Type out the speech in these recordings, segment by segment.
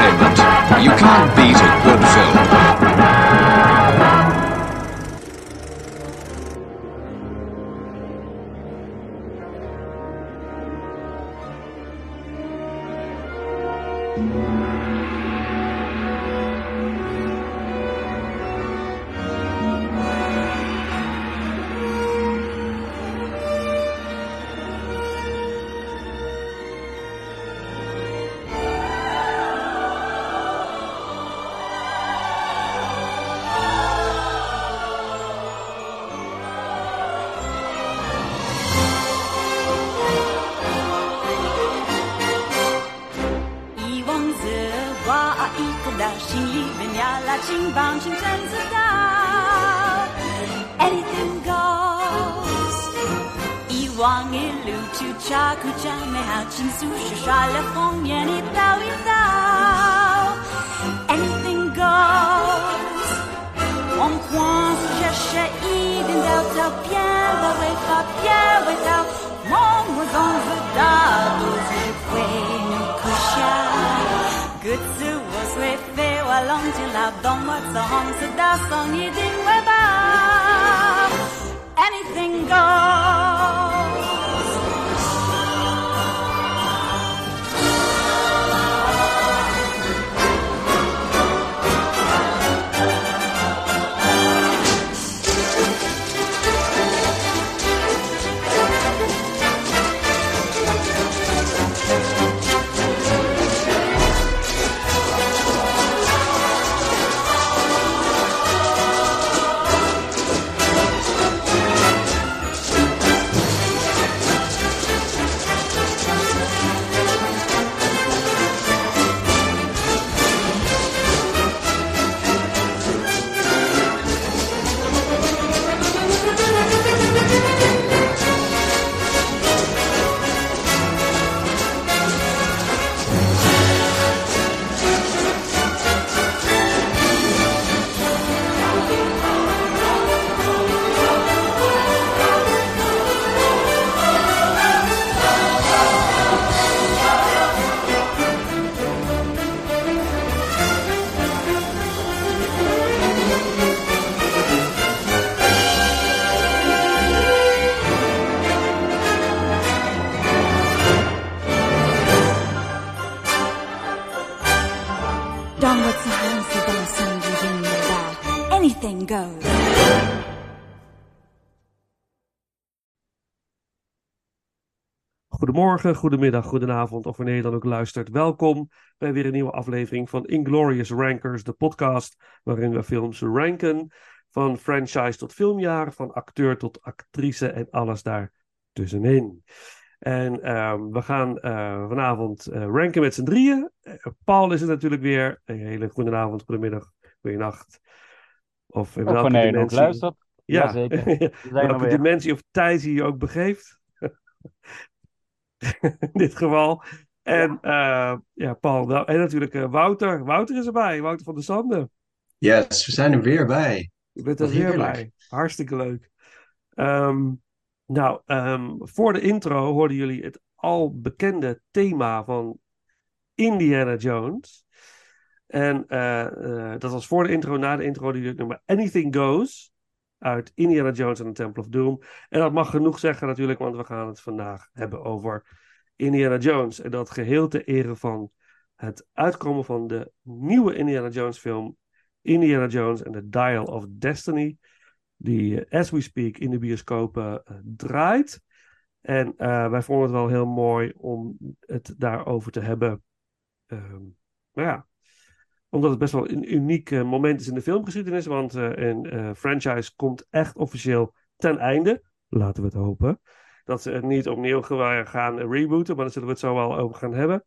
entertainment, you can't beat a good film. Goedemorgen, goedemiddag, goedenavond of wanneer je dan ook luistert. Welkom bij weer een nieuwe aflevering van Inglorious Rankers, de podcast waarin we films ranken. Van franchise tot filmjaar, van acteur tot actrice en alles daar tussenin. En ehm, we gaan eh, vanavond eh, ranken met z'n drieën. Eh, Paul is er natuurlijk weer. Een hele goede avond, goedemiddag, goedenacht. Of in welke wanneer je nog dimensie- luistert. Ja, Jazeker. We zijn er welke dimensie of tijd je je ook begeeft. In dit geval. En ja, ja Paul. En natuurlijk eh, Wouter. Wouter is erbij. Wouter van der Sande. Yes, we zijn er weer bij. Je bent er Wat weer heerlijk. bij. Hartstikke leuk. Ehm, nou, ehm, voor de intro hoorden jullie het al bekende thema van Indiana Jones. En eh, eh, dat was voor de intro, na de intro, die nummer Anything Goes uit Indiana Jones en the Temple of Doom. En dat mag genoeg zeggen natuurlijk, want we gaan het vandaag hebben over Indiana Jones. En dat geheel ter ere van het uitkomen van de nieuwe Indiana Jones film Indiana Jones and the Dial of Destiny. Die, eh, as we speak, in de bioscopen eh, draait. En eh, wij vonden het wel heel mooi om het daarover te hebben. Ehm, nou ja, omdat het best wel een uniek eh, moment is in de filmgeschiedenis. Want eh, een eh, franchise komt echt officieel ten einde. Laten we het hopen. Dat ze het niet opnieuw gaan rebooten. Maar daar zullen we het zo wel over gaan hebben.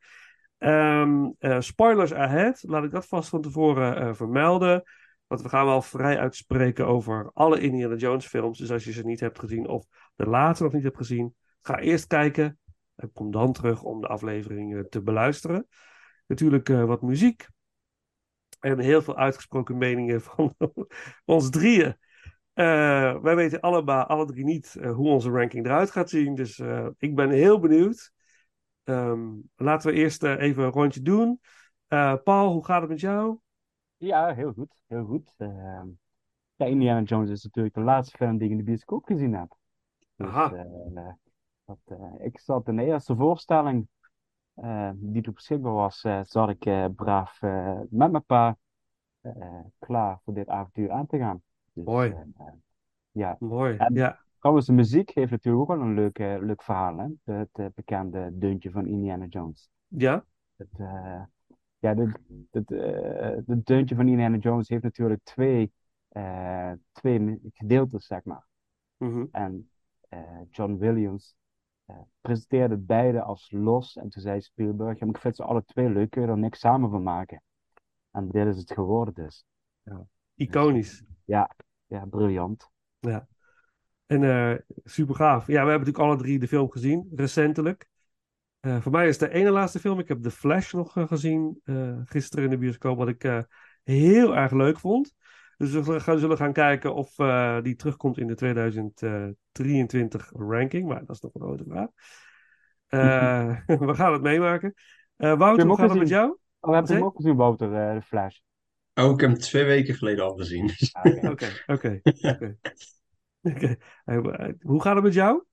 Ehm, eh, spoilers ahead. Laat ik dat vast van tevoren vermelden. Want we gaan wel vrij uitspreken over alle Indiana Jones films. Dus als je ze niet hebt gezien of de laatste nog niet hebt gezien. Ga eerst kijken. En kom dan terug om de aflevering te beluisteren. Natuurlijk wat muziek. En heel veel uitgesproken meningen van ons drieën. Eh, wij weten allemaal, alle drie niet eh, hoe onze ranking eruit gaat zien. Dus eh, ik ben heel benieuwd. Ehm, laten we eerst even een rondje doen. Paul, hoe gaat het met jou? Ja, heel goed. Heel goed. Ehm, ja, Indiana Jones is natuurlijk de laatste film die ik in de bioscoop gezien heb. Dus, Aha. dat, ik zat in de eerste voorstelling die er beschikbaar was, eh, zat ik eh, braaf eh, met mijn pa eh, klaar voor dit avontuur aan te gaan. Dus, Mooi. eh, eh, ja, Mooi. En- Ja. trouwens, de muziek heeft natuurlijk ook wel een leuk, eh, leuk verhaal, hè? Het eh, bekende deuntje van Indiana Jones. Ja? Het, eh, ja, dit, dit, eh, het deuntje van Indiana Jones heeft natuurlijk twee, eh, twee gedeeltes, zeg maar. Mhm. En eh, John Williams eh, presenteerde beide als los. En toen zei Spielberg, ja, maar ik vind ze alle twee leuk, kun je er niks samen van maken? En dit is het geworden dus. Iconisch. Ja, briljant. En eh super gaaf. Ja, we hebben natuurlijk alle drie de film gezien, recentelijk. Eh, voor mij is het de ene laatste film. Ik heb The Flash nog eh, gezien eh, gisteren in de bioscoop, wat ik eh, heel erg leuk vond. Dus we gaan, zullen gaan kijken of eh, die terugkomt in de 2023 ranking. Maar dat is nog een grote vraag. Eh, we gaan het meemaken. Eh Wouter, hoe gaat het met jou? Oh, we hebben Zee? hem ook gezien, Wouter, eh, de Flash. Ook ik heb hem twee weken geleden al gezien. Ah, oké. Oké, oké, Hoe gaat het met jou?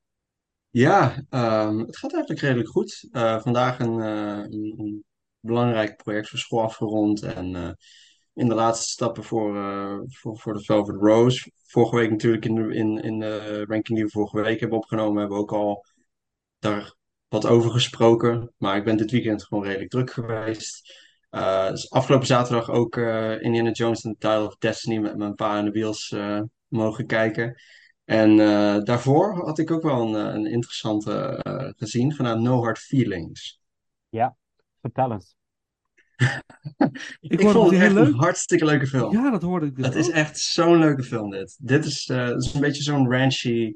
Ja, ehm, het gaat eigenlijk redelijk goed. Eh, vandaag een, eh, een, een belangrijk project voor school afgerond en eh, in de laatste stappen voor, eh, voor, voor de Velvet Rose. Vorige week natuurlijk in de, in, in de ranking die we vorige week hebben opgenomen, hebben we ook al daar wat over gesproken. Maar ik ben dit weekend gewoon redelijk druk geweest. Eh, dus afgelopen zaterdag ook eh, Indiana Jones and the Dial of Destiny met mijn pa en de Wiels mogen kijken. En daarvoor had ik ook wel een, een interessante gezien, genaamd No Hard Feelings. Ja, vertel eens. Ik vond het echt heel een leuk. hartstikke leuke film. Ja, dat hoorde ik dus Het is echt zo'n leuke film, dit. Dit is, eh, is een beetje zo'n ranchy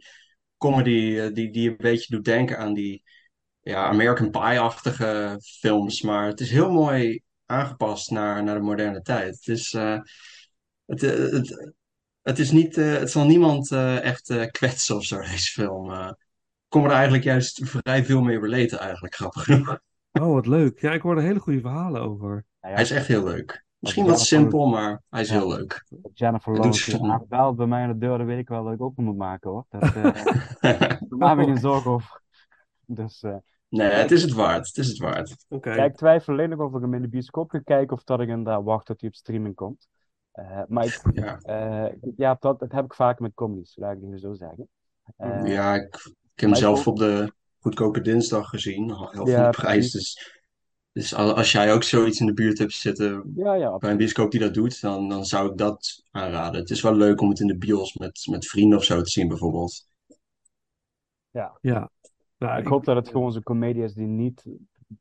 comedy eh, die, die een beetje doet denken aan die ja, American Pie-achtige films. Maar het is heel mooi aangepast naar, naar de moderne tijd. Het is, eh, het, het, het is niet, het zal niemand echt kwetsen of zo, deze film. Ik kon er eigenlijk juist vrij veel mee relaten, eigenlijk, grappig genoeg. Oh, wat leuk. Ja, ik hoorde hele goede verhalen over. Nou ja, Hij is echt heel leuk. Misschien wat simpel, maar hij is Ja. heel leuk. Jennifer Lawrence die zo'n- aanbelt bij mij aan de deur, dan weet ik wel dat ik ook moet maken hoor. Dat, eh daar maak ik geen zorgen over. Dus eh, Nee, het is het waard. Het is het waard. Oké. ja, ik twijfel alleen nog of ik hem in de bioscoop ga kijken of dat ik inderdaad wacht tot hij op streaming komt. Eh, maar ik, Ja, eh, ja, dat, dat heb ik vaker met comedies, laat ik het zo zeggen. Eh, ja ik, ik heb hem zelf ook- op de goedkope dinsdag gezien. Heel Ja, goede prijs. Dus, dus al- als jij ook zoiets in de buurt hebt zitten ja, ja, bij een bioscoop die dat doet, dan, dan zou ik dat aanraden. Het is wel leuk om het in de bios met, met vrienden of zo te zien, bijvoorbeeld. Ja. Nou, Ik hoop dat het gewoon zo'n comedie is die niet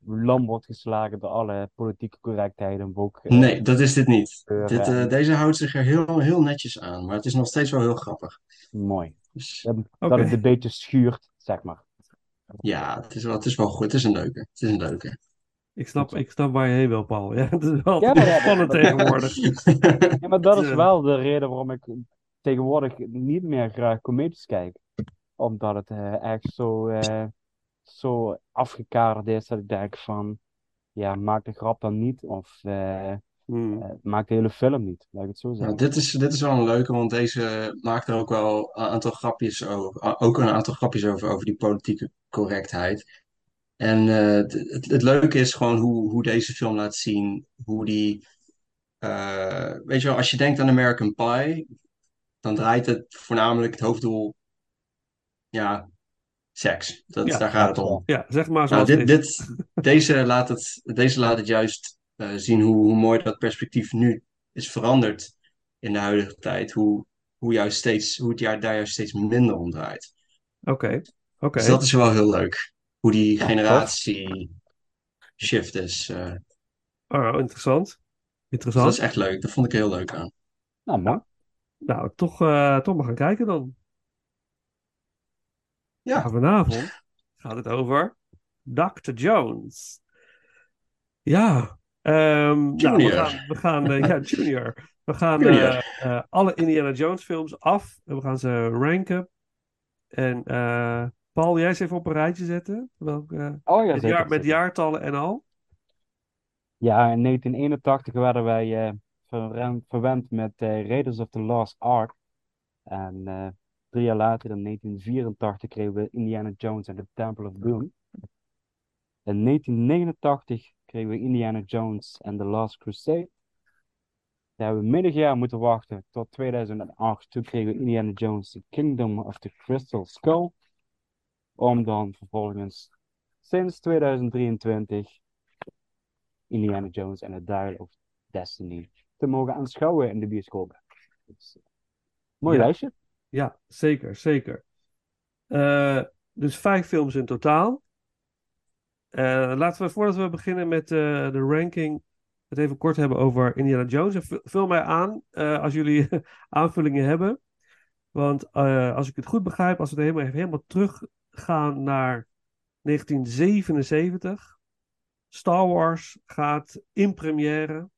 lam wordt geslagen door alle politieke correctheden. en ook, eh, Nee, dat is dit niet.eur, Dit, eh, eh, deze houdt zich er heel, heel netjes aan, maar het is nog steeds wel heel grappig. mooi. Dus Dat, dat het een beetje schuurt, zeg maar. Ja, het is wel, het is wel goed. Het is een leuke. Het is een leuke. ik, snap, ik snap waar je heen wil, Paul. Ja, het is wel Ja, spannend dat- tegenwoordig. Ja, maar dat is wel de reden waarom ik tegenwoordig niet meer graag comedies kijk. Omdat het eh, echt zo, eh, zo afgekaderd is dat ik denk van, ja, maak de grap dan niet. Of eh, Hmm. eh, maak de hele film niet, laat ik het zo Nou, zeggen. dit is, dit is wel een leuke, want deze maakt er ook wel een aantal grapjes over. Ook een aantal grapjes over, over die politieke correctheid. En eh, het, het, het leuke is gewoon hoe, hoe deze film laat zien hoe die. eh, weet je wel, als je denkt aan American Pie, dan draait het voornamelijk het hoofddoel. Ja, seks. Dat, Ja. daar gaat het om. Ja, zeg maar Nou, zoals dit, het dit, deze, laat het, deze laat het juist zien hoe, hoe mooi dat perspectief nu is veranderd in de huidige tijd. Hoe, hoe, juist steeds, hoe het jaar daar juist steeds minder om draait. Oké. Oké. Dus dat is wel heel leuk. Hoe die generatie shift is. eh, Oh, interessant. dus Interessant. dat is echt leuk. Dat vond ik heel leuk aan. Nou, mooi. Nou, toch, eh, toch maar gaan kijken dan. Ja. Maar vanavond gaat het over Dr. Jones. Ja. Ehm, nou, we gaan, we gaan eh, ja, Junior. We gaan Junior. eh, eh, alle Indiana Jones films af en we gaan ze ranken. En Paul, jij eens even op een rijtje zetten. Welk, Oh ja, met, zeker. jaar, met zeker. jaartallen en al. Ja, in 1981 werden wij eh, verwen- verwend met Raiders of the Lost Ark. En drie jaar later, in 1984, kregen we Indiana Jones en the Temple of Doom. In 1989 kregen we Indiana Jones en The Last Crusade. Daar hebben we menig jaar moeten wachten tot 2008. Toen kregen we Indiana Jones The Kingdom of the Crystal Skull. Om dan vervolgens sinds 2023 Indiana Jones en The Dial of Destiny te mogen aanschouwen in de bioscoop. Dus, eh, mooi Ja. lijstje. Ja, zeker, zeker. Eh, dus vijf films in totaal. Eh, laten we, voordat we beginnen met eh, de ranking, het even kort hebben over Indiana Jones. Vul- mij aan eh, als jullie aanvullingen hebben. Want als ik het goed begrijp, als we helemaal, helemaal teruggaan naar 1977, Star Wars gaat in première.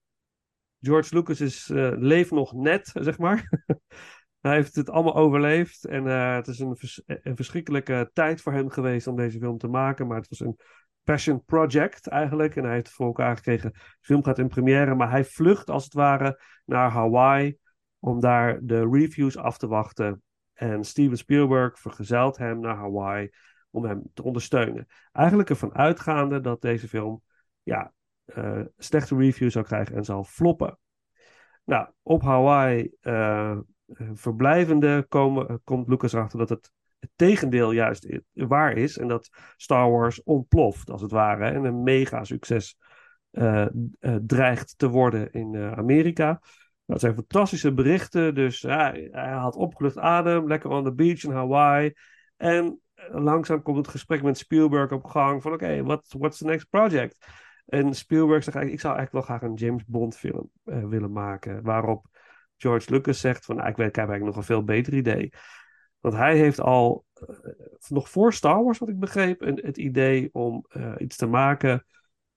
George Lucas is, leeft nog net, zeg maar. Hij heeft het allemaal overleefd. En het is een, een verschrikkelijke tijd voor hem geweest om deze film te maken. Maar het was een passion project eigenlijk. En hij heeft voor elkaar gekregen. De film gaat in première. Maar hij vlucht als het ware naar Hawaii. Om daar de reviews af te wachten. En Steven Spielberg vergezelt hem naar Hawaii. Om hem te ondersteunen. Eigenlijk ervan uitgaande dat deze film. Ja, eh, slechte reviews zou krijgen en zal floppen. Nou, op Hawaii. eh, eh, verblijvende komen, komt Lucas erachter dat het, het tegendeel juist waar is. En dat Star Wars ontploft, als het ware. En een mega succes eh, eh, dreigt te worden in eh, Amerika. Dat zijn fantastische berichten. Dus ja, hij had opgelucht adem, lekker on the beach in Hawaii. En langzaam komt het gesprek met Spielberg op gang. Van oké, what, what's the next project? En Spielberg zegt eigenlijk, ik zou eigenlijk wel graag een James Bond film willen maken. Waarop George Lucas zegt van, nou, ik weet, ik heb eigenlijk nog een veel beter idee. Want hij heeft al, eh, nog voor Star Wars, wat ik begreep, een, het idee om eh, iets te maken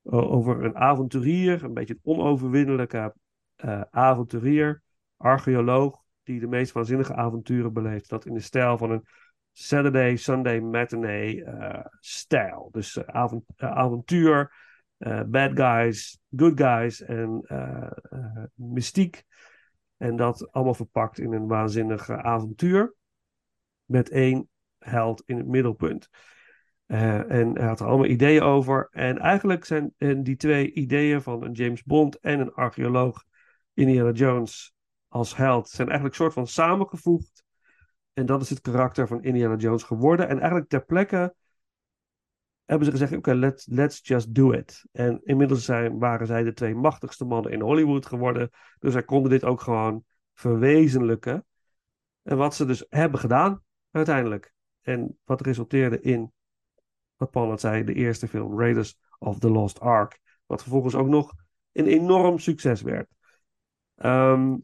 o- over een avonturier, een beetje een onoverwinnelijke eh, avonturier, archeoloog, die de meest waanzinnige avonturen beleeft. Dat in de stijl van een Saturday, Sunday matinee eh, stijl. Dus eh, avont- eh, avontuur, eh, bad guys, good guys en eh, eh, mystiek. En dat allemaal verpakt in een waanzinnig eh, avontuur. Met één held in het middelpunt. Eh, en hij had er allemaal ideeën over. En eigenlijk zijn die twee ideeën van een James Bond en een archeoloog Indiana Jones als held zijn eigenlijk soort van samengevoegd. En dat is het karakter van Indiana Jones geworden. En eigenlijk ter plekke hebben ze gezegd: oké, let's, let's just do it. En inmiddels zijn, waren zij de twee machtigste mannen in Hollywood geworden. Dus zij konden dit ook gewoon verwezenlijken. En wat ze dus hebben gedaan, uiteindelijk. En wat resulteerde in, wat Paul net zei, de eerste film, Raiders of the Lost Ark. Wat vervolgens ook nog een enorm succes werd. Ehm,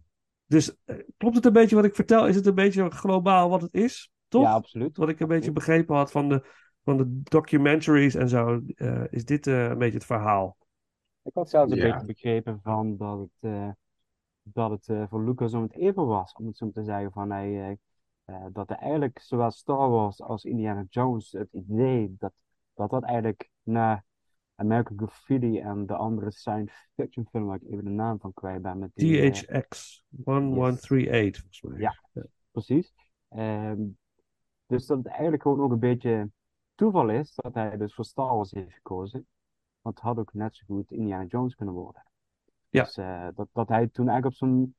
dus eh, klopt het een beetje wat ik vertel? Is het een beetje globaal wat het is? Toch? Ja, absoluut. Wat ik een beetje begrepen had van de, van de documentaries en zo, eh, is dit eh, een beetje het verhaal. Ik had zelfs een Ja. beetje begrepen van dat het, eh, dat het eh, voor Lucas om het even was, om het zo te zeggen, van hij, eh, eh, dat er eigenlijk zowel Star Wars als Indiana Jones het idee dat dat, dat eigenlijk na American Graffiti en de andere science fiction film, waar ik even de naam van kwijt ben, met die, eh, THX 1138, volgens mij. Ja. precies. Ehm, dus dat het eigenlijk gewoon ook een beetje toeval is dat hij dus voor Star Wars heeft gekozen. Want het had ook net zo goed Indiana Jones kunnen worden. Ja. Dus eh, dat, dat hij toen eigenlijk op zo'n...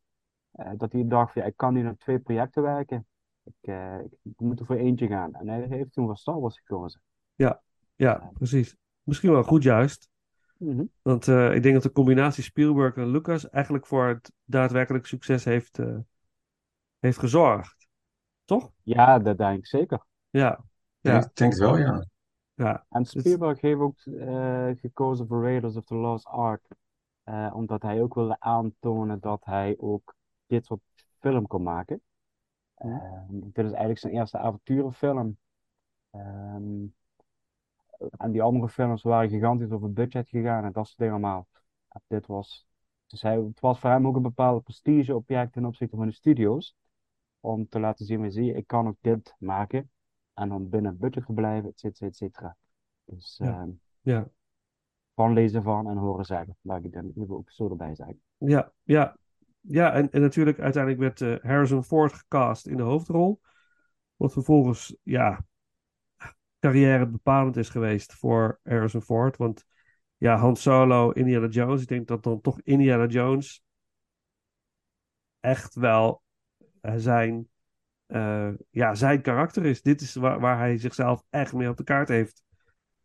eh, dat hij dacht, van, ja, ik kan hier op twee projecten werken. Ik, eh, ik moet er voor eentje gaan. En hij heeft toen voor Star Wars gekozen. Ja, precies. Misschien wel goed juist. Mhm. Want eh, ik denk dat de combinatie Spielberg en Lucas eigenlijk voor het daadwerkelijk succes heeft, eh, heeft gezorgd. Toch? Ja, dat denk ik zeker. Ja. Ja. Ja. Ik denk het wel, ja. Ja. En Spielberg heeft ook eh, gekozen voor Raiders of the Lost Ark. eh, omdat hij ook wilde aantonen dat hij ook dit soort film kon maken. Dit is eigenlijk zijn eerste avonturenfilm. Ehm, en die andere films waren gigantisch over budget gegaan en dat soort dingen allemaal. En dit was, dus hij, het was voor hem ook een bepaalde prestigeobject ten opzichte van de studio's. Om te laten zien, zie ik kan ook dit maken. En om binnen budget blijven, et cetera, et cetera. Dus Ja. ehm, Ja. van lezen van en horen zeggen. Laat ik dan even ook zo erbij zeggen. Ja, ja. Ja, en, natuurlijk uiteindelijk werd eh, Harrison Ford gecast in de hoofdrol. Wat vervolgens, ja, carrière bepalend is geweest voor Harrison Ford. Want ja, Han Solo, Indiana Jones. Ik denk dat dan toch Indiana Jones echt wel eh, zijn, eh, ja, zijn karakter is. Dit is waar, waar hij zichzelf echt mee op de kaart heeft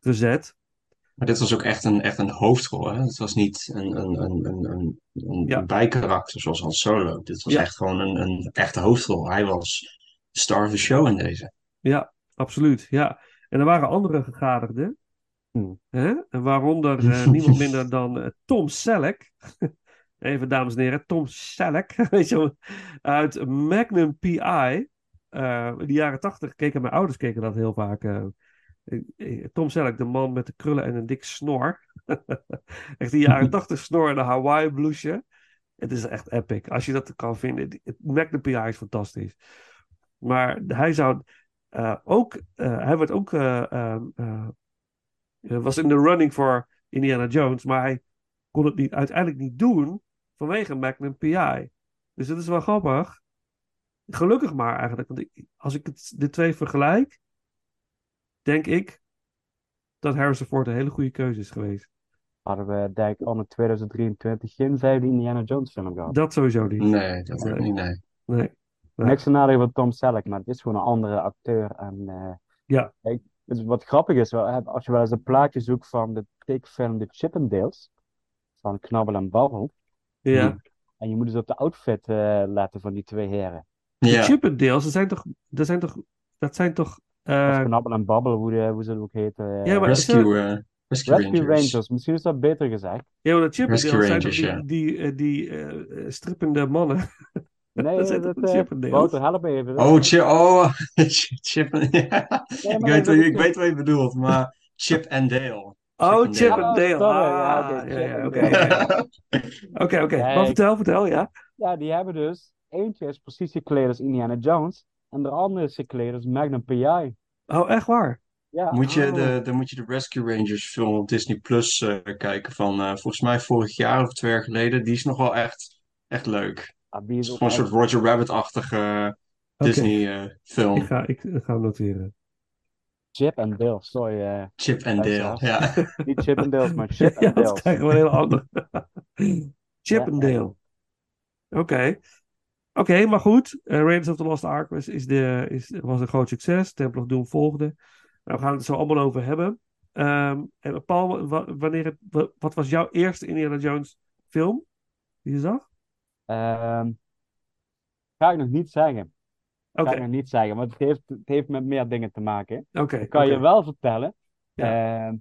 gezet. Maar dit was ook echt een, echt een hoofdrol, hè? Het was niet een, een, een, een, een, een Ja. bijkarakter zoals Han Solo. Dit was Ja. echt gewoon een, een echte hoofdrol. Hij was de star of the show in deze. Ja, absoluut. Ja. En er waren andere gegadigden. Hmm. Hè? En waaronder eh, niemand minder dan eh, Tom Selleck. Even, dames en heren, Tom Selleck. Weet je, wel, uit Magnum P.I. Eh, in de jaren tachtig keken mijn ouders keken dat heel vaak. Tom Selleck, de man met de krullen en een dik snor. echt die jaren tachtig snor en een Hawaii blouseje. Het is echt epic. Als je dat kan vinden. Het Magnum P.I. is fantastisch. Maar hij zou eh, ook, eh, hij werd ook, eh, was in de running voor Indiana Jones, maar hij kon het niet, uiteindelijk niet doen vanwege Magnum P.I. Dus dat is wel grappig. Gelukkig maar eigenlijk, want ik, als ik het, de twee vergelijk, denk ik dat Harrison Ford een hele goede keuze is geweest. Hadden we, denk ik, al in 2023 geen vijfde Indiana Jones film gehad. Dat sowieso niet. Nee, dat ook Nee. niet, nee. Nee. Ja. Niks van Tom Selleck, maar het is gewoon een andere acteur. En eh, Ja. kijk, dus wat grappig is, wel, hè, als je wel eens een plaatje zoekt van de tekenfilm The Chippendales, van Knabbel en Babbel, Ja. en je moet dus op de outfit eh, letten van die twee heren. De Ja, Chippendales, dat zijn toch, dat zijn toch, dat zijn toch, eh, Of Knabbel en Babbel, hoe, hoe ze ook heten. eh, Ja, maar- Rescue, Rescue Rescue Rangers. Rangers. misschien is dat beter gezegd. ja, maar Chippendales zijn toch Rangers, die, ja. die, eh, die strippende mannen. Nee, Dat zijn dat, eh, Chippendales? Wouter, help me even. Oh, Chip, oh, Chip, ja. Nee, Ik weet, dat wat- is ik toch- weet wat je bedoelt, maar Chip en Dale. Oh, Chip Chip and and Dale. Ah, oké, Chip oké. Dale. Oké, oké. Maar Kijk. vertel, vertel, ja. Ja, die hebben dus. Eentje is precies gekleed als Indiana Jones. En de andere is gekleed als Magnum P.I. Oh, echt waar? Ja. Moet je Oh. de, dan moet je de Rescue Rangers film op Disney Plus eh, kijken van eh, volgens mij vorig jaar of twee jaar geleden. Die is nog wel echt, echt leuk. Ah, die is is gewoon een soort Roger Rabbit-achtige. Disney eh, film. Ik ga, ik ga noteren. Chip en Dale, sorry. eh Chip en Dale, ja. niet Chip en Dale, maar Chip ja, en dat Dale. krijgen we een heel ander. Chip Ja, and ja. Dale. Oké. Oké, maar goed. Eh, Raiders of the Lost Ark was, is de, is, was een groot succes. Temple of Doom volgde. Nou, we gaan het er zo allemaal over hebben. Ehm, en Paul, wa- wanneer het, wa- wat was jouw eerste Indiana Jones film die je zag? Ehm, ga ik nog niet zeggen. Oké, Ga ik nog niet zeggen, want het heeft, het heeft met meer dingen te maken. oké. Kan je wel vertellen Ja. ehm,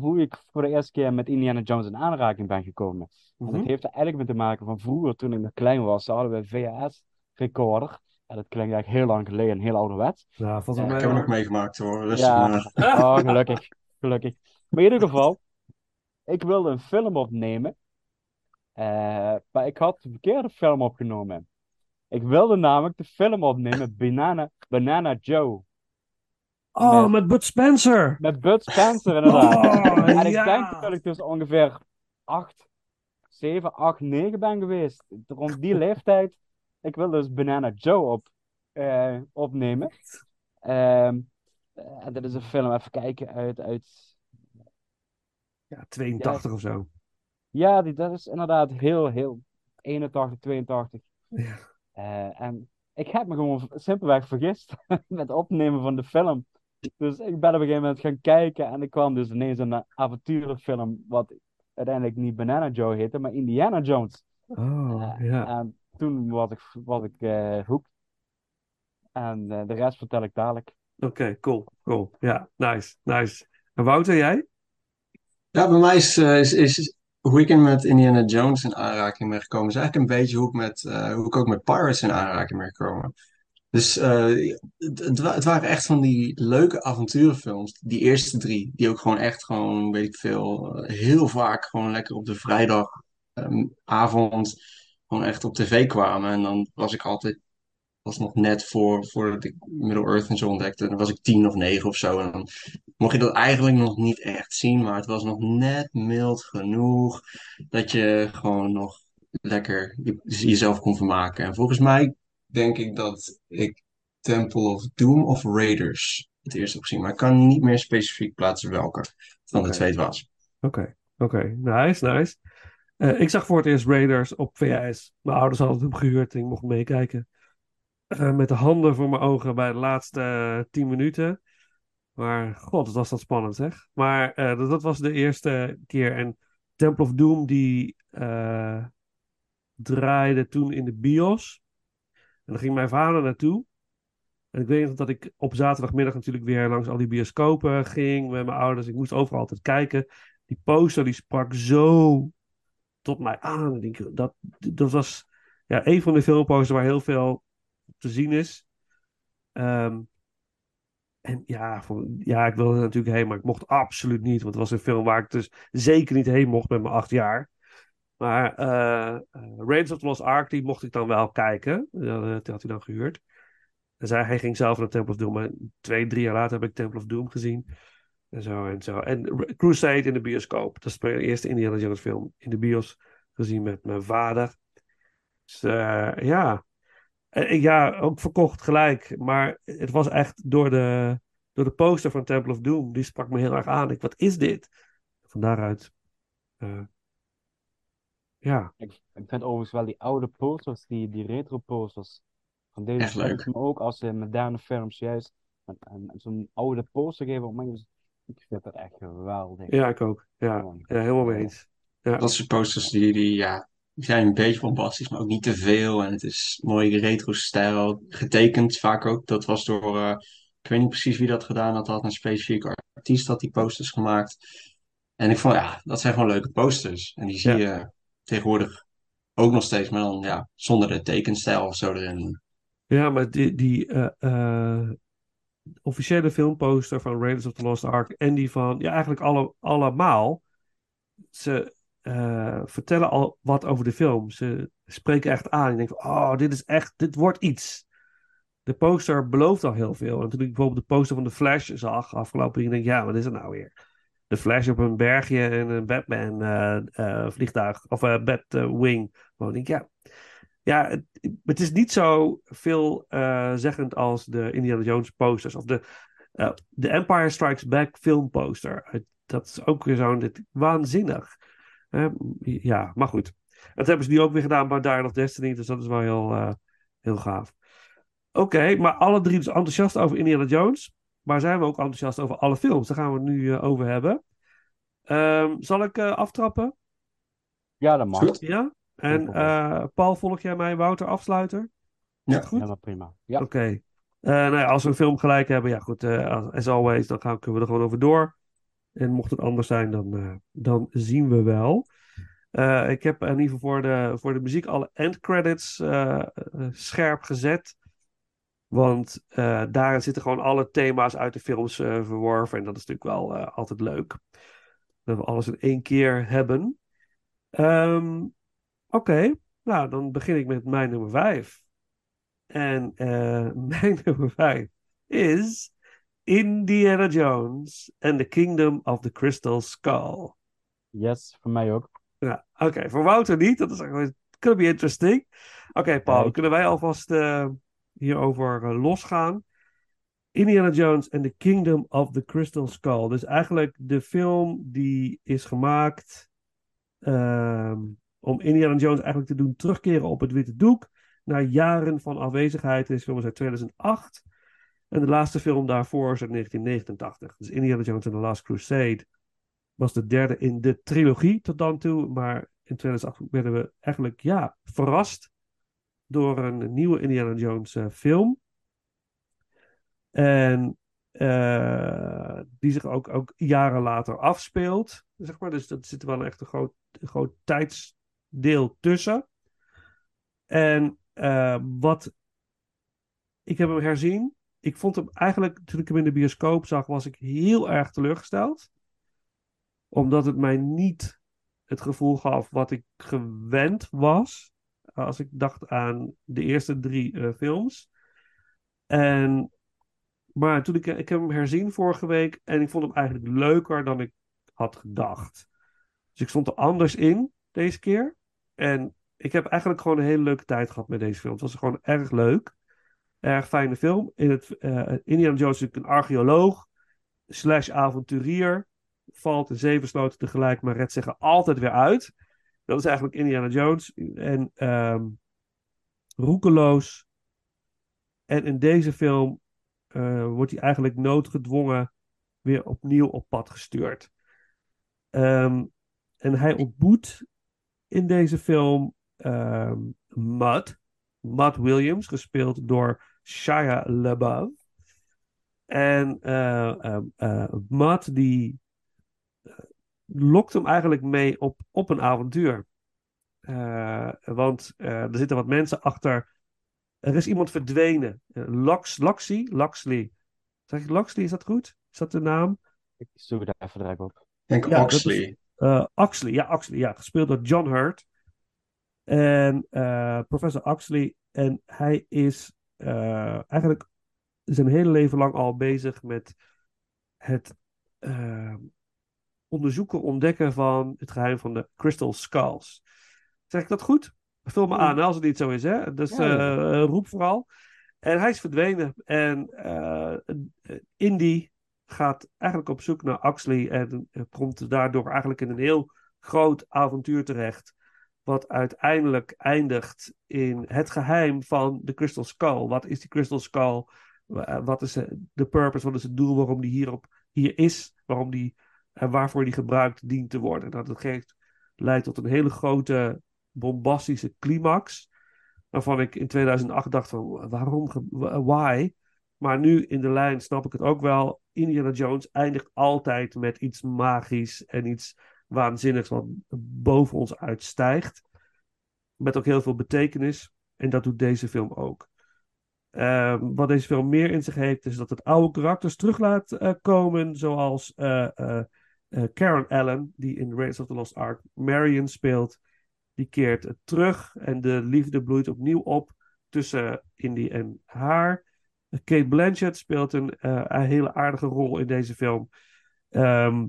hoe ik voor de eerste keer met Indiana Jones in aanraking ben gekomen. En Mhm. dat heeft er eigenlijk mee te maken van vroeger, toen ik nog klein was, hadden we een VHS-recorder. En dat klinkt eigenlijk heel lang geleden, heel ouderwets. Nou, valt wel Ja, mee, Ik heb hem ook meegemaakt hoor, rustig Ja. maar. Oh, gelukkig. Gelukkig. Maar in ieder geval, ik wilde een film opnemen. eh, maar ik had de verkeerde film opgenomen. Ik wilde namelijk de film opnemen Banana, Banana Joe. Oh, Met- met Bud Spencer. Met Bud Spencer inderdaad. Oh, en ik ja. denk dat ik dus ongeveer 8, 7, 8, 9 ben geweest. Rond die leeftijd. Ik wilde dus Banana Joe op, eh, opnemen. Ehm, eh, en dat is een film, even kijken, uit, uit Ja, 82 of zo. Ja, die, dat is inderdaad heel, heel 81, 82. Ja. Eh, en ik heb me gewoon simpelweg vergist met het opnemen van de film. Dus ik ben op een gegeven moment gaan kijken en ik kwam dus ineens in een avonturenfilm wat uiteindelijk niet Banana Joe heette, maar Indiana Jones. Oh, ja. En toen was ik, was ik eh hooked. En eh, de rest vertel ik dadelijk. Oké, cool, cool. Ja, nice, nice. En Wouter, jij? Ja, bij mij is, eh, is, is hoe ik in met Indiana Jones in aanraking ben gekomen, is eigenlijk een beetje hoe ik, met, eh, hoe ik ook met Pirates in aanraking ben gekomen. Dus eh, het, het wa- het waren echt van die leuke avonturenfilms, die eerste drie, die ook gewoon echt gewoon, weet ik veel, eh, heel vaak gewoon lekker op de vrijdagavond gewoon echt op tv kwamen. En dan was ik altijd, was nog net voor, voordat ik Middle Earth en zo ontdekte, dan was ik tien of negen of zo. En dan mocht je dat eigenlijk nog niet echt zien, maar het was nog net mild genoeg dat je gewoon nog lekker je- jezelf kon vermaken. En volgens mij denk ik dat ik Temple of Doom of Raiders het eerst heb gezien, maar ik kan niet meer specifiek plaatsen welke van de twee het was. Oké, oké. Nice, nice. Eh, ik zag voor het eerst Raiders op VHS. Mijn ouders hadden het hem gehuurd en ik mocht meekijken. Eh, met de handen voor mijn ogen bij de laatste eh, tien minuten. Maar god, wat was dat spannend zeg. Maar dat, dat was de eerste keer. En Temple of Doom die draaide toen in de bios. En dan ging mijn vader naartoe. En ik weet nog dat ik op zaterdagmiddag natuurlijk weer langs al die bioscopen ging met mijn ouders. Ik moest overal altijd kijken. Die poster die sprak zo tot mij aan. Ik denk, dat, dat was ja, een van de filmposters waar heel veel te zien is. Ehm, en ja, ja, ik wilde er natuurlijk heen, maar ik mocht absoluut niet. Want het was een film waar ik dus zeker niet heen mocht met mijn acht jaar. Maar Raiders of the Lost Ark, die mocht ik dan wel kijken. Dat, eh, had hij dan gehuurd. En zij, hij ging zelf naar Temple of Doom. Twee, drie jaar later heb ik Temple of Doom gezien. En zo en zo. En Crusade in de bioscoop. Dat is mijn eerste Indiana Jones film in de bios gezien met mijn vader. Dus ja. En, ja, ook verkocht gelijk. Maar het was echt door de, door de poster van Temple of Doom. Die sprak me heel erg aan. Ik, wat is dit? Van daaruit. Ja. Ik, ik vind overigens wel die oude posters, die, die retro posters van deze Echt leuk. films, maar ook als de moderne films juist en, en, en zo'n oude poster geven op mij. Dus ik vind dat echt geweldig. ja, ik ook. Ja, Gewoon. ja helemaal mee eens. Ja. Dat soort posters die, die, ja, die zijn een beetje bombastisch, maar ook niet te veel. En het is mooi retro-stijl, getekend vaak ook. Dat was door, eh, ik weet niet precies wie dat gedaan had, had een specifieke artiest had die posters gemaakt. En ik vond, ja, dat zijn gewoon leuke posters. En die zie Ja. je tegenwoordig ook nog steeds, maar dan ja, zonder de tekenstijl of zo erin. Ja, maar die, die eh, eh, officiële filmposter van Raiders of the Lost Ark en die van, ja, eigenlijk alle, allemaal, ze eh, vertellen al wat over de film. Ze spreken echt aan. Je denkt van, oh, dit is echt, dit wordt iets. De poster belooft al heel veel. En toen ik bijvoorbeeld de poster van The Flash zag afgelopen week, denk ik, ja, wat is het nou weer? De Flash op een bergje en een Batman eh, eh, vliegtuig, of eh Batwing. Uh, denk ja, ja, het, het is niet zo veel zeggend als de Indiana Jones posters of de, de Empire Strikes Back filmposter. Dat is ook weer zo'n waanzinnig. Ja, maar goed. Dat hebben ze nu ook weer gedaan bij Dial of Destiny, dus dat is wel heel, heel gaaf. Oké, maar alle drie dus enthousiast over Indiana Jones. Maar zijn we ook enthousiast over alle films? Daar gaan we het nu eh, over hebben. Ehm, zal ik eh, aftrappen? Ja, dat mag. Ja? En eh, Paul, volg jij mij, Wouter, afsluiter? Is Ja. dat goed? Helemaal prima. Ja. Oké. Eh, nou ja, als we een film gelijk hebben, ja goed, eh, as, always, dan gaan, kunnen we er gewoon over door. En mocht het anders zijn, dan, eh, dan zien we wel. Eh, ik heb in ieder geval voor de, voor de muziek alle endcredits scherp gezet. Want eh, daarin zitten gewoon alle thema's uit de films eh, verworven. En dat is natuurlijk wel eh, altijd leuk. Dat we alles in één keer hebben. Ehm, Oké, nou dan begin ik met mijn nummer vijf. En mijn nummer vijf is Indiana Jones and the Kingdom of the Crystal Skull. Yes, voor mij ook. Ja, oké, voor Wouter niet. Dat is eigenlijk could be interesting. Oké, Paul, kunnen wij alvast hierover eh, losgaan? Indiana Jones and the Kingdom of the Crystal Skull. Dus eigenlijk de film die is gemaakt ehm, om Indiana Jones eigenlijk te doen terugkeren op het witte doek. Na jaren van afwezigheid. Deze film is uit 2008. En de laatste film daarvoor is uit 1989. Dus Indiana Jones and the Last Crusade was de derde in de trilogie tot dan toe. Maar in 2008 werden we eigenlijk ja, verrast door een nieuwe Indiana Jones eh, film. En eh, die zich ook, ook jaren later afspeelt. Zeg maar. Dus dat zit wel echt een groot, groot tijdsdeel tussen. En eh, wat ik heb hem herzien. Ik vond hem eigenlijk, toen ik hem in de bioscoop zag, was ik heel erg teleurgesteld. Omdat het mij niet het gevoel gaf wat ik gewend was. Als ik dacht aan de eerste drie eh, films. En Maar toen ik, ik heb hem herzien vorige week en ik vond hem eigenlijk leuker dan ik had gedacht. Dus ik stond er anders in deze keer. En ik heb eigenlijk gewoon een hele leuke tijd gehad met deze film. Het was gewoon erg leuk. Erg fijne film. In het, eh Indiana Jones is een archeoloog. Slash avonturier. Valt in zeven sloten tegelijk, maar redt zich altijd weer uit. Dat is eigenlijk Indiana Jones. En ehm roekeloos. En in deze film eh, wordt hij eigenlijk noodgedwongen weer opnieuw op pad gestuurd. Ehm, en hij ontmoet in deze film ehm Mud. Mud Williams, gespeeld door Shia LaBeouf. En eh eh, eh, Mud die lokt hem eigenlijk mee op, op een avontuur. Eh, want eh, er zitten wat mensen achter. Er is iemand verdwenen. Uh, Lux, Luxley? Luxley. Zeg ik Luxley, is dat goed? Is dat de naam? Ik zoek het even direct op. Ik denk Ja, Oxley. Eh Oxley, ja, Oxley, ja, gespeeld door John Hurt. En eh, professor Oxley. En hij is eh, eigenlijk zijn hele leven lang al bezig met het eh, onderzoeken, ontdekken van het geheim van de Crystal Skulls. Zeg ik dat goed? Vul me aan als het niet zo is, hè? Dus Ja, eh, roep vooral. En hij is verdwenen. En eh, Indy gaat eigenlijk op zoek naar Oxley en eh, komt daardoor eigenlijk in een heel groot avontuur terecht. Wat uiteindelijk eindigt in het geheim van de Crystal Skull. Wat is die Crystal Skull? Wa- Wat is de purpose? Wat is het doel waarom die hierop, hier is? Waarom die, en waarvoor die gebruikt dient te worden? Nou, dat geeft, leidt tot een hele grote bombastische climax. Waarvan ik in 2008 dacht van waarom? Why? Maar nu in de lijn snap ik het ook wel. Indiana Jones eindigt altijd met iets magisch en iets waanzinnigs wat boven ons uitstijgt. Met ook heel veel betekenis. En dat doet deze film ook. Ehm, wat deze film meer in zich heeft, is dat het oude karakters terug laat eh, komen. Zoals eh, eh, eh, Karen Allen, die in Raiders of the Lost Ark Marion speelt. Die keert eh, terug en de liefde bloeit opnieuw op tussen Indy en haar. Kate Blanchett speelt een, eh, een hele aardige rol in deze film. Ehm,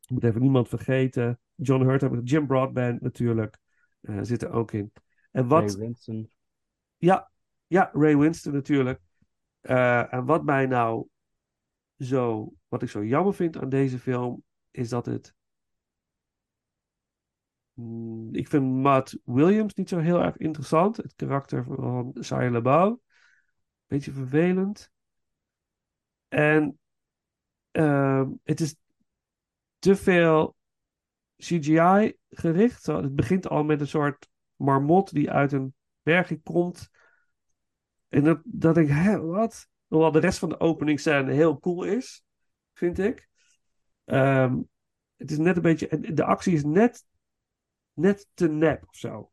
ik moet even niemand vergeten. John Hurt hebben Jim Broadbent natuurlijk. eh, zit er ook in. En wat, Ray Winston. ja, ja, Ray Winston natuurlijk. Eh, en wat mij nou zo, wat ik zo jammer vind aan deze film, is dat het. Mm, ik vind Matt Williams niet zo heel erg interessant. Het karakter van Shia LaBeouf. Beetje vervelend. En ehm, het is te veel CGI gericht. Het begint al met een soort marmot die uit een bergje komt. En dat, dat ik, hè, wat? Hoewel de rest van de openingsscène heel cool is, vind ik. Ehm, het is net een beetje, de actie is net, net te nep of zo.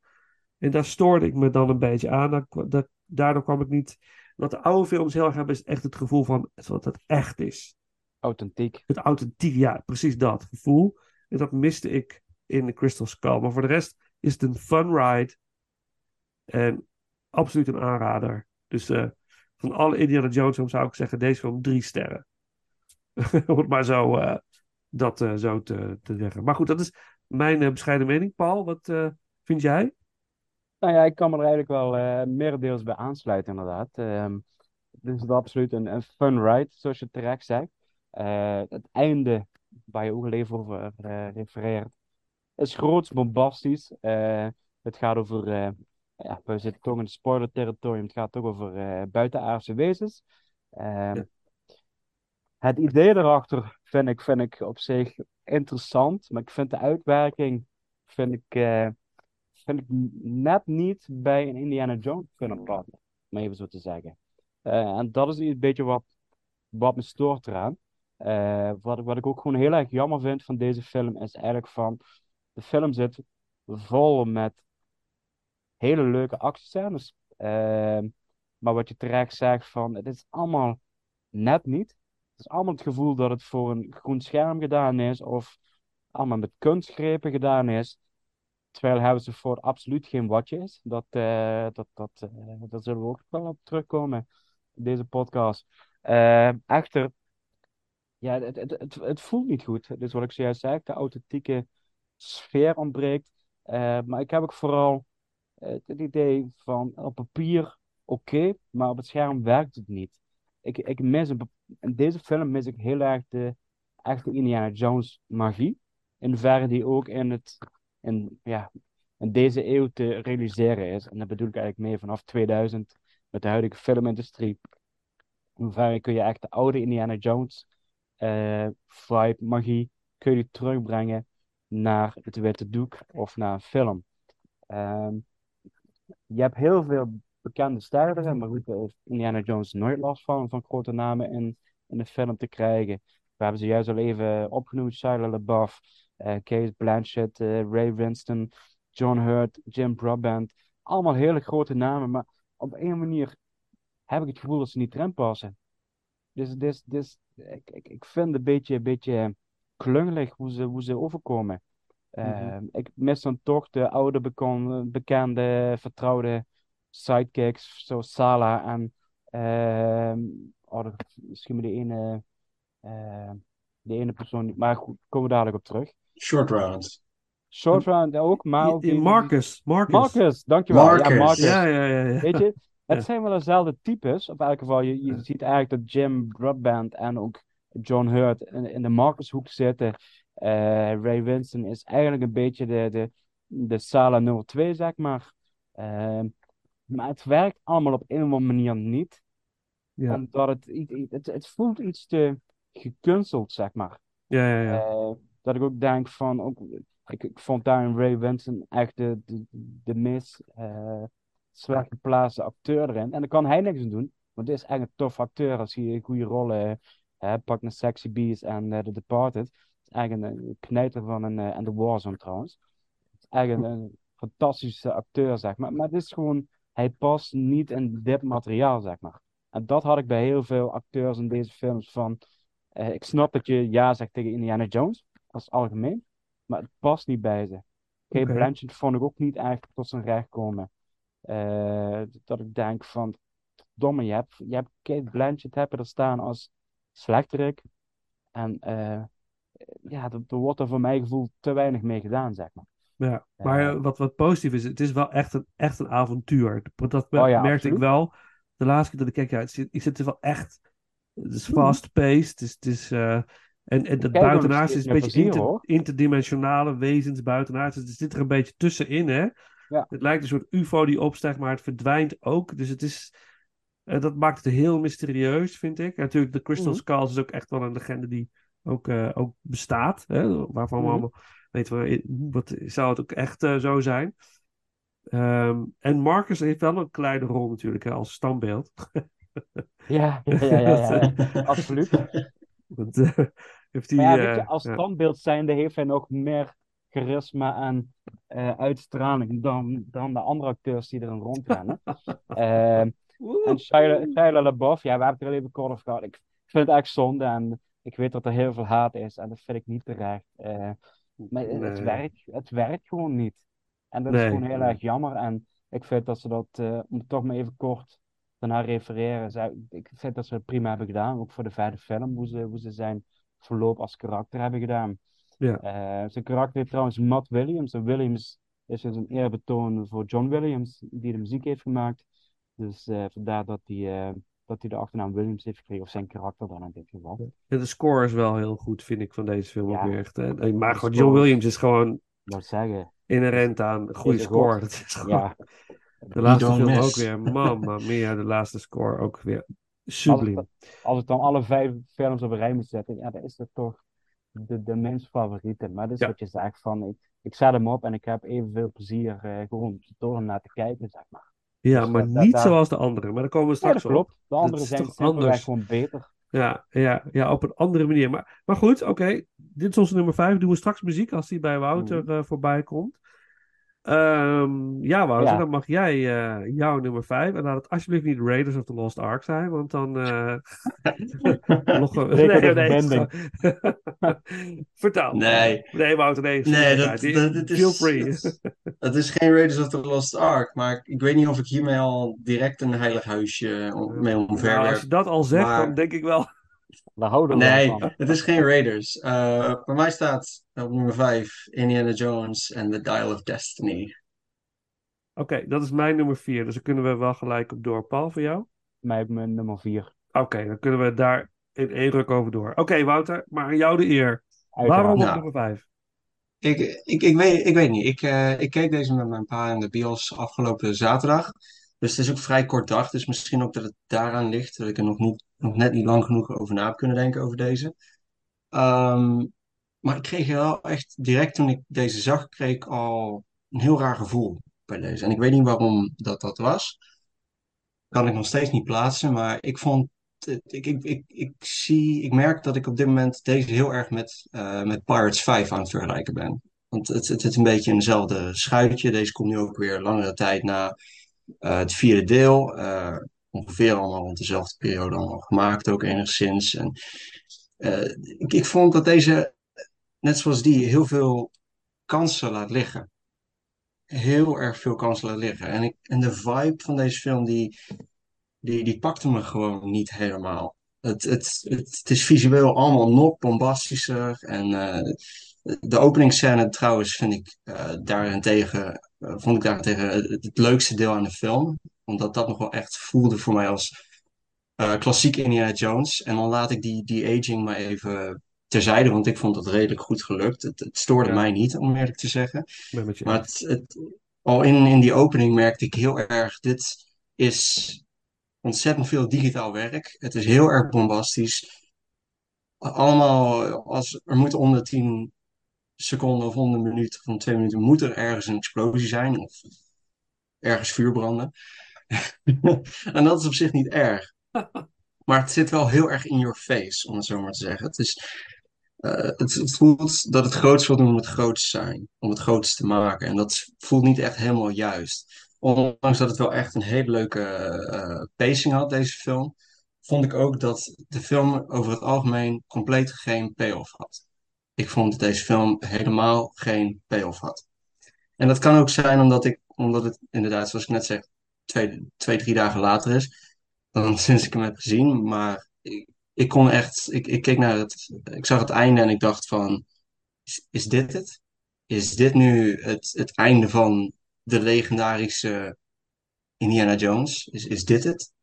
En daar stoorde ik me dan een beetje aan. Dat, daardoor kwam ik niet. Wat de oude films heel erg hebben, is echt het gevoel van dat het echt is. Authentiek. Het authentiek, ja, precies dat gevoel. En dat miste ik in de Crystal Skull. Maar voor de rest is het een fun ride. En absoluut een aanrader. Dus eh, van alle Indiana Jones films zou ik zeggen, deze film drie sterren. Om het maar zo, eh, dat eh, zo te, te zeggen. Maar goed, dat is mijn eh, bescheiden mening. Paul, wat eh, vind jij? Nou ja, ik kan me er eigenlijk wel merendeels bij aansluiten, inderdaad. Ehm het is absoluut een, een fun ride, zoals je terecht zegt. Het einde, waar je ook al even over refereert, is groots bombastisch. Het gaat over, ja, we zitten toch in het spoiler-territorium, het gaat toch over buitenaardse wezens. Ehm, Ja. Het idee erachter vind ik, vind ik op zich interessant, maar ik vind de uitwerking vind ik, eh, vind ik net niet bij een Indiana Jones film passen, om even zo te zeggen. Eh, en dat is een beetje wat, wat me stoort eraan. Eh, wat, ik- wat ik ook gewoon heel erg jammer vind van deze film is eigenlijk van, de film zit vol met hele leuke actiescènes. Maar wat je terecht zegt van, het is allemaal net niet. Het is allemaal het gevoel dat het voor een groen scherm gedaan is of allemaal met kunstgrepen gedaan is. Terwijl Harrison Ford absoluut geen watje is. Dat, eh, dat, dat, eh, daar zullen we ook wel op terugkomen in deze podcast. Eh, echter, ja, het, het, het, het voelt niet goed. Dus wat ik zojuist zei, de authentieke sfeer ontbreekt. Maar ik heb ook vooral het idee van op papier oké, maar op het scherm werkt het niet. Ik, ik mis een, in deze film mis ik heel erg de echte Indiana Jones magie. In hoeverre die ook in, het, in, ja, in deze eeuw te realiseren is. En dat bedoel ik eigenlijk meer vanaf 2000 met de huidige filmindustrie. In hoeverre kun je echt de oude Indiana Jones eh, vibe, magie, kun je terugbrengen naar het witte doek of naar een film. Ehm, je hebt heel veel bekende sterren maar goed, daar heeft Indiana Jones nooit last van, van grote namen in, in de film te krijgen. We hebben ze juist al even opgenoemd, Shia LaBeouf, Cate Blanchett, eh, Ray Winston, John Hurt, Jim Broadbent. Allemaal hele grote namen, maar op een manier heb ik het gevoel dat ze niet erin passen. Dus, dus, dus ik, ik, ik vind het een beetje, een beetje klungelig hoe ze, hoe ze overkomen. Eh, Ik mis dan toch de oude, bekende, vertrouwde sidekicks, zoals Sala en ehm oh, dat- misschien maar die ene, eh, die ene persoon, niet- maar goed, komen we dadelijk op terug. Short round. Short round ook, maar ook Marcus, Marcus. Marcus, dankjewel. Ja, Marcus. Marcus. Ja, ja, ja. ja. Weet je, het Ja. zijn wel dezelfde types. Op elk geval, je, je Ja. ziet eigenlijk dat Jim Broadbent en ook John Hurt in, in de Marcus-hoek zitten. Eh, Ray Winston is eigenlijk een beetje de, de, de Sala 02, zeg maar. Ehm, maar het werkt allemaal op een of andere manier niet. Ja. Omdat het, het, het voelt iets te gekunsteld, zeg maar. Ja, ja, ja. Eh, dat ik ook denk van, ook, ik, ik vond daar in Ray Winston echt de, de, de meest slecht geplaatste acteur erin. En daar kan hij niks aan doen, want het is echt een tof acteur als hij goede rollen uh, pakt naar Sexy Beast en The Departed. Het is eigenlijk een, een knijter van een, en The Warzone trouwens. Het is echt een, een fantastische acteur, zeg maar. Maar het is gewoon, hij past niet in dit materiaal, zeg maar. En dat had ik bij heel veel acteurs in deze films van... Eh, ik snap dat je ja zegt tegen Indiana Jones, is algemeen, maar het past niet bij ze. Kate Oké. Blanchett vond ik ook niet echt tot zijn recht komen. Eh, dat ik denk van, domme, je hebt, je hebt Kate Blanchett heb je er staan als slechterik. En eh, ja, er, er wordt er voor mijn gevoel te weinig mee gedaan, zeg maar. Ja, maar Eh. eh, wat, wat positief is, het is wel echt een, echt een avontuur. Dat Oh ja, merkte absoluut. ik wel. De laatste keer dat ik keek, ja, zit, ik zit er wel echt. Het is Mhm. fast-paced. Het is, het is, eh, en, en dat kijk is een beetje inter- interdimensionale wezens buitenaars. Dus het zit er een beetje tussenin, hè? Ja. Het lijkt een soort UFO die opstijgt, maar het verdwijnt ook. Dus het is. eh, dat maakt het heel mysterieus, vind ik. En natuurlijk, de Crystal Mhm. Skulls is ook echt wel een legende die ook, ook bestaat. Hè? Waarvan we Mhm. allemaal weten we, wat, zou het ook echt eh, zo zijn. Ehm, en Marcus heeft wel een kleine rol natuurlijk hè, als standbeeld. Ja, ja, ja, ja, ja, ja. absoluut. Want, eh, heeft ja, weet je, eh, als standbeeld zijnde heeft hij nog meer charisma en eh, uitstraling dan, dan de andere acteurs die erin rondrennen. Ehm, en Shia, LaBeouf, ja, we hebben het er al even kort over gehad. Ik vind het echt zonde en ik weet dat er heel veel haat is en dat vind ik niet terecht. Eh, maar het, werkt, het werkt gewoon niet. En dat Nee. is gewoon heel erg jammer. En ik vind dat ze dat, eh, om toch maar even kort daarna refereren, zij- ik vind dat ze het prima hebben gedaan. Ook voor de vijfde film, hoe ze, hoe ze zijn verloop als karakter hebben gedaan. Ja. Eh, zijn karakter heet trouwens Matt Williams. En Williams is dus een eerbetoon voor John Williams, die de muziek heeft gemaakt. Dus eh, vandaar dat hij, dat hij de achternaam Williams heeft gekregen, of zijn karakter dan in dit geval. En de score is wel heel goed, vind ik, van deze film Ja. ook weer echt. hè. Nee, Maar gewoon, score John Williams is gewoon zeggen? inherent aan goede Is er score. goed. Dat is gewoon, Ja, de laatste film miss. ook weer. Mamma mia, de laatste score ook weer subliem. als ik dan alle vijf films op een rij moet zetten, ja, dan is dat toch de, de minst favoriete. Maar dat is Ja. wat je zegt van, ik, ik zet hem op en ik heb evenveel plezier eh, gewoon door hem naar te kijken, zeg maar. Ja, Dus maar dat- dat- niet zoals de andere. Maar daar komen we Ja, straks dat op. klopt. De andere is zijn simpelweg anders? gewoon beter. Ja, ja, ja, op een andere manier. Maar, maar goed, oké. Dit is onze nummer 5. Doen we straks muziek als die bij Wouter eh, voorbij komt. Ehm, ja, Wouter, Ja. dan mag jij eh, jouw nummer 5. En laat het alsjeblieft niet Raiders of the Lost Ark zijn, want dan. eh loggen de nee, nee. Vertel. Nee. Nee, Wouter, nee. Nee, dat, dat is, Feel free. Is geen Raiders of the Lost Ark, maar ik weet niet of ik hiermee al direct een heilig huisje om- mee Nou, als je dat al zegt, Maar- dan denk ik wel. Daar houden we wel Nee, van. het is geen Raiders. Eh bij mij staat op nummer 5 Indiana Jones en The Dial of Destiny. Oké, dat is mijn nummer 4. Dus daar kunnen we wel gelijk op door. Paul, voor jou? Mij op mijn nummer 4. Oké, dan kunnen we daar in één ruk over door. Oké, Wouter, maar aan jou de eer. Uiteraard. Waarom op Nou. nummer 5? Ik, ik, ik, weet, ik weet niet. Ik, eh, ik keek deze met mijn pa in de bios afgelopen zaterdag. Dus het is ook vrij kort dag. Dus misschien ook dat het daaraan ligt. Dat ik er nog, niet, nog net niet lang genoeg over na heb kunnen denken over deze. Ehm, maar ik kreeg wel echt direct toen ik deze zag, kreeg ik al een heel raar gevoel bij deze. En ik weet niet waarom dat dat was. Kan ik nog steeds niet plaatsen. Maar ik vond. Ik, ik, ik, ik, zie, ik merk dat ik op dit moment deze heel erg met, eh, met Pirates 5 aan het vergelijken ben. Want het, het zit een beetje in hetzelfde schuitje. Deze komt nu ook weer langere tijd na eh, het vierde deel. eh, ongeveer allemaal rond dezelfde periode allemaal gemaakt, ook enigszins. En, eh, ik, ik vond dat deze, net zoals die, heel veel kansen laat liggen. Heel erg veel kansen laat liggen. En, ik, en de vibe van deze film, die, die, die pakte me gewoon niet helemaal. Het, het, het, is visueel allemaal nog bombastischer. En eh, de openingsscène trouwens vind ik eh, daarentegen, vond ik daarentegen het, het leukste deel aan de film. Omdat dat nog wel echt voelde voor mij als eh klassiek Indiana Jones. En dan laat ik die, die aging maar even terzijde, want ik vond het redelijk goed gelukt. Het, het stoorde Ja. mij niet, om eerlijk te zeggen. Maar het, het, al in, in die opening merkte ik heel erg, dit is ontzettend veel digitaal werk. Het is heel erg bombastisch. Allemaal, als er moet om de 10 seconden of om de minuut of twee minuten moet er ergens een explosie zijn of ergens vuur branden. en dat is op zich niet erg. Maar het zit wel heel erg in your face, om het zo maar te zeggen. Het is, eh, het, voelt dat het groots wil doen om het groots zijn, om het groots te maken. En dat voelt niet echt helemaal juist. Ondanks dat het wel echt een hele leuke eh, pacing had, deze film, vond ik ook dat de film over het algemeen compleet geen payoff had. Ik vond dat deze film helemaal geen payoff had. En dat kan ook zijn omdat, ik, omdat het inderdaad, zoals ik net zeg, twee, twee, drie dagen later is dan sinds ik hem heb gezien. Maar ik, ik kon echt, ik, ik keek naar het, ik zag het einde en ik dacht van, is, is dit het? Is dit nu het, het einde van de legendarische Indiana Jones? Is, is dit het?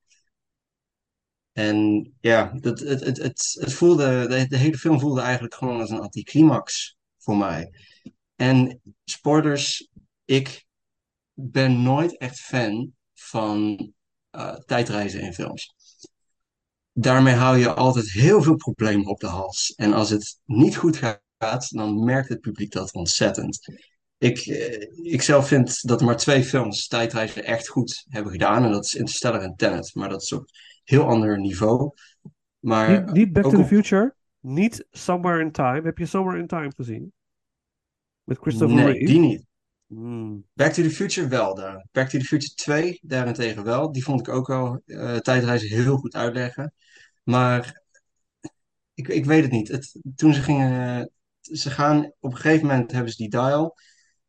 En ja, het, het, het, het, het voelde, de, de hele film voelde eigenlijk gewoon als een anticlimax voor mij. En spoilers, ik ben nooit echt fan van eh, tijdreizen in films. Daarmee hou je altijd heel veel problemen op de hals. En als het niet goed gaat, dan merkt het publiek dat ontzettend. Ik, eh, ik zelf vind dat er maar twee films tijdreizen echt goed hebben gedaan. En dat is Interstellar en Tenet. Maar dat is op een heel ander niveau. Maar Niet, niet Back to the Future. Niet Somewhere in Time. Heb je Somewhere in Time gezien? Met Christopher nee, Reeve? die niet. Hmm. Back to the Future wel. Daar. Back to the Future 2 daarentegen wel. Die vond ik ook wel eh, tijdreizen heel goed uitleggen. Maar ik, ik weet het niet. Het, toen ze gingen. Ze gaan. Op een gegeven moment hebben ze die dial.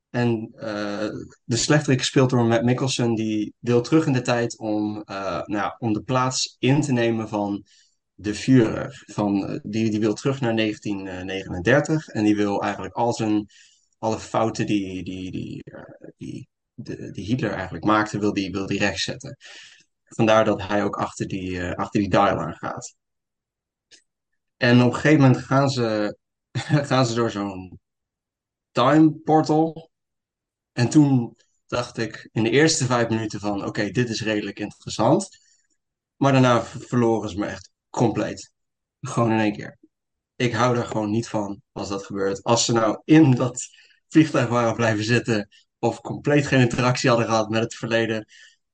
En eh, de slechterik gespeeld door Matt Mikkelsen. Die wil terug in de tijd om, eh, nou, om de plaats in te nemen van de Führer. Van, die, die wil terug naar 1939. En die wil eigenlijk al zijn. Alle fouten die, die, die, eh, die, de, die Hitler eigenlijk maakte, wil die, wil die rechtzetten. Vandaar dat hij ook achter die, eh, achter die dial aan gaat. En op een gegeven moment gaan ze, gaan ze door zo'n time portal. En toen dacht ik in de eerste vijf minuten van, oké, dit is redelijk interessant. Maar daarna verloren ze me echt compleet. Gewoon in één keer. Ik hou daar gewoon niet van als dat gebeurt. Als ze nou in dat vliegtuig waren blijven zitten of compleet geen interactie hadden gehad met het verleden,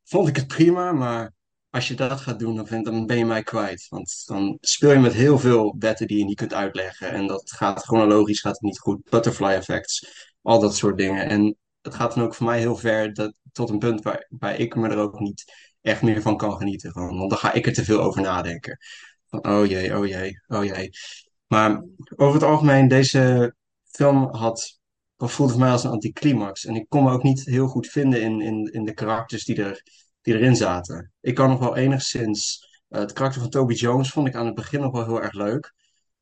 vond ik het prima. Maar als je dat gaat doen, dan, vind, dan ben je mij kwijt. Want dan speel je met heel veel wetten die je niet kunt uitleggen. En dat gaat chronologisch gaat niet goed. Butterfly effects, al dat soort dingen. En het gaat dan ook voor mij heel ver dat, tot een punt waar, ik me er ook niet echt meer van kan genieten. Want dan ga ik er te veel over nadenken. Van, oh jee, oh jee, oh jee. Maar over het algemeen, deze film had, wat voelde voor mij als een anticlimax. En ik kon me ook niet heel goed vinden in, in, in de karakters die, er, die erin zaten. Ik kan nog wel enigszins, eh, het karakter van Toby Jones vond ik aan het begin nog wel heel erg leuk.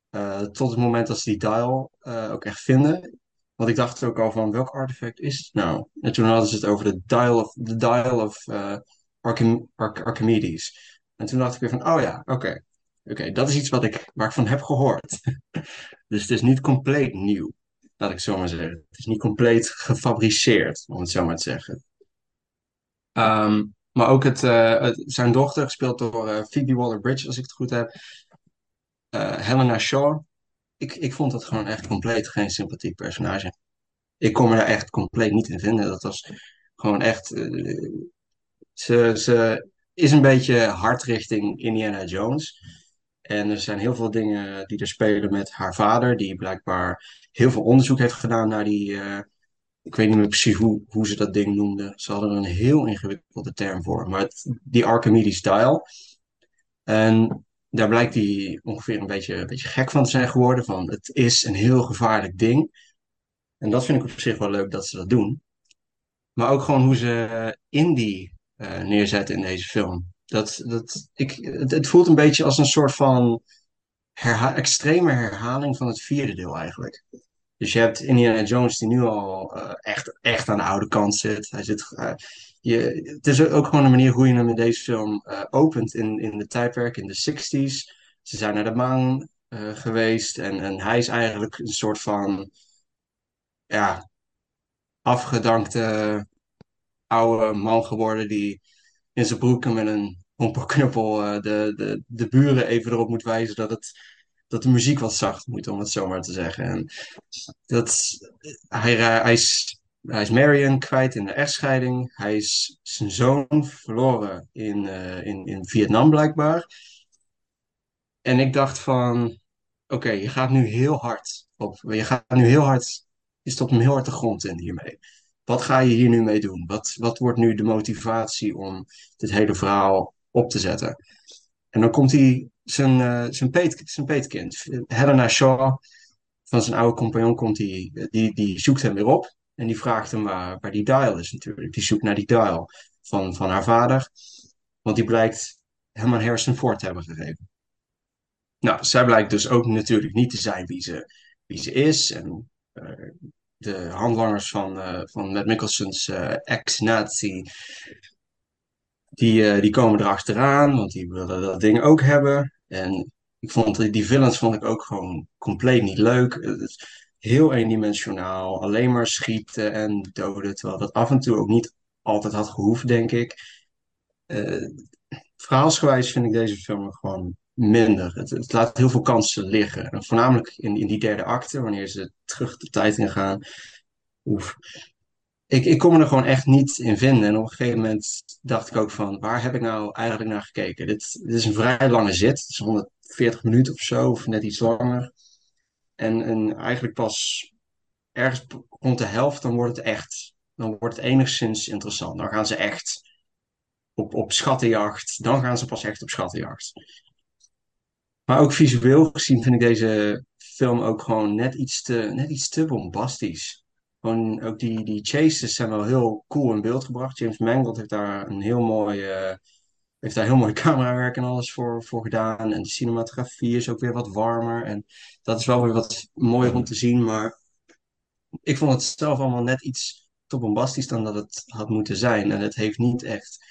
Eh, tot het moment dat ze die dial eh, ook echt vinden. Want ik dacht ook al van, welk artefact is het nou? En toen hadden ze het over de dial of, de dial of Archim- Arch- Archimedes. En toen dacht ik weer van, oh ja, oké. Oké, dat is iets wat ik, waar ik van heb gehoord. Dus het is niet compleet nieuw, laat ik zo maar zeggen. Het is niet compleet gefabriceerd, om het zo maar te zeggen. Ehm, maar ook het, eh, het- zijn dochter, gespeeld door eh, Phoebe Waller-Bridge, als ik het goed heb. Eh, Helena Shaw. Ik, ik vond dat gewoon echt compleet geen sympathiek personage. Ik kon me daar echt compleet niet in vinden. Dat was gewoon echt. ze, ze is een beetje hard richting Indiana Jones. En er zijn heel veel dingen die er spelen met haar vader, die blijkbaar heel veel onderzoek heeft gedaan naar die. eh, ik weet niet meer precies hoe, hoe ze dat ding noemden. Ze hadden er een heel ingewikkelde term voor. Maar die Archimedes dial. En daar blijkt hij ongeveer een beetje, een beetje gek van te zijn geworden. Van het is een heel gevaarlijk ding. En dat vind ik op zich wel leuk dat ze dat doen. Maar ook gewoon hoe ze eh, neerzetten in deze film. Dat, dat, ik, het, voelt een beetje als een soort van extreme herhaling van het vierde deel eigenlijk. Dus je hebt Indiana Jones die nu al eh, echt, echt aan de oude kant zit. Hij zit eh, je, het is ook gewoon een manier hoe je hem in deze film eh, opent in, in de tijdperk in de 60s. Ze zijn naar de maan geweest en, en hij is eigenlijk een soort van ja, afgedankte oude man geworden die in zijn broeken met een homperknuppel eh, de, de, de buren even erop moet wijzen dat, het, dat de muziek wat zacht moet, om het zo maar te zeggen. En dat, hij, hij, is, hij is Marion kwijt in de echtscheiding. Hij is zijn zoon verloren in, eh, in, in Vietnam blijkbaar. En ik dacht van, oké, je gaat nu heel hard op, je gaat nu heel hard, je stopt hem heel hard de grond in hiermee. Wat ga je hier nu mee doen? Wat, wat wordt nu de motivatie om dit hele verhaal op te zetten? En dan komt hij zijn, eh, zijn, peet, zijn peetkind, Helena Shaw, van zijn oude compagnon, komt hij, die, die zoekt hem weer op. En die vraagt hem waar, waar die dial is natuurlijk. Die zoekt naar die dial van, van haar vader. Want die blijkt hem aan Harrison Ford te hebben gegeven. Nou, zij blijkt dus ook natuurlijk niet te zijn wie ze, wie ze is. En eh, de handlangers van, eh, van Matt Mickelson's eh, ex-nazi, die, eh, die komen erachteraan, want die willen dat ding ook hebben. En ik vond die, villains vond ik ook gewoon compleet niet leuk. Heel eendimensionaal, alleen maar schieten en doden, terwijl dat af en toe ook niet altijd had gehoefd, denk ik. Verhaalsgewijs vind ik deze film gewoon minder. Het, laat heel veel kansen liggen. En voornamelijk in, in die derde acte, wanneer ze terug de tijd in gaan. Oef. Ik, ik kon me er gewoon echt niet in vinden. En op een gegeven moment dacht ik ook van, waar heb ik nou eigenlijk naar gekeken? Dit, dit is een vrij lange zit. Het is 140 minuten of zo, of net iets langer. En, en eigenlijk pas ergens rond de helft, dan wordt het echt, dan wordt het enigszins interessant. Dan gaan ze echt op, op schattenjacht. Dan gaan ze pas echt op schattenjacht. Maar ook visueel gezien vind ik deze film ook gewoon net iets te, net iets te bombastisch. Gewoon ook die, die chases zijn wel heel cool in beeld gebracht. James Mangold heeft daar een heel mooi, eh, heeft daar heel mooi camerawerk en alles voor, voor gedaan. En de cinematografie is ook weer wat warmer. En dat is wel weer wat mooier om te zien. Maar ik vond het zelf allemaal net iets te bombastisch dan dat het had moeten zijn. En het heeft niet echt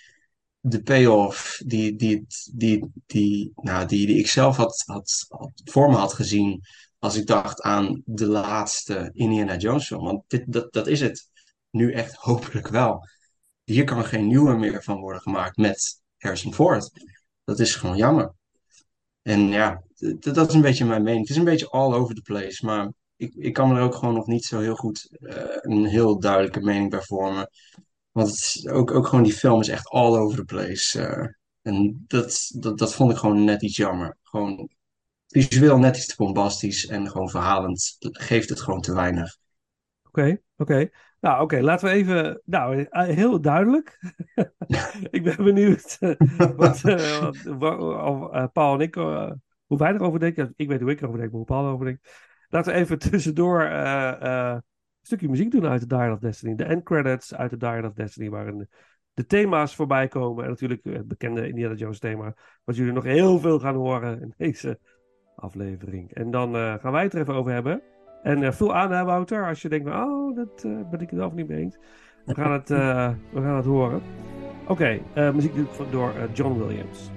de payoff die, die, die, die, nou, die, die ik zelf had, had, had voor me had gezien als ik dacht aan de laatste Indiana Jones film. Want dit, dat, dat is het nu echt hopelijk wel. Hier kan geen nieuwe meer van worden gemaakt met Harrison Ford. Dat is gewoon jammer. En ja, dat is een beetje mijn mening. Het is een beetje all over the place, maar ik, ik kan er ook gewoon nog niet zo heel goed eh, een heel duidelijke mening bij vormen. Want het is ook, ook gewoon die film is echt all over the place. eh. en dat, dat, dat vond ik gewoon net iets jammer. Gewoon visueel net iets te bombastisch en gewoon verhalend geeft het gewoon te weinig. Oké, oké. Nou, oké, laten we even. Nou, eh, heel duidelijk. ik ben benieuwd eh, wat, wat, Paul en ik, hoe wij erover denken. Ik weet hoe ik erover denk, maar hoe Paul erover denkt. Laten we even tussendoor stukje muziek doen uit de Dial of Destiny. De end credits uit de Dial of Destiny, waarin de thema's voorbij komen. En natuurlijk het bekende Indiana Jones thema, wat jullie nog heel veel gaan horen in deze aflevering. En dan eh, gaan wij het er even over hebben. En eh, vul aan, Wouter, als je denkt, oh, dat eh, ben ik het zelf niet mee eens. We gaan het, we gaan het horen. Oké, muziek door John Williams.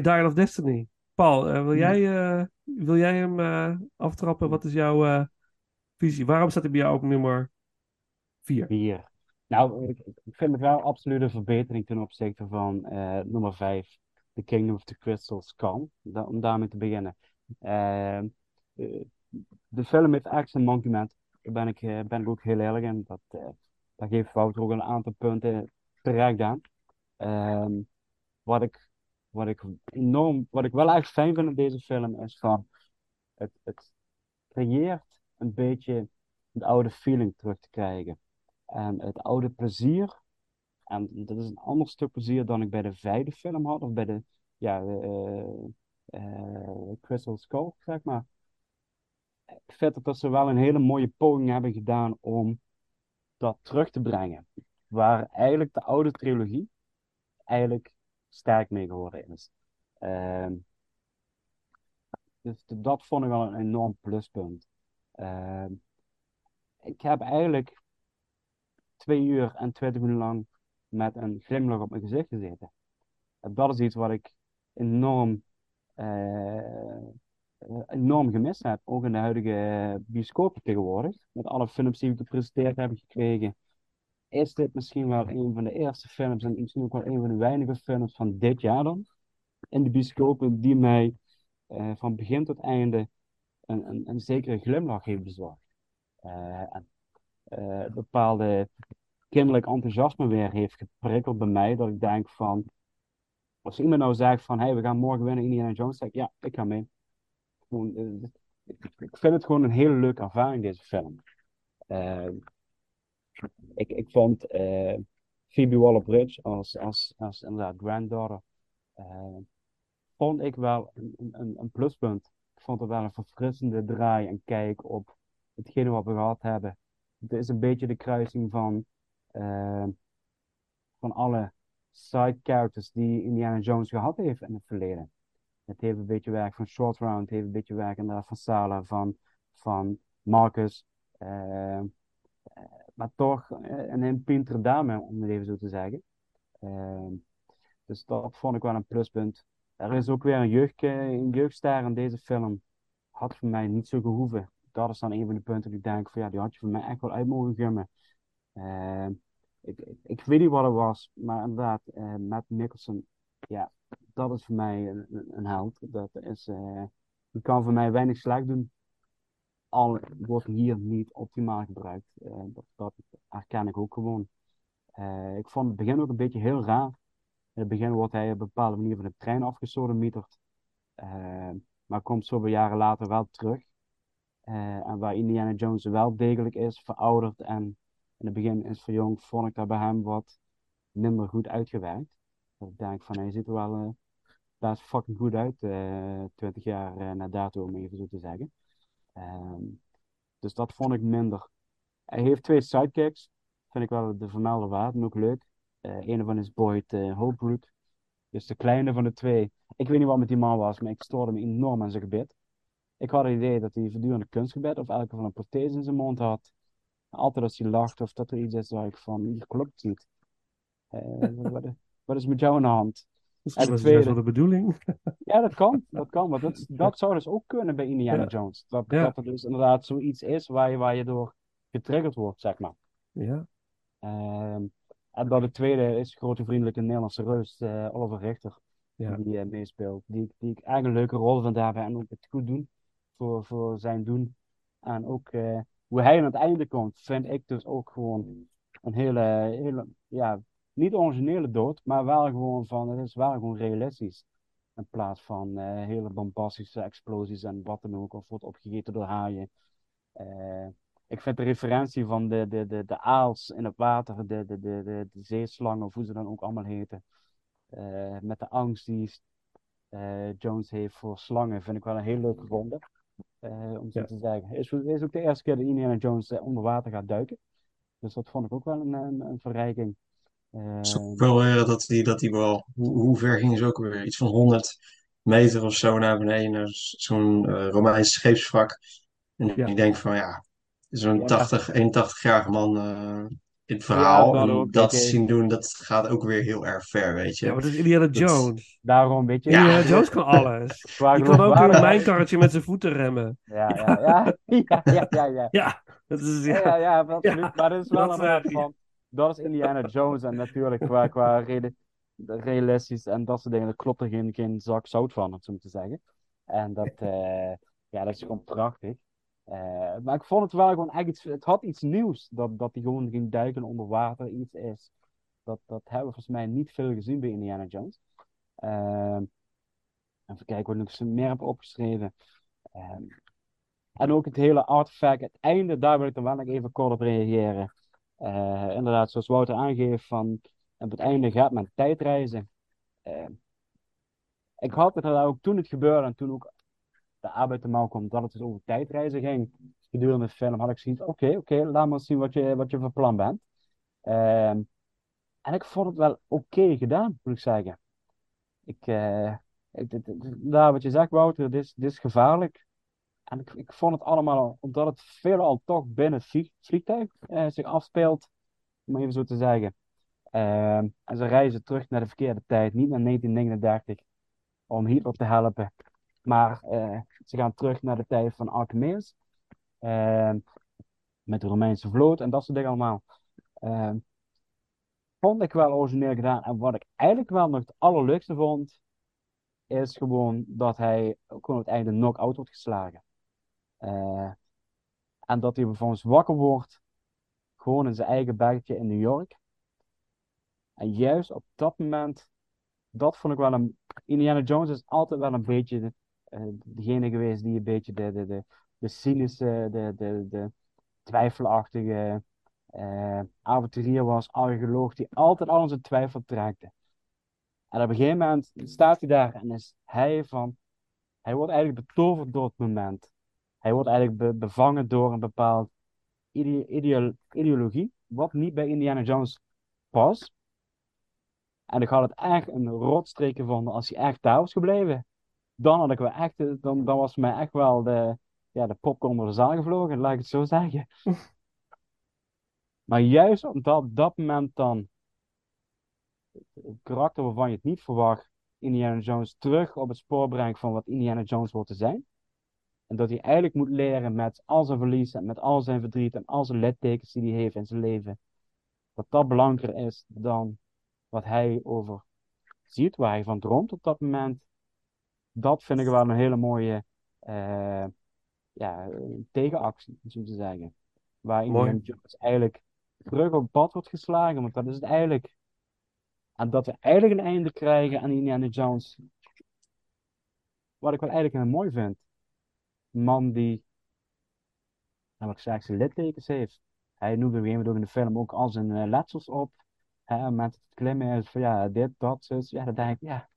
Oké, Dial of Destiny. Paul, eh, wil, jij, eh, wil jij hem eh, aftrappen? Wat is jouw visie? Waarom staat hij bij jou op nummer 4? Vier. Nou, ik, ik vind het wel absoluut een verbetering ten opzichte van nummer 5, The Kingdom of the Crystal Skull. Da- om daarmee te beginnen. Ehm, eh, de film heeft echt zijn monument. Daar ben ik, ben ik ook heel eerlijk in. Dat, daar geeft Wouter ook een aantal punten terecht aan. Ehm, wat ik, wat ik enorm, wat ik wel echt fijn vind in deze film is van het, het creëert een beetje de oude feeling terug te krijgen. En het oude plezier, en dat is een ander stuk plezier dan ik bij de vijfde film had, of bij de ja, eh, eh, Crystal Skull, zeg maar. Ik vind dat ze wel een hele mooie poging hebben gedaan om dat terug te brengen. Waar eigenlijk de oude trilogie eigenlijk sterk mee geworden is. Ehm, dus dat vond ik wel een enorm pluspunt. Ehm, ik heb eigenlijk twee uur en twintig minuten lang met een glimlach op mijn gezicht gezeten. En dat is iets wat ik enorm, eh, enorm gemist heb. Ook in de huidige bioscopen tegenwoordig. Met alle films die we gepresenteerd hebben gekregen. Is dit misschien wel een van de eerste films en misschien ook wel een van de weinige films van dit jaar dan. In de bioscopen die mij eh, van begin tot einde een, een, een zekere glimlach heeft bezorgd. Eh, en eh, bepaalde kinderlijk enthousiasme weer heeft geprikkeld bij mij. Dat ik denk van, als iemand nou zegt van, hey, we gaan morgen winnen Indiana Jones, zeg ik, ja, ik ga mee. Ik vind het gewoon een hele leuke ervaring, deze film. Ik, ik vond eh Phoebe Waller-Bridge als, als, als inderdaad granddaughter, eh, vond ik wel een, een, een pluspunt. Ik vond het wel een verfrissende draai en kijk op hetgene wat we gehad hebben. Het is een beetje de kruising van, eh, van alle side characters die Indiana Jones gehad heeft in het verleden. Het heeft een beetje werk van Short Round, het heeft een beetje werk inderdaad van Sala, van, van Marcus. Maar toch eh, een impintere dame, om het even zo te zeggen. Eh, dus dat vond ik wel een pluspunt. Er is ook weer een, jeugd, eh, jeugdster in deze film. Had voor mij niet zo gehoeven. Dat is dan een van de punten die ik denk van ja, die had je voor mij echt wel uit mogen gummen. Eh, ik, ik, weet niet wat het was, maar inderdaad, eh Matt Nicholson, ja, dat is voor mij een, een- held. Dat is, eh, die kan voor mij weinig slecht doen. Al wordt hier niet optimaal gebruikt. Eh, dat, dat herken ik ook gewoon. Eh, ik vond het begin ook een beetje heel raar. In het begin wordt hij op een bepaalde manier van de trein afgesodemieterd. Eh maar komt zoveel jaren later wel terug. En waar Indiana Jones wel degelijk is, verouderd en in het begin is verjongd, vond ik dat bij hem wat minder goed uitgewerkt. Dat ik denk van, hij ziet er wel best fucking goed uit, eh 20 jaar na dato, om even zo te zeggen. Ehm, dus dat vond ik minder. Hij heeft twee sidekicks, vind ik wel de vermelde waard, en ook leuk. Eh een van is Boyd eh Holbrook, dus de kleine van de twee. Ik weet niet wat met die man was, maar ik stoorde me enorm aan zijn gebit. Ik had het idee dat hij voortdurend kunstgebed of elke van een prothese in zijn mond had. Altijd als hij lacht of dat er iets is waar ik van, hier klopt niet. Eh, wat, wat is met jou aan de hand? Misschien was juist tweede. wel de bedoeling. Ja, dat kan. Dat kan. Maar dat, dat zou dus ook kunnen bij Indiana Ja. Jones. Dat, Ja. dat er dus inderdaad zoiets is waar je, waar je door getriggerd wordt, zeg maar. Ja, Ehm, en dan de tweede is grote vriendelijke Nederlandse reus, eh, Oliver Richter, Ja. die eh, meespeelt. Die, ik- die ik eigenlijk een leuke rol vind daarbij en ook het goed doen voor, voor zijn doen. En ook eh, hoe hij aan het einde komt, vind ik dus ook gewoon een hele, hele ja, niet originele dood, maar wel gewoon van, het is wel gewoon realistisch. In plaats van eh, hele bombastische explosies en wat dan ook, of wordt opgegeten door haaien. Eh, ik vind de referentie van de, de, de, de aals in het water, de, de, de, de, de zeeslangen, of hoe ze dan ook allemaal heten, eh, met de angst die Jones heeft voor slangen, vind ik wel een heel leuk gevonden. Eh, om zo Ja. te zeggen. Is, is ook de eerste keer dat Indiana Jones onder water gaat duiken. Dus dat vond ik ook wel een, een, een verrijking. Het is Eh, ook wel weer dat die, dat die wel, hoe, hoe ver gingen ze ook weer? Iets van 100 meter of zo naar beneden, naar zo'n eh, Romeins scheepswrak. En Ja. ik denk van ja, zo'n Ja. 80, 81-jarige man, eh, in het verhaal. dat dat zien doen, dat gaat ook weer heel erg ver, weet je. Ja, maar het is Indiana Dat- Jones. Daarom, weet je. Ja. Indiana Jones kan alles. Die kan ook een mijnkarretje met zijn voeten remmen. Ja, ja, ja. Ja, ja, ja, ja. Ja, dat is... Ja, Ja. ja, ja, absoluut. Maar dat is wel dat je. van... Dat is Indiana Jones en natuurlijk qua, qua rede, realistisch en dat soort dingen, daar klopt er geen, geen zak zout van, om zo te zeggen. En dat, eh, ja, dat is gewoon prachtig. Eh, maar ik vond het wel gewoon echt iets, het had iets nieuws, dat, dat hij gewoon ging duiken onder water, iets is. Dat, dat hebben we volgens mij niet veel gezien bij Indiana Jones. Ehm, even kijken wat ik nog meer heb opgeschreven. Ehm, en ook het hele artefact, het einde, daar wil ik dan wel even kort op reageren. Eh, inderdaad, zoals Wouter aangeeft, van op het einde gaat men tijdreizen. Eh, ik had het ook toen het gebeurde en toen ook de arbeid te kwam dat het dus over tijdreizen ging. Gedurende de film had ik zoiets, oké, oké, laat maar zien wat je, wat je van plan bent. Ehm, en ik vond het wel oké gedaan, moet ik zeggen. Ik, eh, daar wat je zegt, Wouter, dit dit is gevaarlijk. En ik, vond het allemaal, omdat het veelal toch binnen het vlieg- vliegtuig eh, zich afspeelt, om even zo te zeggen. Ehm, en ze reizen terug naar de verkeerde tijd, niet naar 1939, om Hitler te helpen. Maar eh, ze gaan terug naar de tijd van Archimedes, ehm, met de Romeinse vloot en dat soort dingen allemaal. Ehm, vond ik wel origineel gedaan. En wat ik eigenlijk wel nog het allerleukste vond, is gewoon dat hij ook op het einde knock-out wordt geslagen. Eh, en dat hij vervolgens wakker wordt, gewoon in zijn eigen bergje in New York. En juist op dat moment, dat vond ik wel een. Indiana Jones is altijd wel een beetje eh, degene geweest die een beetje de, de, de, de cynische, de, de, de twijfelachtige eh, avonturier was, archeoloog, die altijd al zijn twijfel trekte. En op een gegeven moment staat hij daar en is hij van. Hij wordt eigenlijk betoverd door het moment. Hij wordt eigenlijk be- bevangen door een bepaald ide- ideo- ideologie, wat niet bij Indiana Jones past. En ik had het echt een rotstreek gevonden als hij echt daar was gebleven. Dan had ik wel echt, dan, dan was mij echt wel de, ja, de popcorn door de zaal gevlogen, laat ik het zo zeggen. Maar juist op dat, moment dan, het karakter waarvan je het niet verwacht, Indiana Jones terug op het spoor brengt van wat Indiana Jones wordt te zijn. En dat hij eigenlijk moet leren met al zijn verlies en met al zijn verdriet en al zijn littekens die hij heeft in zijn leven. Dat dat belangrijker is dan wat hij over ziet, waar hij van droomt op dat moment. Dat vind ik wel een hele mooie eh, ja, tegenactie, zo te zeggen. Waar Indiana Mooi. Jones eigenlijk terug op pad wordt geslagen, want dat is het eigenlijk. En dat we eigenlijk een einde krijgen aan Indiana Jones. Wat ik wel eigenlijk heel mooi vind. Man die, nou zeg, zijn littekens heeft. Hij noemde op een gegeven moment ook in de film ook al zijn eh, letsels op. Hè, met het klimmen is van ja, dit, dat, zus. Ja, dan denk ik, ja,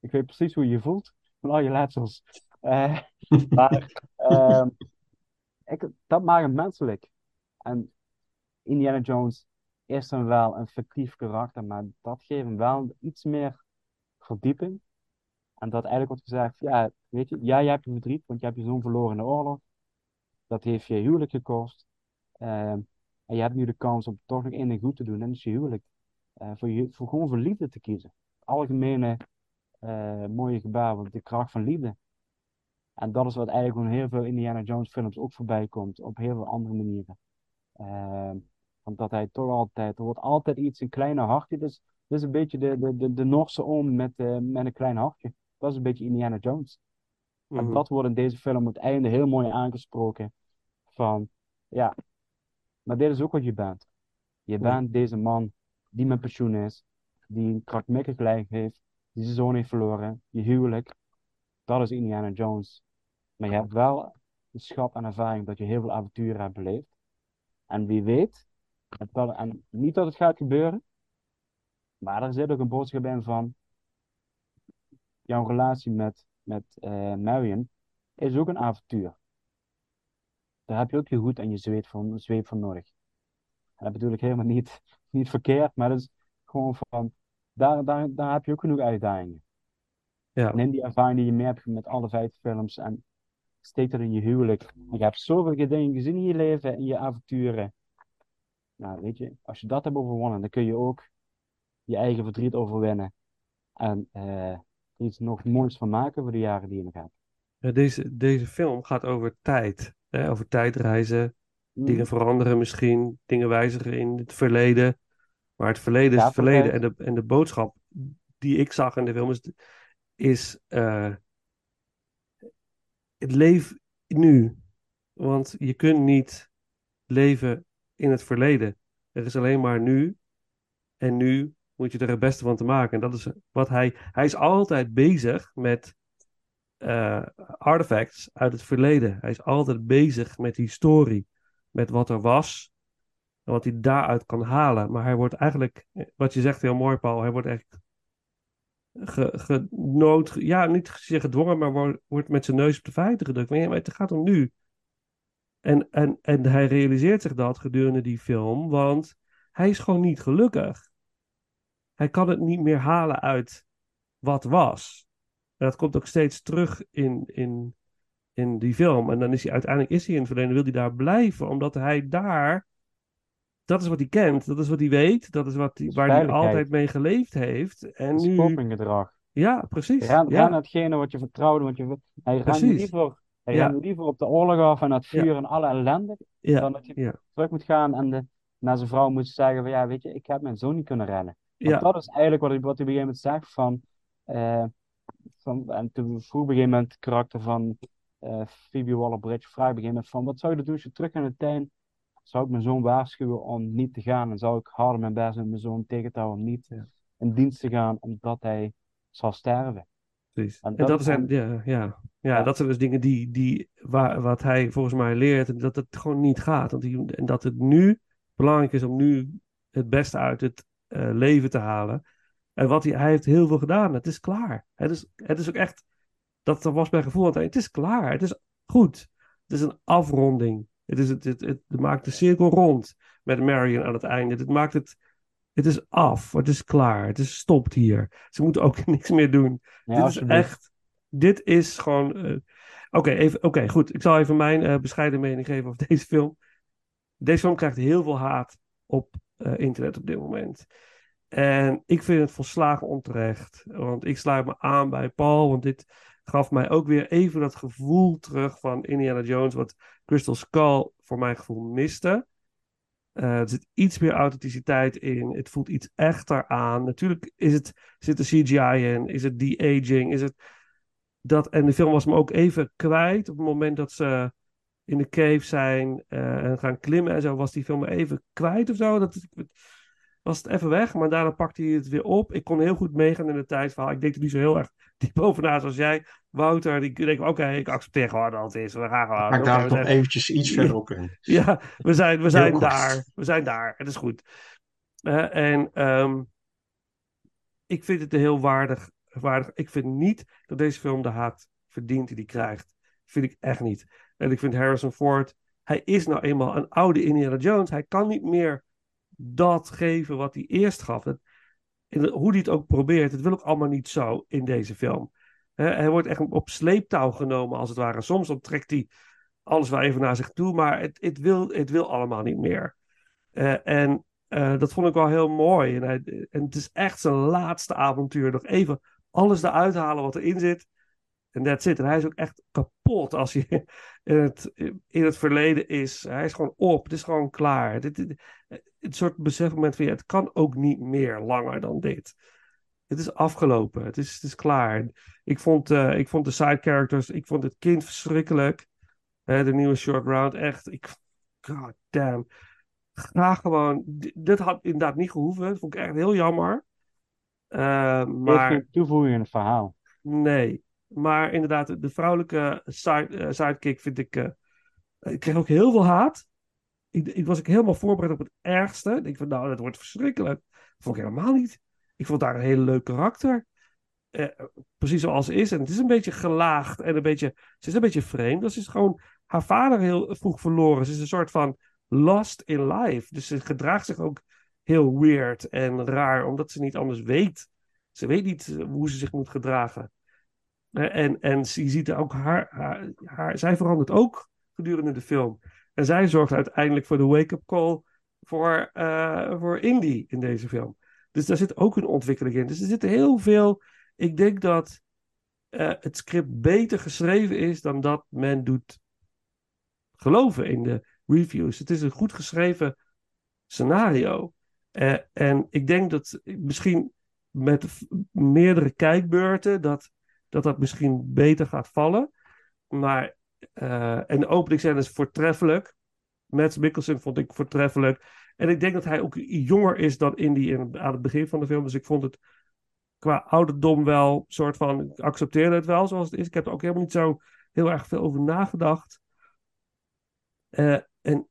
ik weet precies hoe je je voelt met al je letsels. Eh, maar ehm, ik, dat maakt het menselijk. En Indiana Jones is dan wel een fictief karakter, maar dat geeft hem wel iets meer verdieping. En dat eigenlijk wordt gezegd, ja, weet je, ja, je hebt je verdriet, want je hebt je zoon verloren in de oorlog. Dat heeft je huwelijk gekost. Ehm, en je hebt nu de kans om toch nog één ding goed te doen, en dat is je huwelijk. Eh, voor, je, voor gewoon voor liefde te kiezen. Algemene eh, mooie gebaar, want de kracht van liefde. En dat is wat eigenlijk gewoon heel veel Indiana Jones films ook voorbij komt, op heel veel andere manieren. Ehm, want dat hij toch altijd, er wordt altijd iets, een kleine hartje. Dus is een beetje de, de, de, de Noorse oom met, eh, met een klein hartje. Dat is een beetje Indiana Jones. En Mhm. dat wordt in deze film op het einde heel mooi aangesproken. Van, ja, maar dit is ook wat je bent. Je bent deze man die met pensioen is, die een krachtmikkig lijk heeft, die zijn zoon heeft verloren, je huwelijk. Dat is Indiana Jones. Maar je hebt wel een schat aan ervaring dat je heel veel avonturen hebt beleefd. En wie weet, en niet dat het gaat gebeuren, maar er zit ook een boodschap in van jouw relatie met, met eh, Marion is ook een avontuur. Daar heb je ook je goed en je zweet voor, zweep voor nodig. En dat bedoel ik helemaal niet, niet verkeerd, maar dat is gewoon van, daar, daar, daar heb je ook genoeg uitdagingen. Ja. Neem die ervaring die je mee hebt met alle vijf films en steek dat in je huwelijk. Je hebt zoveel dingen gezien in je leven, in je avonturen. nou weet je, als je dat hebt overwonnen, dan kun je ook je eigen verdriet overwinnen. En eh, iets nog moois van maken voor de jaren die je nog hebt. Ja, deze, deze film gaat over tijd. Hè? Over tijdreizen. Mm. Dingen veranderen misschien. Dingen wijzigen in het verleden. Maar het verleden is het verleden. En de, en de boodschap die ik zag in de film is... is het leef nu. Want je kunt niet leven in het verleden. Er is alleen maar nu. En nu moet je er het beste van te maken. En dat is wat hij... Hij is altijd bezig met eh, artifacts uit het verleden. Hij is altijd bezig met historie. Met wat er was. En wat hij daaruit kan halen. Maar hij wordt eigenlijk... Wat je zegt heel mooi, Paul. Hij wordt echt ge, genood... Ja, niet gedwongen, maar wordt, wordt met zijn neus op de feiten gedrukt. Ja, maar het gaat om nu. En, en, en hij realiseert zich dat gedurende die film, want hij is gewoon niet gelukkig. Hij kan het niet meer halen uit wat was. En dat komt ook steeds terug in, in, in die film. En dan is hij uiteindelijk is hij in het verleden, wil hij daar blijven, omdat hij daar. Dat is wat hij kent, dat is wat hij weet, dat is wat hij, waar hij altijd mee geleefd heeft. En nu. copinggedrag. Ja, precies. Ren, ja, ren hetgene wat je vertrouwde. Want je, hij rent liever, hij Ja. rent liever op de oorlog af en het Ja. vuur en alle ellende. Dan dat je terug moet gaan en de, naar zijn vrouw moet zeggen: van, Ja, weet je, ik heb mijn zoon niet kunnen redden. Want ja, dat is eigenlijk wat hij, wat hij op een gegeven moment zegt van, eh, van en toen vroeg op een gegeven moment het karakter van eh Phoebe Waller-Bridge vraagt op een gegeven moment van wat zou je doen als je terug in de tuin zou ik mijn zoon waarschuwen om niet te gaan en zou ik harder mijn best doen mijn zoon tegen te houden om niet Ja. in dienst te gaan omdat hij zal sterven. precies. En En dat zijn, ja, ja, ja, Ja. dat zijn dus dingen die, die waar, wat hij volgens mij leert, dat het gewoon niet gaat. Want die, en dat het nu belangrijk is om nu het beste uit het leven te halen. En wat hij, hij heeft heel veel gedaan. Het is klaar. Het is, het is ook echt, dat, dat was mijn gevoel. Want het is klaar. Het is goed. Het is een afronding. Het, is, het, het, het, het maakt de cirkel rond met Marion aan het einde. Het maakt het, het is af. Het is klaar. Het is stopt hier. Ze moeten ook niks meer doen. Ja, dit is echt, dit is gewoon. eh, Oké, even. Oké, goed. Ik zal even mijn eh, bescheiden mening geven over deze film. Deze film krijgt heel veel haat op eh, internet op dit moment. En ik vind het volslagen onterecht. Want ik sluit me aan bij Paul. Want dit gaf mij ook weer even dat gevoel terug van Indiana Jones. Wat Crystal Skull voor mijn gevoel miste. Eh, er zit iets meer authenticiteit in. Het voelt iets echter aan. Natuurlijk is het, zit er CGI in. Is het de-aging? Is het dat... En de film was me ook even kwijt. Op het moment dat ze in de cave zijn eh, en gaan klimmen en zo, was die film even kwijt of zo. Dat was het even weg, maar daarna pakte hij het weer op. Ik kon heel goed meegaan in het tijdsverhaal. Ik denk er niet zo heel erg diep bovenaan zoals jij. Wouter, ik denk, oké, ik accepteer gewoon dat het is. We gaan gewoon. Maar daar nog zijn- eventjes iets verder op in. ja, we zijn, we zijn daar. We zijn daar. Het is goed. Eh, en ehm, ik vind het heel waardig, waardig. Ik vind niet dat deze film de haat verdient die hij krijgt. Vind ik echt niet. En ik vind Harrison Ford, hij is nou eenmaal een oude Indiana Jones. Hij kan niet meer dat geven wat hij eerst gaf. Hoe hij het ook probeert, het wil ook allemaal niet zo in deze film. Hij wordt echt op sleeptouw genomen, als het ware. Soms trekt hij alles wel even naar zich toe, maar het, het, wil, het wil allemaal niet meer. Eh, en eh, dat vond ik wel heel mooi. En, hij, en het is echt zijn laatste avontuur. Nog even alles eruit halen wat erin zit. En that's it. En hij is ook echt kapot als hij in het, in het verleden is. Hij is gewoon op. Het is gewoon klaar. Dit, dit- het soort besefmoment van ja, het kan ook niet meer langer dan dit. Het is afgelopen. Het is, het is klaar. Ik vond, eh, ik vond de side characters, ik vond het kind verschrikkelijk. De nieuwe short round, echt. Ik, god damn. Graag gewoon. Dit had inderdaad niet gehoeven. Dat vond ik echt heel jammer. Heeft maar geen toevoeging in het verhaal. nee. Maar inderdaad, de vrouwelijke side, eh, sidekick vind ik. eh, ik kreeg ook heel veel haat. Ik, ik was ook helemaal voorbereid op het ergste. Ik van, nou, dat wordt verschrikkelijk. Dat vond ik helemaal niet. Ik vond daar een hele leuk karakter. Eh, precies zoals ze is. En het is een beetje gelaagd en een beetje. Ze is een beetje vreemd. Dat ze is gewoon haar vader heel vroeg verloren. Ze is een soort van lost in life. Dus ze gedraagt zich ook heel weird en raar, omdat ze niet anders weet. Ze weet niet hoe ze zich moet gedragen. En, en je ziet ook haar, haar. Zij verandert ook gedurende de film. En zij zorgt uiteindelijk voor de wake-up call voor, eh, voor Indy in deze film. Dus daar zit ook een ontwikkeling in. Dus er zit heel veel. Ik denk dat eh, het script beter geschreven is dan dat men doet geloven in de reviews. Het is een goed geschreven scenario. Eh, en ik denk dat misschien met meerdere kijkbeurten dat dat, dat misschien beter gaat vallen. Maar, eh, en de openingscène is voortreffelijk. Mads Mikkelsen vond ik voortreffelijk. En ik denk dat hij ook jonger is dan Indy in, aan het begin van de film. Dus ik vond het qua ouderdom wel soort van... Ik accepteerde het wel zoals het is. Ik heb er ook helemaal niet zo heel erg veel over nagedacht. Eh, en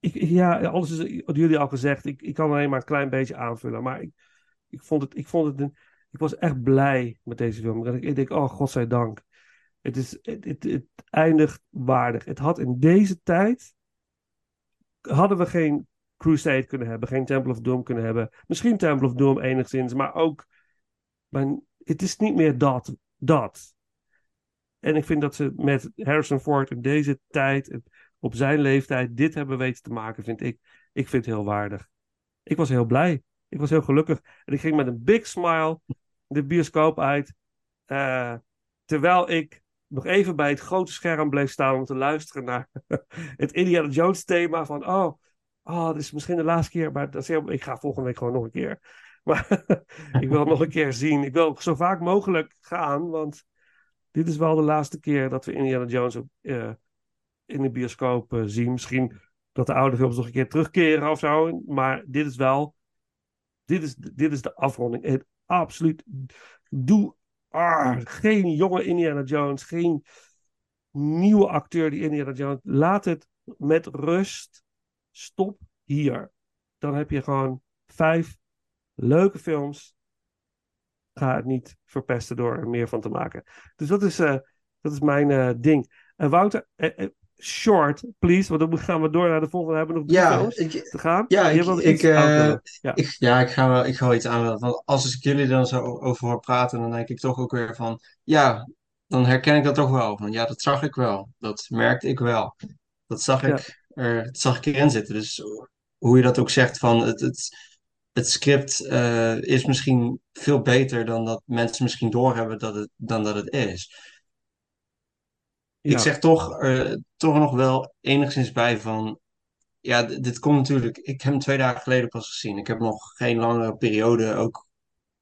ik, ja, alles is wat jullie al gezegd. Ik, ik kan alleen maar een klein beetje aanvullen. Maar ik, ik vond het, ik vond het een, ik was echt blij met deze film. Dat ik, ik denk, oh, godzijdank. Het, is, het, het, het eindigt waardig. Het had in deze tijd, hadden we geen Crusade kunnen hebben, geen Temple of Doom kunnen hebben. Misschien Temple of Doom enigszins, maar ook, maar het is niet meer dat, dat. En ik vind dat ze met Harrison Ford in deze tijd, op zijn leeftijd, dit hebben weten te maken, vind ik, ik vind het heel waardig. Ik was heel blij. Ik was heel gelukkig. En ik ging met een big smile de bioscoop uit. eh, terwijl ik nog even bij het grote scherm bleef staan om te luisteren naar het Indiana Jones thema. Van, oh, oh, dit is misschien de laatste keer, maar dat is heel, ik ga volgende week gewoon nog een keer. Maar ik wil het nog een keer zien. Ik wil zo vaak mogelijk gaan, want dit is wel de laatste keer dat we Indiana Jones eh, in de bioscoop eh, zien. Misschien dat de oude films nog een keer terugkeren of zo. Maar dit is wel. Dit is, dit is de afronding. Het, absoluut. Doe geen jonge Indiana Jones. Geen nieuwe acteur die Indiana Jones. Laat het met rust. Stop hier. Dan heb je gewoon vijf leuke films. Ga het niet verpesten door er meer van te maken. Dus dat is, eh, dat is mijn eh, ding. En Wouter, eh, short, please. Want dan gaan we door naar de volgende. We hebben nog drie Ja, ik, te gaan. ja, ik, ik, eh, ja. ik, ja, ik ga wel, ik ga wel iets aanvullen. Want als ik jullie dan zo over hoor praten, dan denk ik toch ook weer van, ja, dan herken ik dat toch wel. Van, ja, dat zag ik wel. Dat merkte ik wel. Dat zag Ja. ik, er, dat zag ik erin zitten. Dus hoe je dat ook zegt, van het, het, het script eh, is misschien veel beter dan dat mensen misschien doorhebben dat het, dan dat het is. Ik zeg toch, eh, toch nog wel enigszins bij van, ja, dit komt natuurlijk, ik heb hem twee dagen geleden pas gezien. Ik heb nog geen langere periode ook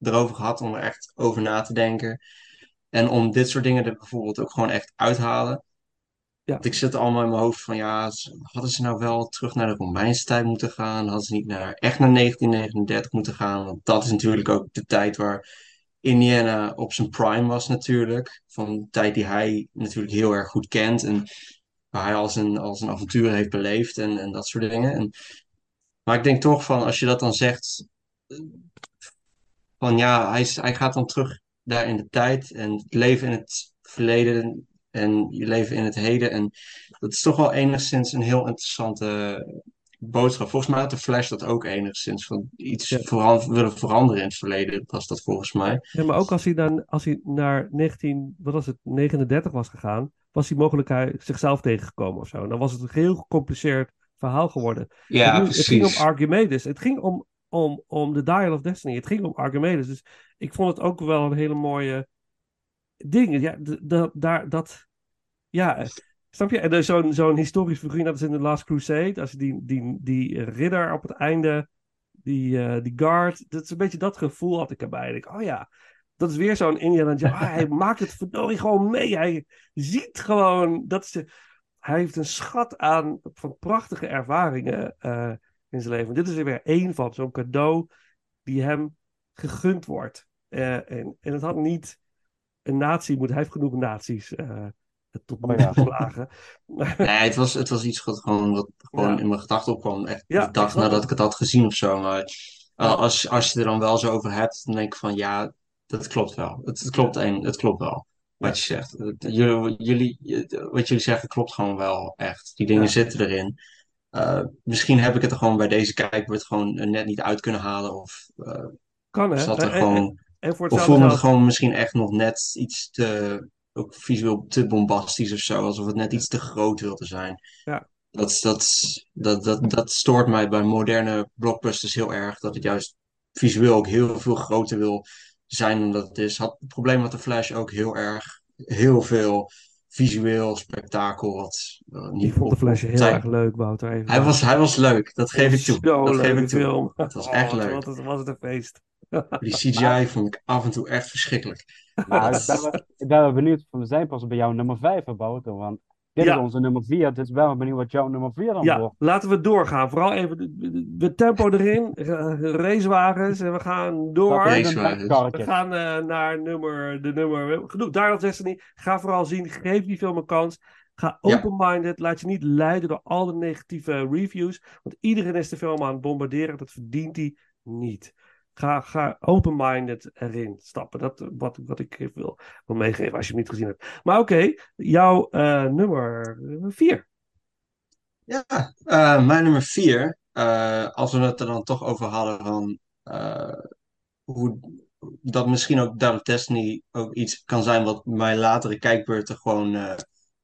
erover gehad om er echt over na te denken. En om dit soort dingen er bijvoorbeeld ook gewoon echt uithalen. Ja. Want ik zit allemaal in mijn hoofd van, ja, hadden ze nou wel terug naar de Romeinse tijd moeten gaan? Hadden ze niet naar, echt naar 1939 moeten gaan? Want dat is natuurlijk ook de tijd waar Indiana op zijn prime was natuurlijk. Van de tijd die hij natuurlijk heel erg goed kent. En waar hij al zijn, al zijn avonturen heeft beleefd en, en dat soort dingen. En, maar ik denk toch van, als je dat dan zegt, van ja, hij, hij gaat dan terug daar in de tijd en het leven in het verleden en je leven in het heden. En dat is toch wel enigszins een heel interessante boodschap. Volgens mij had de Flash dat ook enigszins, van iets Ja. willen veranderen in het verleden, was dat volgens mij. Ja, maar ook als hij dan als hij naar 19, wat was het, 39 was gegaan, was hij mogelijk zichzelf tegengekomen of zo. Dan was het een heel gecompliceerd verhaal geworden. Ja, nu- het ging om precies. Archimedes. Het ging om, om, om de Dial of Destiny. Het ging om Archimedes. Dus ik vond het ook wel een hele mooie ding. Ja, d- d- daar, dat, ja, snap je? En is zo'n zo'n historisch figuur, dat is in The Last Crusade. Als die, die, die ridder op het einde, die, eh, die guard, dat is een beetje dat gevoel had ik erbij. Ik, oh ja, dat is weer zo'n Indiana Jones. Ah, hij maakt het verdorie gewoon mee. Hij ziet gewoon, dat is de, hij heeft een schat aan van prachtige ervaringen eh, in zijn leven. Dit is er weer één van, zo'n cadeau die hem gegund wordt. Eh, en, en het had niet een nazi moeten, hij heeft genoeg nazi's tot Oh ja. geslagen. Nee, het was, het was iets wat gewoon, wat gewoon Ja. in mijn gedachten opkwam. Echt Ja, de dag nadat ik het had gezien of zo. Maar eh, als, als je er dan wel zo over hebt, dan denk ik van ja, dat klopt wel. Het, het klopt, en, het klopt wel. Wat je zegt. Jullie, jullie, wat jullie zeggen klopt gewoon wel echt. Die dingen Ja. zitten erin. Eh, misschien heb ik het er gewoon bij deze kijkbeurt gewoon net niet uit kunnen halen. Of eh, Kan hè? zat er En, gewoon. en voor Of voelde het gewoon misschien echt nog net iets te. Ook visueel te bombastisch of zo. Alsof het net iets te groot wilde zijn. Ja. Dat, dat, dat, dat, dat stoort mij bij moderne blockbusters heel erg. Dat het juist visueel ook heel veel groter wil zijn dan dat het is. Had het probleem met de Flash ook heel erg. Heel veel visueel spektakel. Wat uh, niet Ik vond de Flash heel erg leuk, Wouter. Even Hij was, hij was leuk, dat geef ik toe. Dat geef ik toe. film. Het was echt Oh, leuk. Wat was het een feest. Die CGI vond ik af en toe echt verschrikkelijk. Maar Dat- ik ben, wel, ik ben wel benieuwd, we zijn pas bij jouw nummer 5 gebouwd. Want dit Ja. is onze nummer 4, dus ik ben wel benieuwd wat jouw nummer 4 dan Ja, wordt. laten we doorgaan. Vooral even de, tempo erin. racewagens en we gaan door. We gaan eh, naar nummer, de nummer. Genoeg of Destiny. Ga vooral zien. Geef die film een kans. Ga Ja. open-minded. Laat je niet leiden door al de negatieve reviews. Want iedereen is de film aan het bombarderen. Dat verdient hij niet. Ga, ga open-minded erin stappen. Dat wat, wat ik wil, wil meegeven als je hem niet gezien hebt. Maar oké, jouw eh, nummer 4. Ja, eh, mijn nummer vier. eh, als we het er dan toch over hadden van eh, hoe dat misschien ook of Destiny ook iets kan zijn wat mijn latere kijkbeurten gewoon eh,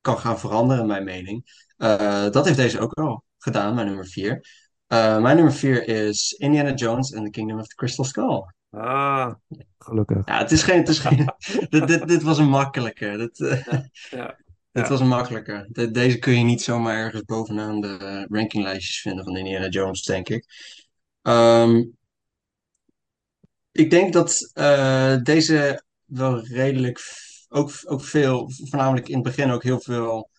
kan gaan veranderen, mijn mening. Eh, dat heeft deze ook al gedaan, mijn nummer vier. Eh, mijn nummer vier is Indiana Jones and the Kingdom of the Crystal Skull. Ah, gelukkig. Ja, het is geen, het is geen, dit, dit, dit was een makkelijke. Dit, eh, Ja. dit Ja. was een makkelijke. De- deze kun je niet zomaar ergens bovenaan de eh, rankinglijstjes vinden van Indiana Jones, denk ik. Ehm, ik denk dat deze wel redelijk, ook, ook veel, voornamelijk in het begin ook heel veel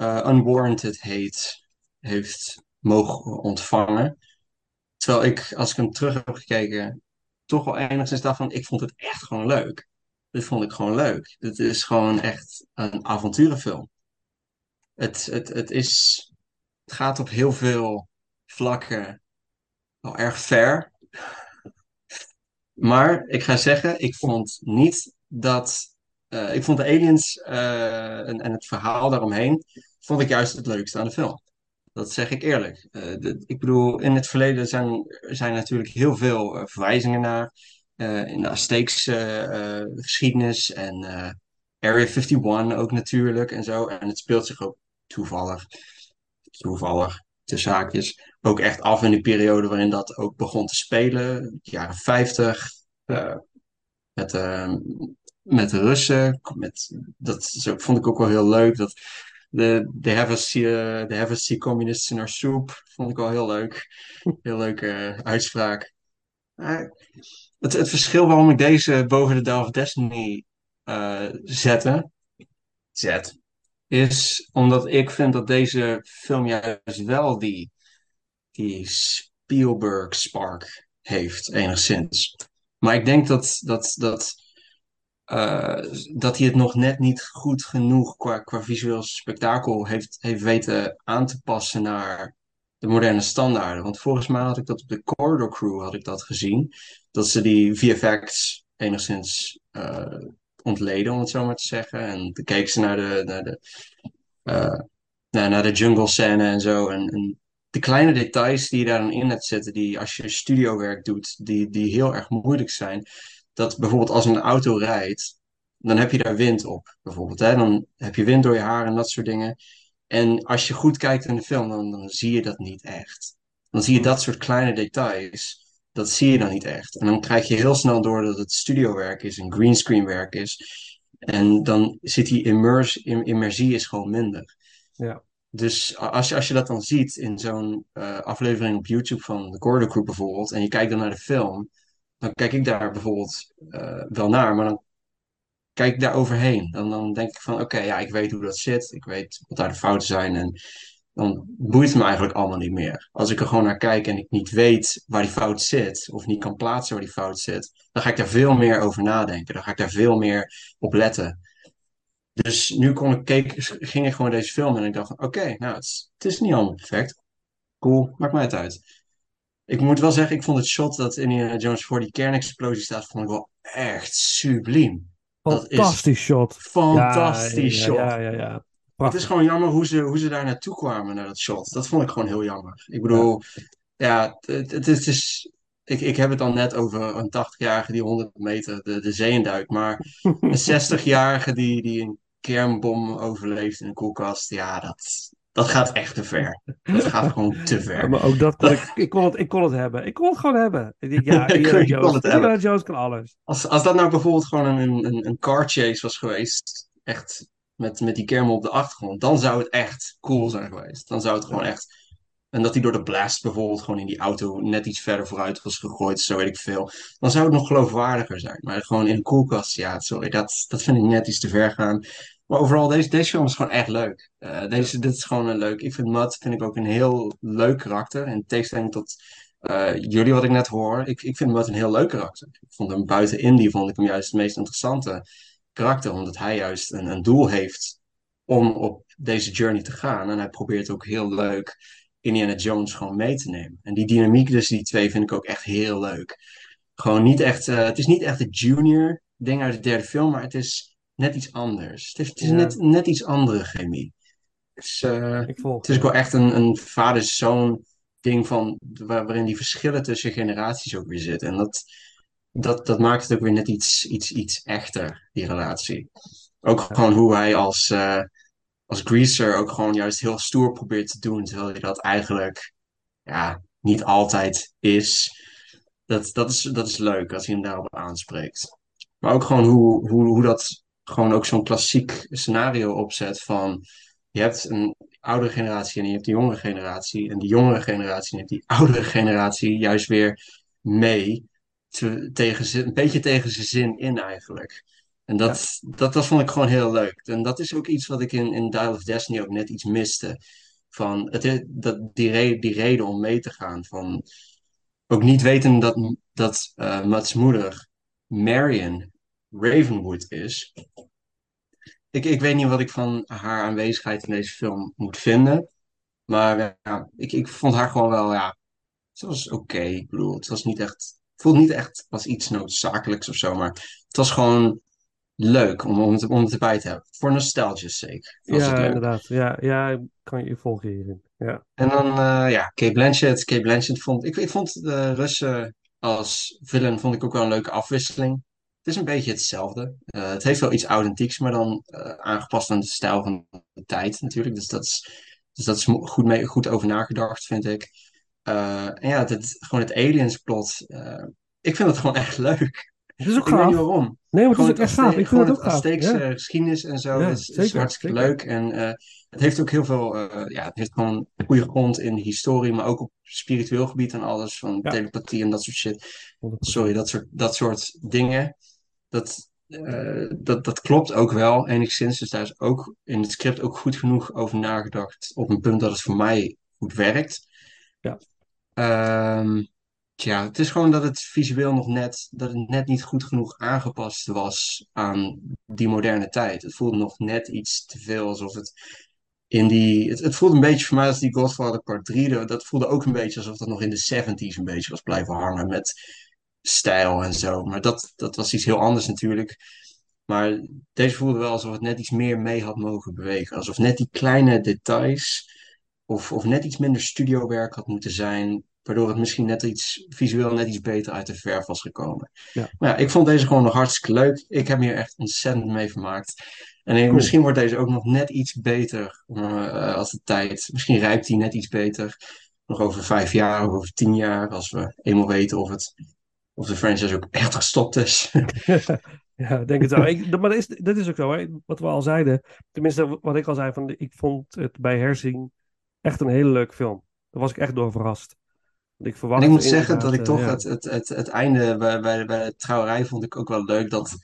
unwarranted hate heeft mogen ontvangen. Terwijl ik, als ik hem terug heb gekeken, toch wel enigszins dacht van, ik vond het echt gewoon leuk. Dit vond ik gewoon leuk. Dit is gewoon echt een avonturenfilm. Het, het, het is, het gaat op heel veel vlakken wel erg ver. Maar ik ga zeggen, ik vond niet dat. eh, ik vond de aliens eh, en, en het verhaal daaromheen. vond ik juist het leukste aan de film. Dat zeg ik eerlijk. Eh, de- ik bedoel, in het verleden zijn zijn natuurlijk heel veel eh, verwijzingen naar. eh, in de Azteekse geschiedenis en Area 51 ook natuurlijk en zo. En het speelt zich ook toevallig, toevallig, tussen haakjes, ook echt af in de periode waarin dat ook begon te spelen. De jaren 50, eh, met, met de Russen. Met, dat vond ik ook wel heel leuk. Dat de us, see, uh, see communists in our soup. Vond ik wel heel leuk. Heel leuke eh, uitspraak. Het, het verschil waarom ik deze boven de Dial of Destiny eh, zette, zet, is omdat ik vind dat deze film juist wel die, die Spielberg spark heeft, enigszins. Maar ik denk dat, dat, dat, eh, dat hij het nog net niet goed genoeg qua, qua visueel spektakel heeft, weten aan te passen naar de moderne standaarden. Want volgens mij had ik dat op de Corridor Crew had ik dat gezien. Dat ze die VFX enigszins eh, ontleden, om het zo maar te zeggen. En dan keken ze naar de, naar de, eh, naar, de jungle scène en zo. En, en de kleine details die je daar in hebt zitten, die als je studiowerk doet, die, die heel erg moeilijk zijn. Dat bijvoorbeeld als een auto rijdt, dan heb je daar wind op, bijvoorbeeld. Hè? Dan heb je wind door je haar en dat soort dingen. En als je goed kijkt in de film, dan, dan zie je dat niet echt. Dan zie je dat soort kleine details, dat zie je dan niet echt. En dan krijg je heel snel door dat het studiowerk is en greenscreenwerk is. En dan zit die immers, im- immersie is gewoon minder. Ja. Dus als je, als je dat dan ziet in zo'n eh, aflevering op YouTube van de Corridor Crew bijvoorbeeld, en je kijkt dan naar de film, dan kijk ik daar bijvoorbeeld eh, wel naar, maar dan kijk ik daar overheen. Dan, dan denk ik van, oké, ja, ik weet hoe dat zit, ik weet wat daar de fouten zijn, en dan boeit het me eigenlijk allemaal niet meer. Als ik er gewoon naar kijk en ik niet weet waar die fout zit, of niet kan plaatsen waar die fout zit, dan ga ik daar veel meer over nadenken. Dan ga ik daar veel meer op letten. Dus nu kon ik, keek, ging ik gewoon deze film en ik dacht oké, nou, het is, het is niet allemaal perfect. Cool, maakt mij het uit. Ik moet wel zeggen, ik vond het shot dat Indiana Jones voor die kernexplosie staat, vond ik wel echt subliem. Fantastisch shot. Fantastisch ja, shot. Ja, ja, ja. Het is gewoon jammer hoe ze, hoe ze daar naartoe kwamen, naar dat shot. Dat vond ik gewoon heel jammer. Ik bedoel, ja, het, het, is, het is- ik, ik heb het al net over een 80-jarige die 100 meter de, de zee induikt. Maar een 60-jarige die, die een kernbom overleeft in een koelkast, ja, dat, dat gaat echt te ver. Dat gaat gewoon te Ja, ver. maar ook dat kon ik, ik, kon het, ik kon het hebben. Ik kon het gewoon hebben. Ik denk, ja, Indiana Jones, het hebben. Indiana Jones kan alles. Als, als dat nou bijvoorbeeld gewoon een, een, een car chase was geweest, echt met, met die kermen op de achtergrond, dan zou het echt cool zijn geweest. Dan zou het gewoon echt. En dat hij door de blast bijvoorbeeld gewoon in die auto net iets verder vooruit was gegooid, zo weet ik veel. Dan zou het nog geloofwaardiger zijn. Maar gewoon in de koelkast, ja, sorry, dat, dat vind ik net iets te ver gaan. Maar overal, deze, deze film is gewoon echt leuk. Eh, deze, dit is gewoon een leuk. Ik vind Matt vind ik ook een heel leuk karakter. In tegenstelling tot eh, jullie, wat ik net hoor. Ik, ik vind Matt een heel leuk karakter. Ik vond hem buiten Indie, vond ik hem juist het meest interessante karakter. Omdat hij juist een, een doel heeft om op deze journey te gaan. En hij probeert ook heel leuk Indiana Jones gewoon mee te nemen. En die dynamiek tussen die twee vind ik ook echt heel leuk. Gewoon niet echt, eh, het is niet echt het junior ding uit de derde film, maar het is net iets anders. Het is, het is Ja. net, net iets andere chemie. Eh, Ik volg het is ook wel echt een, een vader-zoon ding van, waar- waarin die verschillen tussen generaties ook weer zitten. En dat, dat, dat maakt het ook weer net iets, iets, iets echter, die relatie. Ook gewoon hoe hij als, eh, als greaser ook gewoon juist heel stoer probeert te doen, terwijl hij dat eigenlijk ja, niet altijd is. Dat, dat is. dat is leuk als hij hem daarop aanspreekt. Maar ook gewoon hoe, hoe, hoe dat gewoon ook zo'n klassiek scenario opzet van je hebt een oudere generatie en je hebt de jongere generatie. En die jongere generatie neemt die oudere generatie juist weer mee. Te, tegen, een beetje tegen zijn zin in eigenlijk. En dat, dat, dat vond ik gewoon heel leuk. En dat is ook iets wat ik in, in Dial of Destiny ook net iets miste. Van het, is- dat, die, re, die reden om mee te gaan. Van ook niet weten dat, dat eh Mats moeder Marion Ravenwood is. Ik, ik weet niet wat ik van haar aanwezigheid in deze film moet vinden. Maar ja, ik, ik vond haar gewoon wel, ja, het was oké. Ik bedoel, het was niet echt, voelde niet echt als iets noodzakelijks of zo. Maar het was gewoon leuk om, om, het, om het erbij te hebben. Voor nostalgia's sake Ja, inderdaad. Ja, ja, ik kan je volgen hierin. Ja. En dan, eh, ja, Kate Blanchett. Kate Blanchett vond... Ik, ik vond de Russen als villain vond ik ook wel een leuke afwisseling. Het is een beetje hetzelfde. Eh, het heeft wel iets authentieks, maar dan eh, aangepast aan de stijl van de tijd natuurlijk. Dus dat is, dus dat is goed, mee, goed over nagedacht, vind ik. Eh, en ja, het, gewoon het aliens plot. ik vind het gewoon echt leuk. Het is ook Ik weet niet waarom. Nee, maar het is Gewoon ook echt het gaaf. Ik vind het ook het gaaf. Azteekse Ja. geschiedenis en zo Ja, is, is zeker, hartstikke zeker. leuk. En het heeft ook heel veel, ja, het heeft gewoon goede grond in de historie, maar ook op spiritueel gebied en alles, van Ja. telepathie en dat soort shit. 100%. Sorry, dat soort, dat soort dingen. Dat, eh, dat, dat klopt ook wel, enigszins. Dus daar is ook in het script ook goed genoeg over nagedacht, op een punt dat het voor mij goed werkt. Ja. Ehm, Tja, het is gewoon dat het visueel nog net, dat het net niet goed genoeg aangepast was aan die moderne tijd. Het voelde nog net iets te veel alsof het in die. Het, het voelde een beetje voor mij als die Godfather Part 3. Dat dat voelde ook een beetje alsof dat nog in de 70s een beetje was blijven hangen met stijl en zo. Maar dat, dat was iets heel anders natuurlijk. Maar deze voelde wel alsof het net iets meer mee had mogen bewegen. Alsof net die kleine details, of, of net iets minder studiowerk had moeten zijn. Waardoor het misschien net iets visueel net iets beter uit de verf was gekomen. Ja. Maar ja, ik vond deze gewoon nog hartstikke leuk. Ik heb hier echt ontzettend mee vermaakt. En ik- misschien wordt deze ook nog net iets beter eh, als de tijd. Misschien rijpt die net iets beter. Nog over vijf jaar of over tien jaar. Als we eenmaal weten of, het, of de franchise ook echt gestopt is. Ja, denk het wel. Ik, maar dat is, dat is ook zo, hè. wat we al zeiden. Tenminste, wat ik al zei, van, ik vond het bij Herzing echt een hele leuke film. Daar was ik echt door verrast. Ik En ik moet zeggen dat ik inderdaad, toch eh, het, het, het, het einde bij, bij, bij de trouwerij vond ik ook wel leuk. Dat,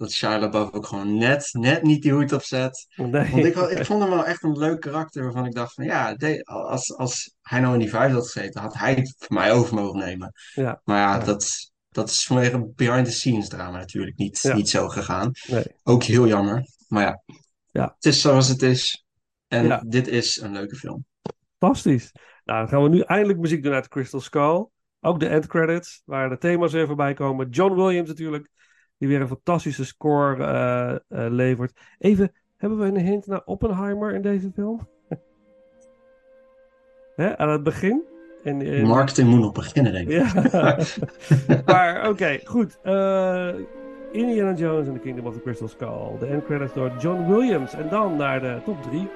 dat Shia LaBeouf ook gewoon net, net niet die hoed opzet. nee. Want ik, ik vond hem wel echt een leuk karakter waarvan ik dacht van ja, als, als hij nou in die vijf had gezeten, had hij het voor mij over mogen nemen. Ja, Maar ja, Ja. Dat, dat is vanwege behind the scenes drama natuurlijk niet, Ja. niet zo gegaan. nee. Ook heel jammer. Maar ja, Ja. het is zoals het is. En dit is een leuke film. Fantastisch. Nou, dan gaan we nu eindelijk muziek doen uit Crystal Skull. Ook de end credits, waar de thema's weer voorbij komen. John Williams natuurlijk, die weer een fantastische score eh, eh, levert. Even, hebben we een hint naar Oppenheimer in deze film? Hè, aan het begin? In, in- Marketing moet nog beginnen, denk ik. Ja. maar oké, goed. Eh, Indiana Jones and the Kingdom of the Crystal Skull. De end credits door John Williams. En dan naar de top 3.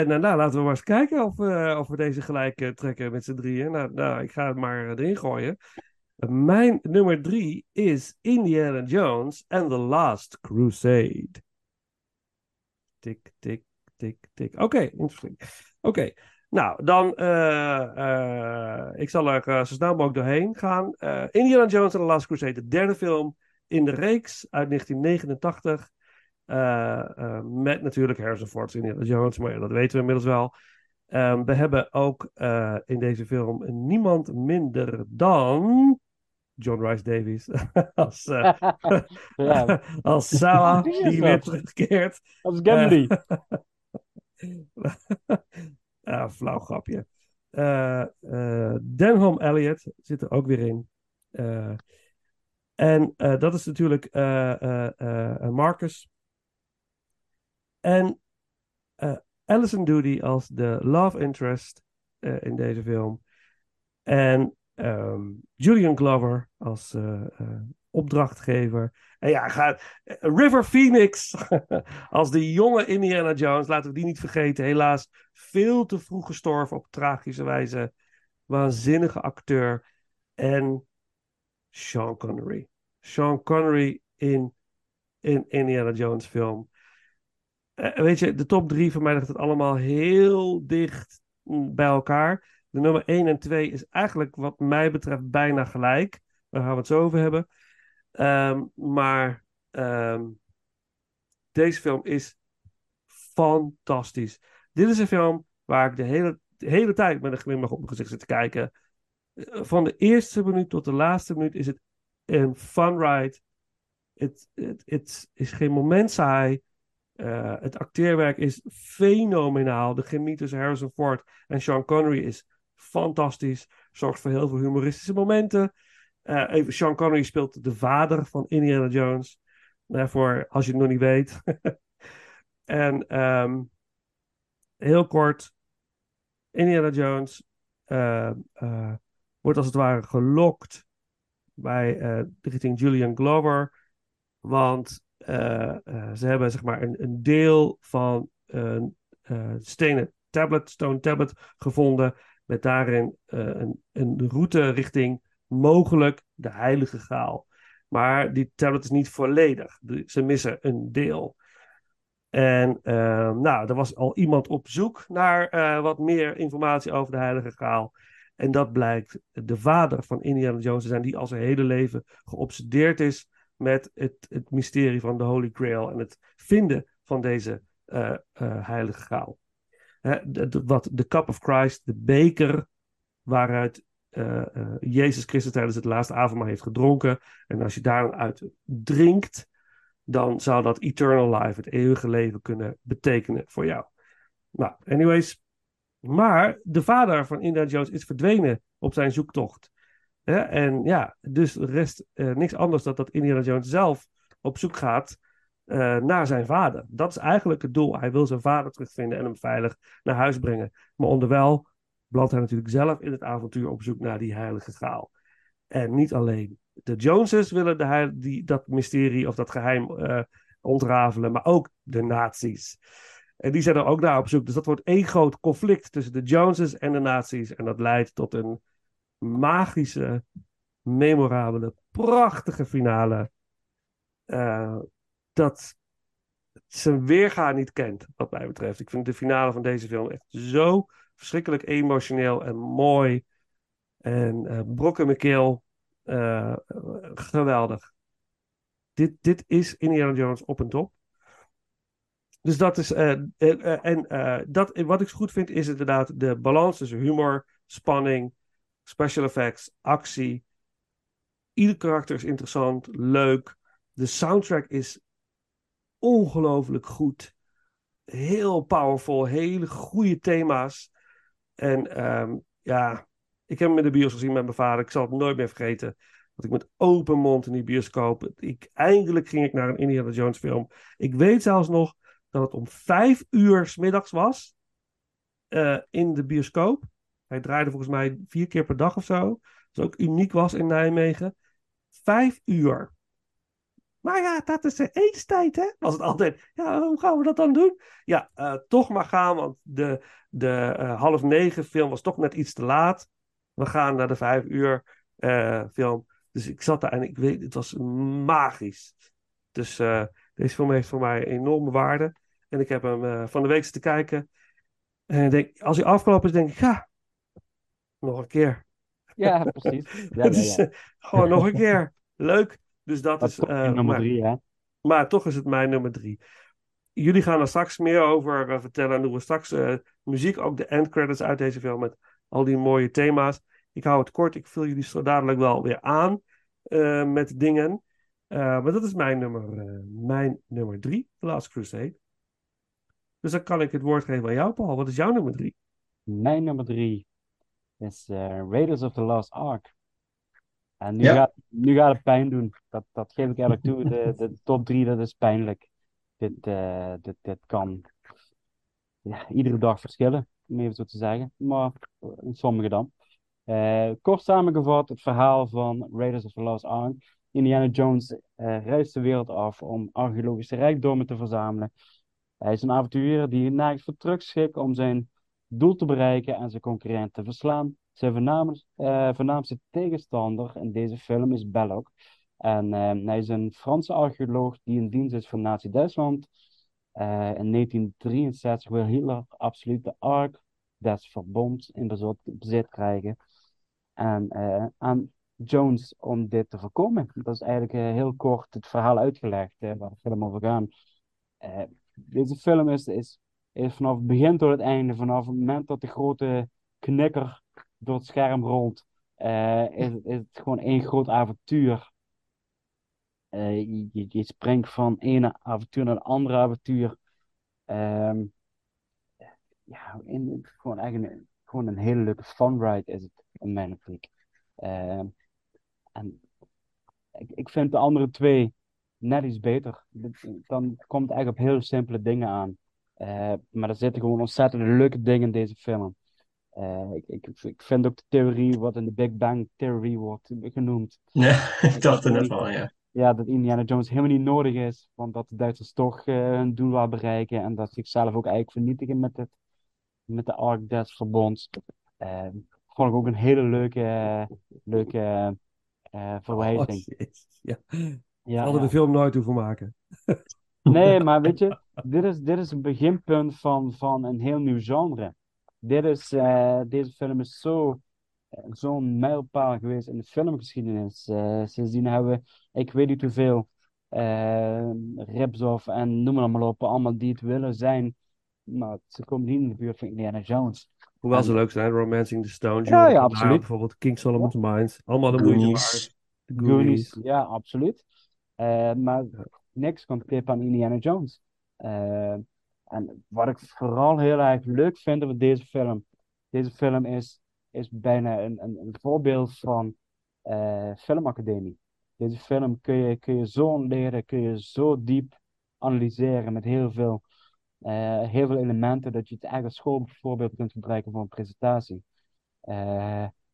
En eh, nou, laten we maar eens kijken of, we- of we deze gelijk eh, trekken met z'n drieën. Nou, nou, ik ga het maar erin gooien. Mijn nummer drie is Indiana Jones and the Last Crusade. tik, tik, tik, tik. Oké, interesting. Oké, nou, dan, eh, eh, ik zal er eh, zo snel mogelijk doorheen gaan. Eh, Indiana Jones and the Last Crusade, de derde film in de reeks uit 1989. Eh, eh, met natuurlijk Harrison als Indiana Jones, maar ja, dat weten we inmiddels wel. Ehm, we hebben ook eh, in deze film niemand minder dan John Rice Davies als, Ja, als Salah, Die weer terugkeert. als Gandhi. Ah, flauw grapje. Denholm Elliott zit er ook weer in. En dat is natuurlijk Marcus. En eh Alison Doody als de love interest eh, in deze film. En ehm, Julian Glover als eh, opdrachtgever. En ja, ga, eh, River Phoenix als de jonge Indiana Jones. Laten we die niet vergeten. Helaas veel te vroeg gestorven op tragische wijze. Waanzinnige acteur. En Sean Connery. Sean Connery in, in Indiana Jones film. Eh, weet je, de top drie voor mij ligt het allemaal heel dicht mm, bij elkaar. De nummer 1 en 2 is eigenlijk wat mij betreft bijna gelijk. Daar gaan we het zo over hebben. Ehm, maar ehm, deze film is fantastisch. Dit is een film waar ik de hele, de hele tijd met een glimlach op mijn gezicht zit te kijken. Eh, Van de eerste minuut tot de laatste minuut is het een fun ride. Het, het, het is geen moment saai. Eh, het acteerwerk is fenomenaal. De chemie tussen Harrison Ford en Sean Connery is fantastisch. Zorgt voor heel veel humoristische momenten. Eh, Sean Connery speelt de vader van Indiana Jones. Daarvoor, als je het nog niet weet. en ehm, heel kort, Indiana Jones eh, wordt als het ware gelokt bij richting Julian Glover. Want ze hebben zeg maar een, een deel van een eh, stenen tablet, stone tablet gevonden. Met daarin eh, een, een route richting mogelijk de Heilige Graal. Maar die tablet is niet volledig. Ze missen een deel. En eh, nou, er was al iemand op zoek naar eh, wat meer informatie over de Heilige Graal. En dat blijkt de vader van Indiana Jones te zijn, die al zijn hele leven geobsedeerd is met het, het mysterie van de Holy Grail en het vinden van deze eh, eh, Heilige Graal. Hè, wat de Cup of Christ, de beker waaruit eh, Jezus Christus tijdens het laatste avondmaal heeft gedronken. En als je daaruit drinkt, dan zou dat eternal life, het eeuwige leven, kunnen betekenen voor jou. Nou, anyways. Maar de vader van Indiana Jones is verdwenen op zijn zoektocht. Hè, en ja, dus rest eh, niks anders dan dat Indiana Jones zelf op zoek gaat eh, naar zijn vader. Dat is eigenlijk het doel. Hij wil zijn vader terugvinden en hem veilig naar huis brengen. Maar onderwijl belandt hij natuurlijk zelf in het avontuur op zoek naar die heilige graal. En niet alleen de Joneses willen de die, dat mysterie of dat geheim eh, ontrafelen, maar ook de nazi's. En die zijn er ook naar op zoek. Dus dat wordt één groot conflict tussen de Joneses en de nazi's. En dat leidt tot een magische, memorabele, prachtige finale. eh, dat zijn weerga niet kent, wat mij betreft. Ik vind de finale van deze film echt zo verschrikkelijk emotioneel en mooi. En eh brok keel. eh, geweldig. Dit, dit is Indiana Jones op en top. Dus dat is. en dat, wat ik goed vind, is inderdaad de balans tussen humor, spanning, special effects, actie. Ieder karakter is interessant, leuk. De soundtrack is ongelooflijk goed. Heel powerful, hele goede thema's. En ehm, ja, ik heb hem in de bios gezien met mijn vader. Ik zal het nooit meer vergeten. Dat ik met open mond in die bioscoop. Ik, eindelijk ging ik naar een Indiana Jones film. Ik weet zelfs nog dat het om vijf uur 's middags was. eh, in de bioscoop. Hij draaide volgens mij vier keer per dag of zo. Dat ook uniek was in Nijmegen. Vijf uur. Maar ja, dat is de eetstijd, hè? Was het altijd. Ja, hoe gaan we dat dan doen? Ja, eh, toch maar gaan, want de, de eh, half negen film was toch net iets te laat. We gaan naar de vijf uur eh, film. Dus ik zat daar en ik weet, het was magisch. Dus deze film heeft voor mij enorme waarde. En ik heb hem van de week zitten kijken. En denk, als hij afgelopen is, denk ik, ja, nog een keer. Ja, precies. Ja, ja, eh, gewoon nog een keer. Leuk. Dus dat Dat is. eh, nummer maar, drie, hè? maar toch is het mijn nummer drie. Jullie gaan er straks meer over eh, vertellen. En doen we straks eh, muziek, ook de endcredits uit deze film. Met al die mooie thema's. Ik hou het kort. Ik vul jullie zo dadelijk wel weer aan eh, met dingen. Eh, maar dat is mijn nummer, eh, mijn nummer drie, The Last Crusade. Dus dan kan ik het woord geven aan jou, Paul. Wat is jouw nummer drie? Mijn nummer drie is eh, Raiders of the Lost Ark. En nu, Ja. gaat, nu gaat het pijn doen. Dat, dat geef ik eerlijk toe. De, de top drie, dat is pijnlijk. Dit, eh, dit, dit kan ja, iedere dag verschillen, om even zo te zeggen. Maar eh, sommige dan. Kort samengevat, het verhaal van Raiders of the Lost Ark. Indiana Jones reist de wereld af om archeologische rijkdommen te verzamelen. Hij is een avonturier die neigt voor terugschik om zijn doel te bereiken en zijn concurrent te verslaan. Zijn voornaamste, eh, voornaamste tegenstander in deze film is Belloc. En eh, hij is een Franse archeoloog die in dienst is van Nazi-Duitsland. Eh, in 1963 wil Hitler absoluut de Ark des Verbonds in bezit, krijgen. En eh, aan Jones om dit te voorkomen. Dat is eigenlijk eh, heel kort het verhaal uitgelegd eh, waar de film over gaat. Deze film is, is, is vanaf het begin tot het einde, vanaf het moment dat de grote knikker door het scherm rolt, eh, is, het gewoon één groot avontuur. Eh, je, je, springt van ene avontuur naar een andere avontuur. Ehm, ja, gewoon eigenlijk een, gewoon een hele leuke fun ride is het, in mijn optiek. Ehm, en ik, ik vind de andere twee net iets beter. Dan komt het eigenlijk op heel simpele dingen aan. Eh, maar er zitten gewoon ontzettend leuke dingen in deze film. Eh, ik, ik, ik vind ook de theorie, wat in de Big Bang Theory wordt genoemd. Ja, ik dacht er net van, ja. Ja, dat Indiana Jones helemaal niet nodig is, want dat de Duitsers toch eh, hun doel willen bereiken en dat ze zichzelf ook eigenlijk vernietigen met, het, met de Ark des Verbonds. Vond ik ook een hele leuke, leuke eh verwijzing. Oh, ja. Ja, Hadden ja. de film nooit hoeven maken. Nee, maar weet je, dit is, dit is een beginpunt van, van een heel nieuw genre. Dit is, eh, deze film is zo, eh, zo'n mijlpaal geweest in de filmgeschiedenis. Eh, sindsdien hebben we, ik weet niet hoeveel, eh rip-off en noem maar, maar op, allemaal die het willen zijn. Maar ze komen niet in de buurt van Indiana Jones. Hoewel ze leuk zijn. Romancing the Stone. Ja, ja, absoluut. Bijvoorbeeld King Solomon's Mines. Allemaal de moeite Goonies. waard. Goonies, ja, absoluut. Maar niks kan tippen aan Indiana Jones. Eh, en wat ik vooral heel erg leuk vind over deze film. Deze film is, is bijna een, een, voorbeeld van eh, filmacademie. Deze film kun je, kun je zo leren, kun je zo diep analyseren met heel veel, eh, heel veel elementen dat je het eigenlijk als schoolvoorbeeld kunt gebruiken voor een presentatie.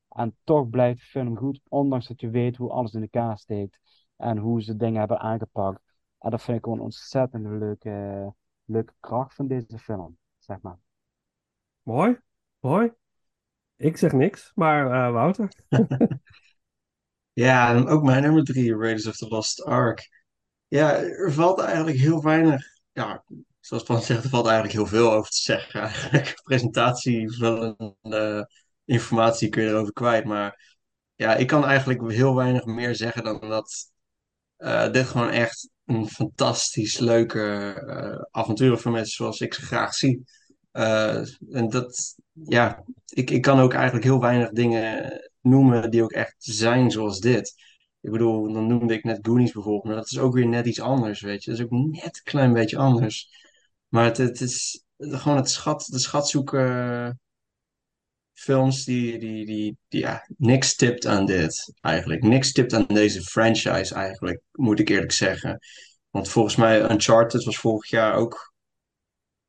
En toch blijft de film goed, ondanks dat je weet hoe alles in elkaar steekt en hoe ze dingen hebben aangepakt. En dat vind ik gewoon een ontzettend leuke, leuke kracht van deze film, zeg maar. Mooi. Mooi. Ik zeg niks, maar eh, Wouter. Ja, en ook mijn nummer drie, Raiders of the Lost Ark. Ja, er valt eigenlijk heel weinig. Ja, zoals Paul zegt, er valt eigenlijk heel veel over te zeggen. Eigenlijk, presentatievullende informatie kun je erover kwijt. Maar ja, ik kan eigenlijk heel weinig meer zeggen dan dat eh, dit gewoon echt een fantastisch leuke eh avonturenfilm is, zoals ik ze graag zie. Eh, en dat, ja, ik, ik kan ook eigenlijk heel weinig dingen noemen die ook echt zijn zoals dit. Ik bedoel, dan noemde ik net Goonies bijvoorbeeld, maar dat is ook weer net iets anders, weet je. Dat is ook net een klein beetje anders. Maar het, het is gewoon het schat, de schatzoeken films die, die, die, die ja, niks tipt aan dit eigenlijk. Niks tipt aan deze franchise eigenlijk, moet ik eerlijk zeggen. Want volgens mij Uncharted was vorig jaar ook,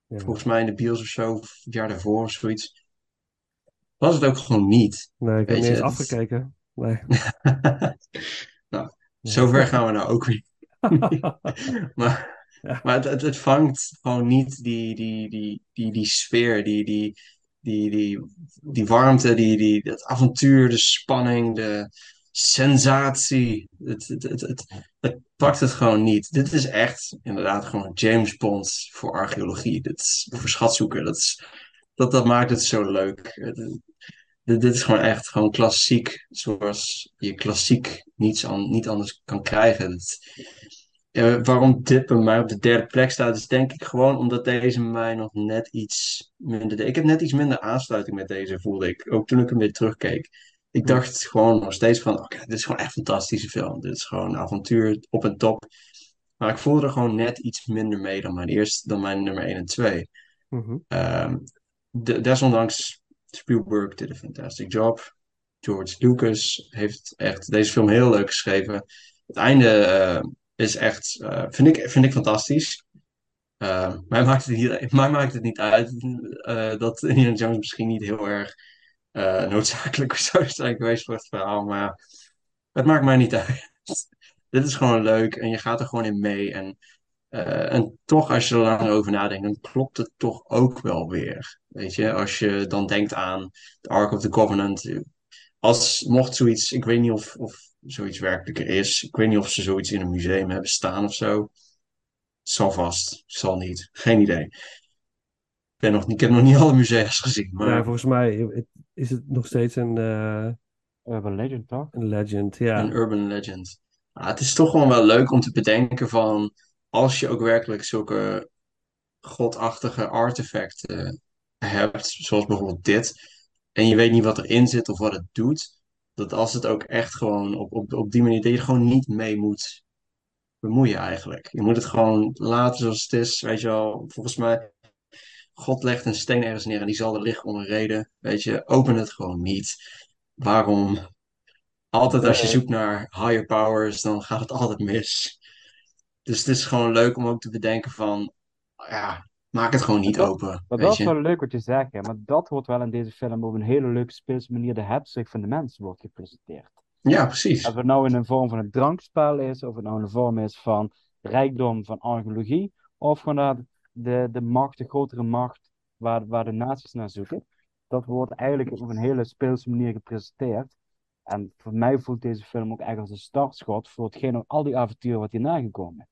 Ja. volgens mij in de bios of zo, of het jaar daarvoor of zoiets. Was het ook gewoon niet. Nee, ik heb niet eens het- afgekeken. Nee. nou, zover gaan we nou ook weer. Maar, Ja. maar het, het, het vangt gewoon niet die, die, die, die, die sfeer, die, die, die, die, die warmte, die, die, dat avontuur, de spanning, de sensatie. Het, het, het, het, het pakt het gewoon niet. Dit is echt inderdaad gewoon James Bond voor archeologie. Dit is voor schatzoeken. Dat, is, dat, dat maakt het zo leuk. Dit, dit is gewoon echt gewoon klassiek, zoals je klassiek niets an, niet anders kan krijgen. Eh, waarom dit bij mij op de derde plek staat, is denk ik gewoon omdat deze mij nog net iets minder. Ik heb net iets minder aansluiting met deze, voelde ik. Ook toen ik hem weer terugkeek. Ik dacht gewoon nog steeds van: oké, dit is gewoon echt een fantastische film. Dit is gewoon een avontuur op en top. Maar ik voelde er gewoon net iets minder mee dan mijn eerste, dan mijn nummer 1 en 2. Mhm. Ehm, de- desondanks, Spielberg did een fantastic job. George Lucas heeft echt deze film heel leuk geschreven. Het einde eh, is echt, eh, vind ik, vind ik fantastisch. Eh, mij, maakt het niet, mij maakt het niet uit eh, dat Indiana Jones misschien niet heel erg noodzakelijk zou zijn geweest voor het verhaal. Maar het maakt mij niet uit. Dit is gewoon leuk en je gaat er gewoon in mee. En en toch, als je er lang over nadenkt, dan klopt het toch ook wel weer. Weet je, als je dan denkt aan de Ark of the Covenant. Als mocht zoiets, ik weet niet of, of zoiets werkelijk er is. Ik weet niet of ze zoiets in een museum hebben staan of zo. Zal vast, zal niet. Geen idee. Ik, ben nog, niet- ik heb nog niet alle musea's gezien, Ja, maar volgens mij is het nog steeds een, eh, Urban Legend, toch? een legend. Ja. een urban legend. Ah, het is toch gewoon wel leuk om te bedenken van, als je ook werkelijk zulke godachtige artefacten hebt, zoals bijvoorbeeld dit, en je weet niet wat erin zit of wat het doet, dat als het ook echt gewoon op, op, op die manier, dat je er gewoon niet mee moet bemoeien eigenlijk. Je moet het gewoon laten zoals het is, weet je wel. Volgens mij, God legt een steen ergens neer en die zal er liggen om een reden, weet je. Open het gewoon niet. Waarom? Altijd als je zoekt naar higher powers, dan gaat het altijd mis. Dus het is gewoon leuk om ook te bedenken van, ja, maak het gewoon niet Dat- open, Maar dat is wel leuk wat je zegt, hè. Maar dat wordt wel in deze film op een hele leuke speelse manier de hebzucht van de mens wordt gepresenteerd. Ja, precies. Of het nou in een vorm van een drankspel is, of het nou in een vorm is van rijkdom van archeologie, of gewoon de, de macht, de grotere macht, waar, waar de naties naar zoeken. Dat wordt eigenlijk op een hele speelse manier gepresenteerd. En voor mij voelt deze film ook echt als een startschot voor hetgeen, al die avonturen wat hierna gekomen.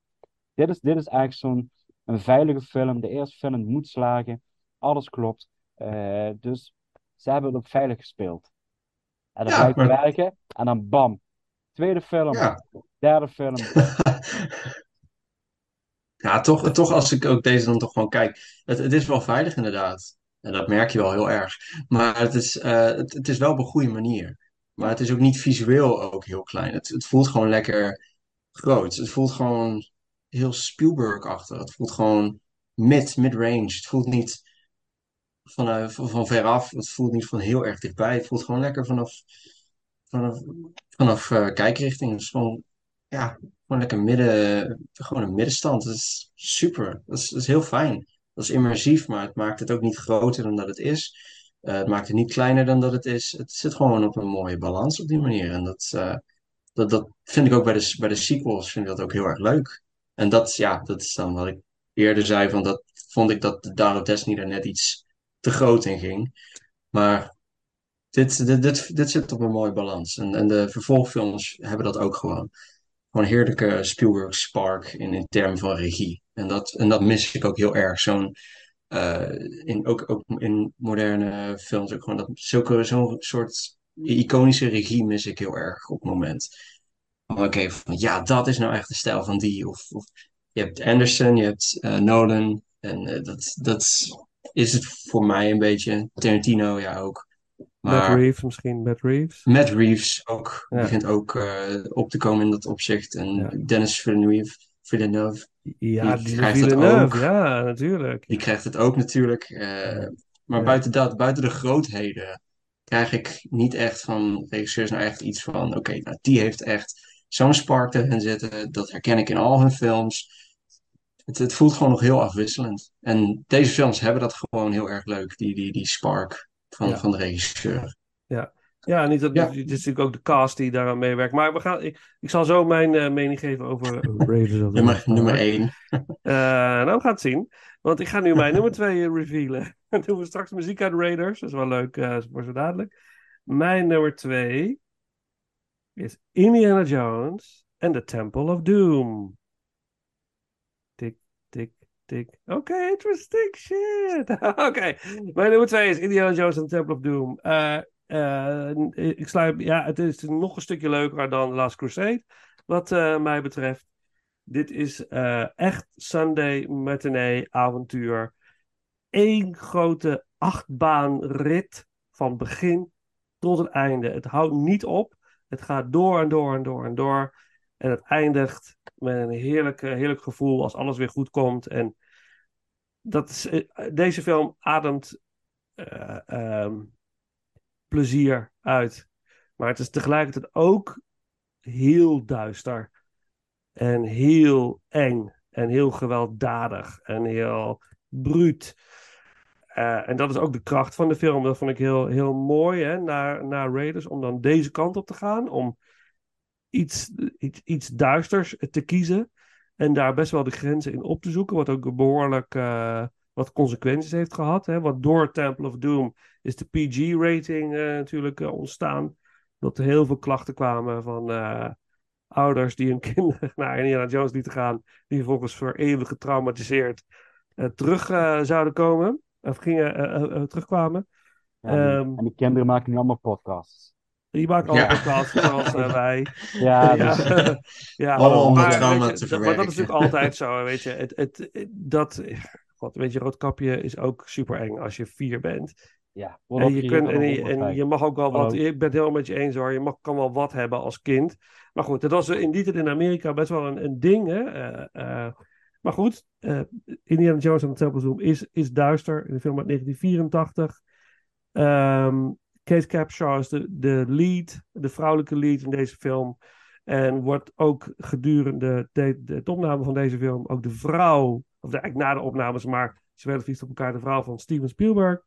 Dit is, dit is eigenlijk zo'n een veilige film. De eerste film moet slagen. Alles klopt. Eh, dus ze hebben het ook veilig gespeeld. En dat Ja, maar- werken. En dan bam. Tweede film. Ja. Derde film. Ja, toch, toch als ik ook deze dan toch gewoon kijk. Het, het is wel veilig inderdaad. En dat merk je wel heel erg. Maar het is, eh, het, het is wel op een goede manier. Maar het is ook niet visueel ook heel klein. Het, het voelt gewoon lekker groot. Het voelt gewoon heel Spielberg-achtig. Het voelt gewoon mid, mid-range. Het voelt niet van, van, veraf. Het voelt niet van heel erg dichtbij. Het voelt gewoon lekker vanaf, vanaf, vanaf eh, kijkrichting. Het is gewoon, ja, gewoon lekker midden, gewoon een middenstand. Dat is super. Dat is, dat is heel fijn. Dat is immersief, maar het maakt het ook niet groter dan dat het is. Eh, het maakt het niet kleiner dan dat het is. Het zit gewoon op een mooie balans op die manier. En dat, eh, dat, dat vind ik ook bij de, bij de sequels vind ik dat ook heel erg leuk. En dat, ja, dat is dan wat ik eerder zei, van dat vond ik dat de of Destiny daar net iets te groot in ging. Maar dit, dit, dit, dit zit op een mooie balans. En, en de vervolgfilms hebben dat ook gewoon. Gewoon heerlijke Spielberg spark in, in termen van regie. En dat, en dat mis ik ook heel erg. Zo'n, eh, in, ook, ook in moderne films, ook gewoon dat, zulke, zo'n soort iconische regie mis ik heel erg op het moment. Oké, ja, dat is nou echt de stijl van die. Of, of je hebt Anderson, je hebt eh, Nolan. En eh, dat, dat is het voor mij een beetje. Tarantino, ja ook. Matt Maar Reeves misschien, Matt Reeves. Matt Reeves ook. Ja. begint ook eh, op te komen in dat opzicht. En Ja. Dennis Villeneuve, Villeneuve, Ja, Die die krijgt het Villeneuve, ook. ja, natuurlijk. die krijgt het ook natuurlijk. maar buiten dat, buiten de grootheden, krijg ik niet echt van regisseurs nou echt iets van: oké, nou die heeft echt zo'n spark erin zitten. Dat herken ik in al hun films. Het, het voelt gewoon nog heel afwisselend. En deze films hebben dat gewoon heel erg leuk, die, die, die spark van, Ja. van de regisseur. Ja, niet dat, Ja. Het is natuurlijk ook de cast die daaraan meewerkt. Maar we gaan, ik, ik zal zo mijn eh, mening geven over Raiders of the Nummer, nummer één. Eh, nou, we gaan het zien. Want ik ga nu mijn nummer 2 revealen. Dan doen we straks muziek uit Raiders. Dat is wel leuk eh, voor zo dadelijk. Mijn nummer 2 is Indiana Jones and the Temple of Doom. Tik, tik, tik. Oké, interesting shit. Oké, mijn nummer twee is Indiana Jones and the Temple of Doom. Eh, eh, ik sluit, ja, het is nog een stukje leuker dan Last Crusade, wat eh, mij betreft. Dit is echt Sunday matinee avontuur. Eén grote achtbaanrit van begin tot het einde. Het houdt niet op. Het gaat door en door en door en door. En het eindigt met een heerlijk, heerlijk gevoel als alles weer goed komt. En dat is, eh, deze film ademt eh, ehm, plezier uit. Maar het is tegelijkertijd ook heel duister. En heel eng. En heel gewelddadig. En heel bruut. Eh, en dat is ook de kracht van de film. Dat vond ik heel, heel mooi hè, naar, naar Raiders. Om dan deze kant op te gaan. Om iets, iets, iets duisters te kiezen. En daar best wel de grenzen in op te zoeken. Wat ook behoorlijk eh, wat consequenties heeft gehad. Hè. Want door Temple of Doom is de PG-rating eh, natuurlijk ontstaan. Dat er heel veel klachten kwamen van ouders die hun kinderen naar Indiana Jones lieten gaan. Die vervolgens voor eeuwig getraumatiseerd terug zouden komen. Of gingen, eh, eh, eh, terugkwamen. Ja, en, die, Ehm, en die kinderen maken nu allemaal podcasts. Die maken al Ja. podcasts zoals wij. Ja, Ja, dus, ja, Allemaal om maar, dat je, maar dat is natuurlijk altijd zo, weet je. Het, het, het- dat, god, weet je, Roodkapje is ook super eng als je vier bent. ja. En je, kunt, en, je, en je mag ook wel wat, ik ben het helemaal met je eens hoor, je mag, kan wel wat hebben als kind. Maar goed, dat was in die tijd in Amerika best wel een, een ding, hè. Eh, eh, maar goed, eh, Indiana Jones en the Temple is, is duister, in de film uit 1984. Ehm Kate Capshaw is de, de lead, de vrouwelijke lead in deze film. En wordt ook gedurende de, de, opname van deze film ook de vrouw, of de, eigenlijk na de opnames, maar ze werden verliefd op elkaar, de vrouw van Steven Spielberg.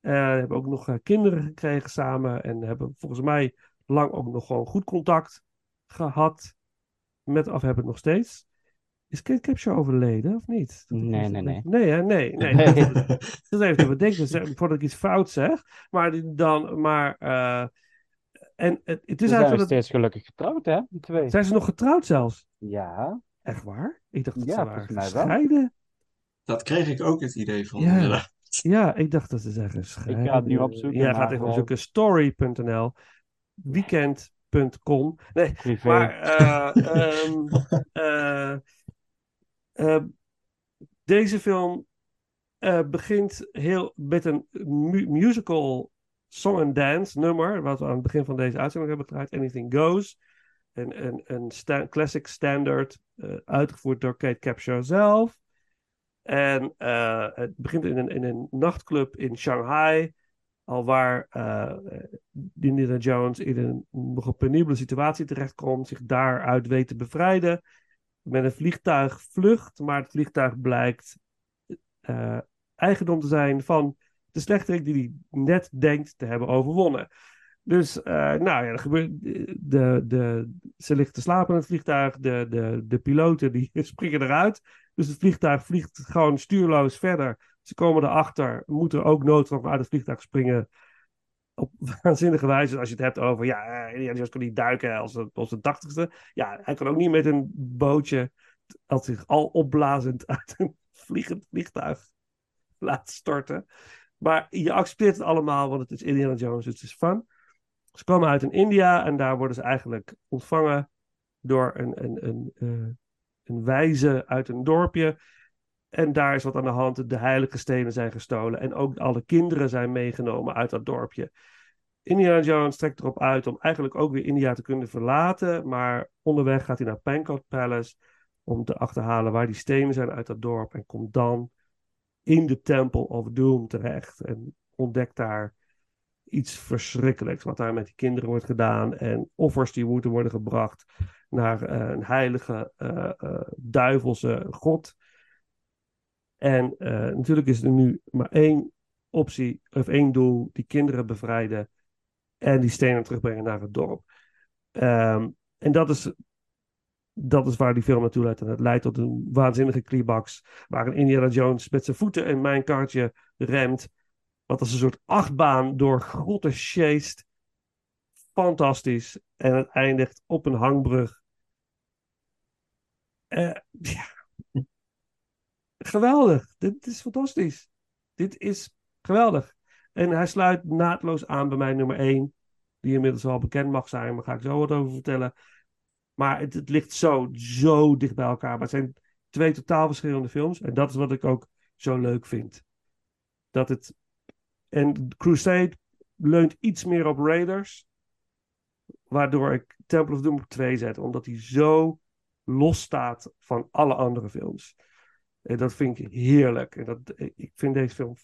Eh hebben ook nog eh, kinderen gekregen samen en hebben volgens mij lang ook nog gewoon goed contact gehad met, of hebben nog steeds. Is Kate Capshaw overleden of niet? Dat Nee, nee, nee. Nee, hè? nee, nee. Nee. Dat, dat even te bedenken, zeg, voordat ik iets fout zeg. Maar dan, maar, eh, en het, het Ze is zijn eigenlijk, nog dat, steeds gelukkig getrouwd, hè? Die twee. zijn ze nog getrouwd zelfs? Ja. Echt waar? Ik dacht dat Ja, ze waren gescheiden. Dat kreeg ik ook het idee van. Ja. Ja, ik dacht dat ze zeggen gescheiden. Ik ga het nu opzoeken, Ja, gaat even eh, opzoeken. Story.nl Weekend.com Nee, Privé. maar eh, ehm, eh, eh, deze film eh, begint heel met een mu- musical song and dance nummer, wat we aan het begin van deze uitzending hebben gedraaid, Anything Goes. Een, een, een classic standard, eh, uitgevoerd door Kate Capshaw zelf. En het begint in een, in een nachtclub in Shanghai, al waar Indiana Jones in een nogal penibele situatie terechtkomt, zich daaruit weet te bevrijden. Met een vliegtuig vlucht, maar het vliegtuig blijkt eh, eigendom te zijn van de slechterik die hij net denkt te hebben overwonnen. Dus, eh, nou ja, er gebeurt, de, de, ze ligt te slapen in het vliegtuig, de, de, de piloten die springen eruit. Dus het vliegtuig vliegt gewoon stuurloos verder. Ze komen erachter, moeten ook noodrop uit het vliegtuig springen. Op waanzinnige wijze, als je het hebt over, ja, eh, Indiana Jones kan niet duiken als, een- als de tachtigste. Ja, hij kan ook niet met een bootje, als zich al opblazend uit een vliegend vliegtuig laten storten. Maar je accepteert het allemaal, want het is Indiana Jones, het is fun. Ze komen uit in India en daar worden ze eigenlijk ontvangen door een, een, een, eh, een wijze uit een dorpje. En daar is wat aan de hand. De heilige stenen zijn gestolen. En ook alle kinderen zijn meegenomen uit dat dorpje. Indiana Jones trekt erop uit om eigenlijk ook weer India te kunnen verlaten. Maar onderweg gaat hij naar Pankot Palace om te achterhalen waar die stenen zijn uit dat dorp. En komt dan in de Temple of Doom terecht. En ontdekt daar iets verschrikkelijks wat daar met die kinderen wordt gedaan. En offers die moeten worden gebracht naar eh, een heilige eh, duivelse god. En eh, natuurlijk is er nu maar één optie, of één doel: die kinderen bevrijden en die stenen terugbrengen naar het dorp. Ehm, en dat is, dat is waar die film naartoe leidt. En het leidt tot een waanzinnige climax. Waarin Indiana Jones met zijn voeten in mijn kaartje remt. Wat als een soort achtbaan door grotten sjeest. fantastisch. En het eindigt op een hangbrug. Eh, ja. Geweldig. Dit is fantastisch. Dit is geweldig. En hij sluit naadloos aan bij mijn nummer 1. Die inmiddels wel bekend mag zijn, maar ga ik zo wat over vertellen. Maar het, het ligt zo, zo dicht bij elkaar. Maar het zijn twee totaal verschillende films. En dat is wat ik ook zo leuk vind. Dat het. En Crusade leunt iets meer op Raiders. Waardoor ik Temple of Doom op 2 zet. Omdat hij zo los staat van alle andere films. En dat vind ik heerlijk. En dat, ik vind deze film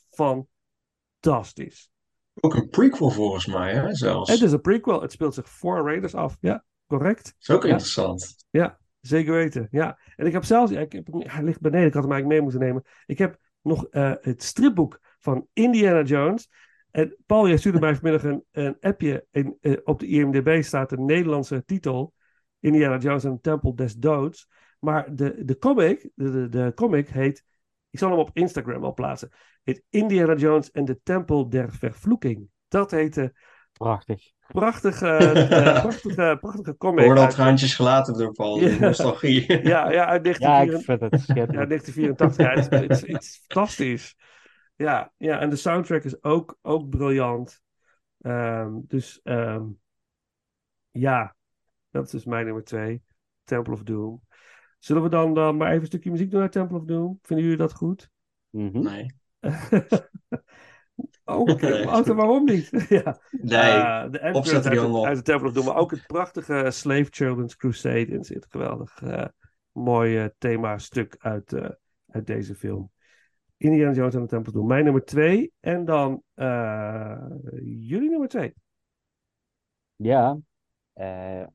fantastisch. Ook een prequel volgens mij, hè, zelfs. Het is een prequel. Het speelt zich voor Raiders af. Ja, correct. Dat is ook Ja. interessant. Ja, zeker weten. Ja. En ik heb zelfs, ik heb, hij ligt beneden, ik had hem eigenlijk mee moeten nemen. Ik heb nog eh, het stripboek van Indiana Jones. En Paul, jij stuurde mij vanmiddag een, een appje. En, eh, op de IMDb staat de Nederlandse titel: Indiana Jones en de Tempel des Doods. Maar de, de, comic, de, de, de comic heet, ik zal hem op Instagram al plaatsen, heet Indiana Jones en de Tempel der Vervloeking. Dat heet de Prachtig. prachtige, eh, prachtige, prachtige comic. Hoorde al uit- traantjes gelaten door Paul. Ja. Nostalgie. ja, ja, uit Ja, 1984. ik vind het Ja, schitterend. 1984. Ja, het, is, het, is, het is fantastisch. Ja, ja, en de soundtrack is ook, ook briljant. Ehm, dus ehm, ja, dat is mijn nummer twee. Temple of Doom. Zullen we dan, dan maar even een stukje muziek doen uit Temple of Doom? Vinden jullie dat goed? Mhm. Nee. oké. Oh, waarom niet? ja. Nee. Eh, de opzetten uit, de- op. uit de Temple of Doom. Maar ook het prachtige Slave Children's Crusade in zit. Geweldig. eh mooi eh, thema-stuk uit, eh, uit deze film. Indiana Jones en de Temple of Doom. Mijn nummer twee. En dan eh, jullie nummer twee. Ja. eh,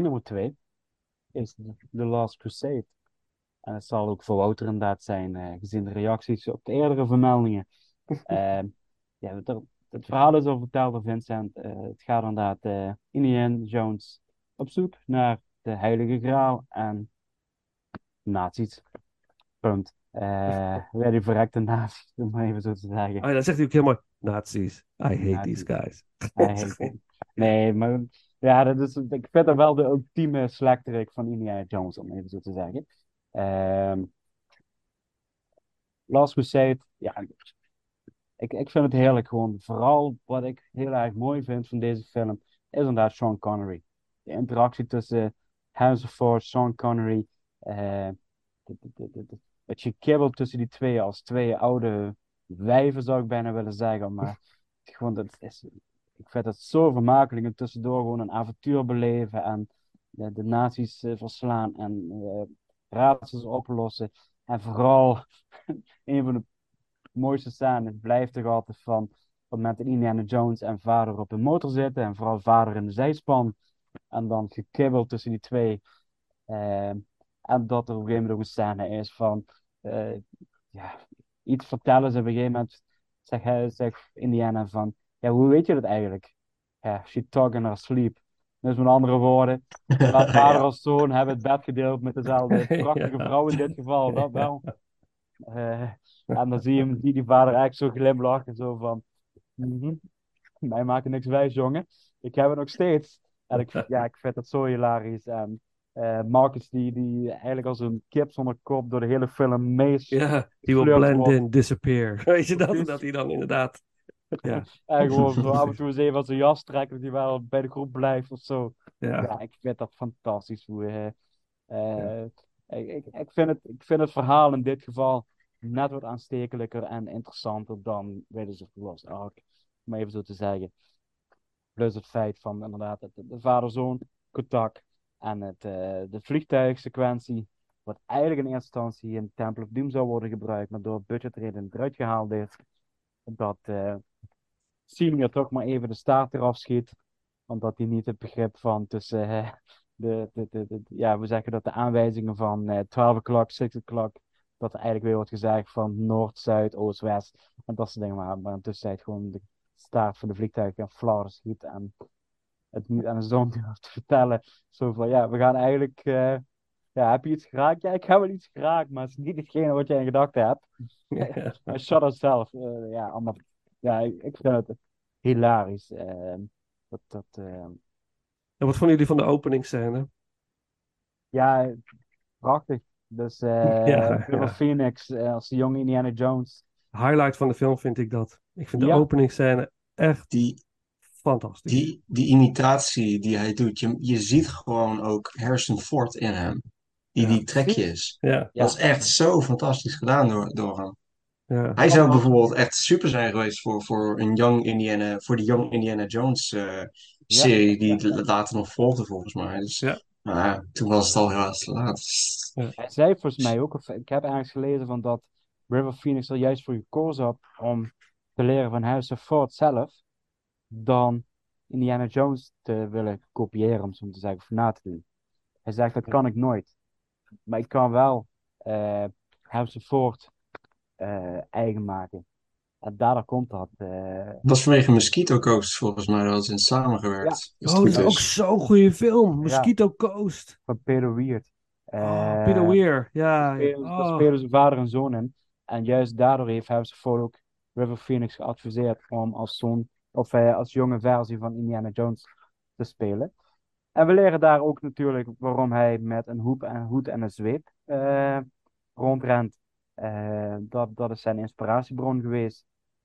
mijn nummer twee is The Last Crusade. En het zal ook voor Wouter inderdaad zijn, eh, gezien de reacties op de eerdere vermeldingen. Ehm, ja, het, het verhaal is al verteld door Vincent. Eh, het gaat inderdaad eh Indiana Jones op zoek naar de Heilige Graal en nazi's. Punt. Eh weer die verrekte nazi's, om maar even zo te zeggen. Oh ja, dan zegt hij ook helemaal Nazis. I hate Nazi's. these guys. Nee, maar ja, dat is, ik vind dat wel de ultieme slechterik van Indiana Jones, om even zo te zeggen. Ehm Last Crusade, ja, ik, ik vind het heerlijk gewoon. Vooral wat ik heel erg mooi vind van deze film, is inderdaad Sean Connery. De interactie tussen Ford, Sean Connery, de- het gekibbel tussen die twee als twee oude wijven, zou ik bijna willen zeggen, maar gewoon, dat is, ik vind het zo vermakelijk en tussendoor gewoon een avontuur beleven en de, de nazi's eh, verslaan en eh, raadsels oplossen. En vooral, een van de mooiste scènes blijft toch altijd van op het moment dat Indiana Jones en vader op de motor zitten en vooral vader in de zijspan. En dan gekibbeld tussen die twee. Eh, en dat er op een gegeven moment ook een scène is van ja, iets vertellen ze op een gegeven moment. Zegt zegt Indiana van, ja, hoe weet je dat eigenlijk? Ja, she talk in her sleep. Dus met andere woorden, vader Ja. als zoon hebben het bed gedeeld met dezelfde prachtige Ja. vrouw in dit geval, dat wel. Eh, en dan zie je hem, die, die vader echt zo glimlachen, zo van, "Mhm, mij maakt het niks wijs, jongen. Ik heb het nog steeds. En ik, ja, ik vind het zo hilarisch. En eh, Marcus, die, die eigenlijk als een kip zonder kop door de hele film meest Ja, die Flirt blend in, disappear. Weet je dat? Dat hij dan inderdaad... Ja, En gewoon zo af en toe eens even aan zijn jas trekken, dat hij wel bij de groep blijft of zo. ja. Ja, ik vind dat fantastisch. Hoe, eh, eh, ik, ik, ik, vind het, ik vind het verhaal in dit geval net wat aanstekelijker en interessanter dan Raiders of the Lost Ark. Om even zo te zeggen. Plus het feit van inderdaad het- de, vader-zoon contact en het, eh, de vliegtuigsequentie. Wat eigenlijk in eerste instantie in Temple of Doom zou worden gebruikt, maar door budgetredenen eruit gehaald is. Dat eh Senior toch maar even de staart eraf schiet. Omdat hij niet het begrip van tussen de, de, de, de- ja, we zeggen dat de aanwijzingen van eh 12 o'clock, 6 o'clock, dat er eigenlijk weer wordt gezegd van Noord, Zuid, Oost, West. En dat soort dingen. Maar, maar intussen tijd gewoon de staart van de vliegtuig en flauw schiet. En het niet aan de zon durft te vertellen. Zo van, ja, we gaan eigenlijk... eh, ja, heb je iets geraakt? Ja, ik heb wel iets geraakt, maar het is niet hetgene wat jij in gedachten hebt. Maar Shadow zelf, eh, ja, allemaal, ja, ik, ik vind het hilarisch. ehm, dat, dat, ehm, En wat vonden jullie van de openingsscène? ja, prachtig. Dus eh Ja. Phoenix eh, als de jonge Indiana Jones. Highlight van de film vind ik dat. Ik vind de Ja. openingsscène echt Die, fantastisch. die, die imitatie die hij doet, je, je ziet gewoon ook Harrison Ford in hem. Die Ja. die trekjes. Ja. Dat is echt zo fantastisch gedaan door, door hem. Ja. Hij zou bijvoorbeeld echt super zijn geweest voor, voor een Young Indiana, voor de Young Indiana Jones eh, serie die ja. later nog volgde volgens mij. Dus, Ja. Maar toen was het al helaas te laat. Hij zei volgens mij ook, of ik heb ergens gelezen van dat River Phoenix er juist voor gekozen had om te leren van Harrison Ford zelf, dan Indiana Jones te willen kopiëren, om zo te zeggen, of na te doen. Hij zegt, dat kan ik nooit. Maar ik kan wel eh Harrison Ford eigen maken. En daardoor komt dat. eh, Dat was vanwege Mosquito Coast volgens mij, hadden ze in samengewerkt. Als Oh, dat is ook zo'n goede film. Mosquito Coast. van Peter Weird. Oh, Eh, Peter Weir. Ja. Daar spelen, daar oh. spelen ze vader en zoon in. En juist daardoor heeft Harrison Ford ook River Phoenix geadviseerd om als zoon, of eh, als jonge versie van Indiana Jones te spelen. En we leren daar ook natuurlijk waarom hij met een hoep en hoed en een zweep eh, rondrent. Eh, dat, dat is zijn inspiratiebron geweest.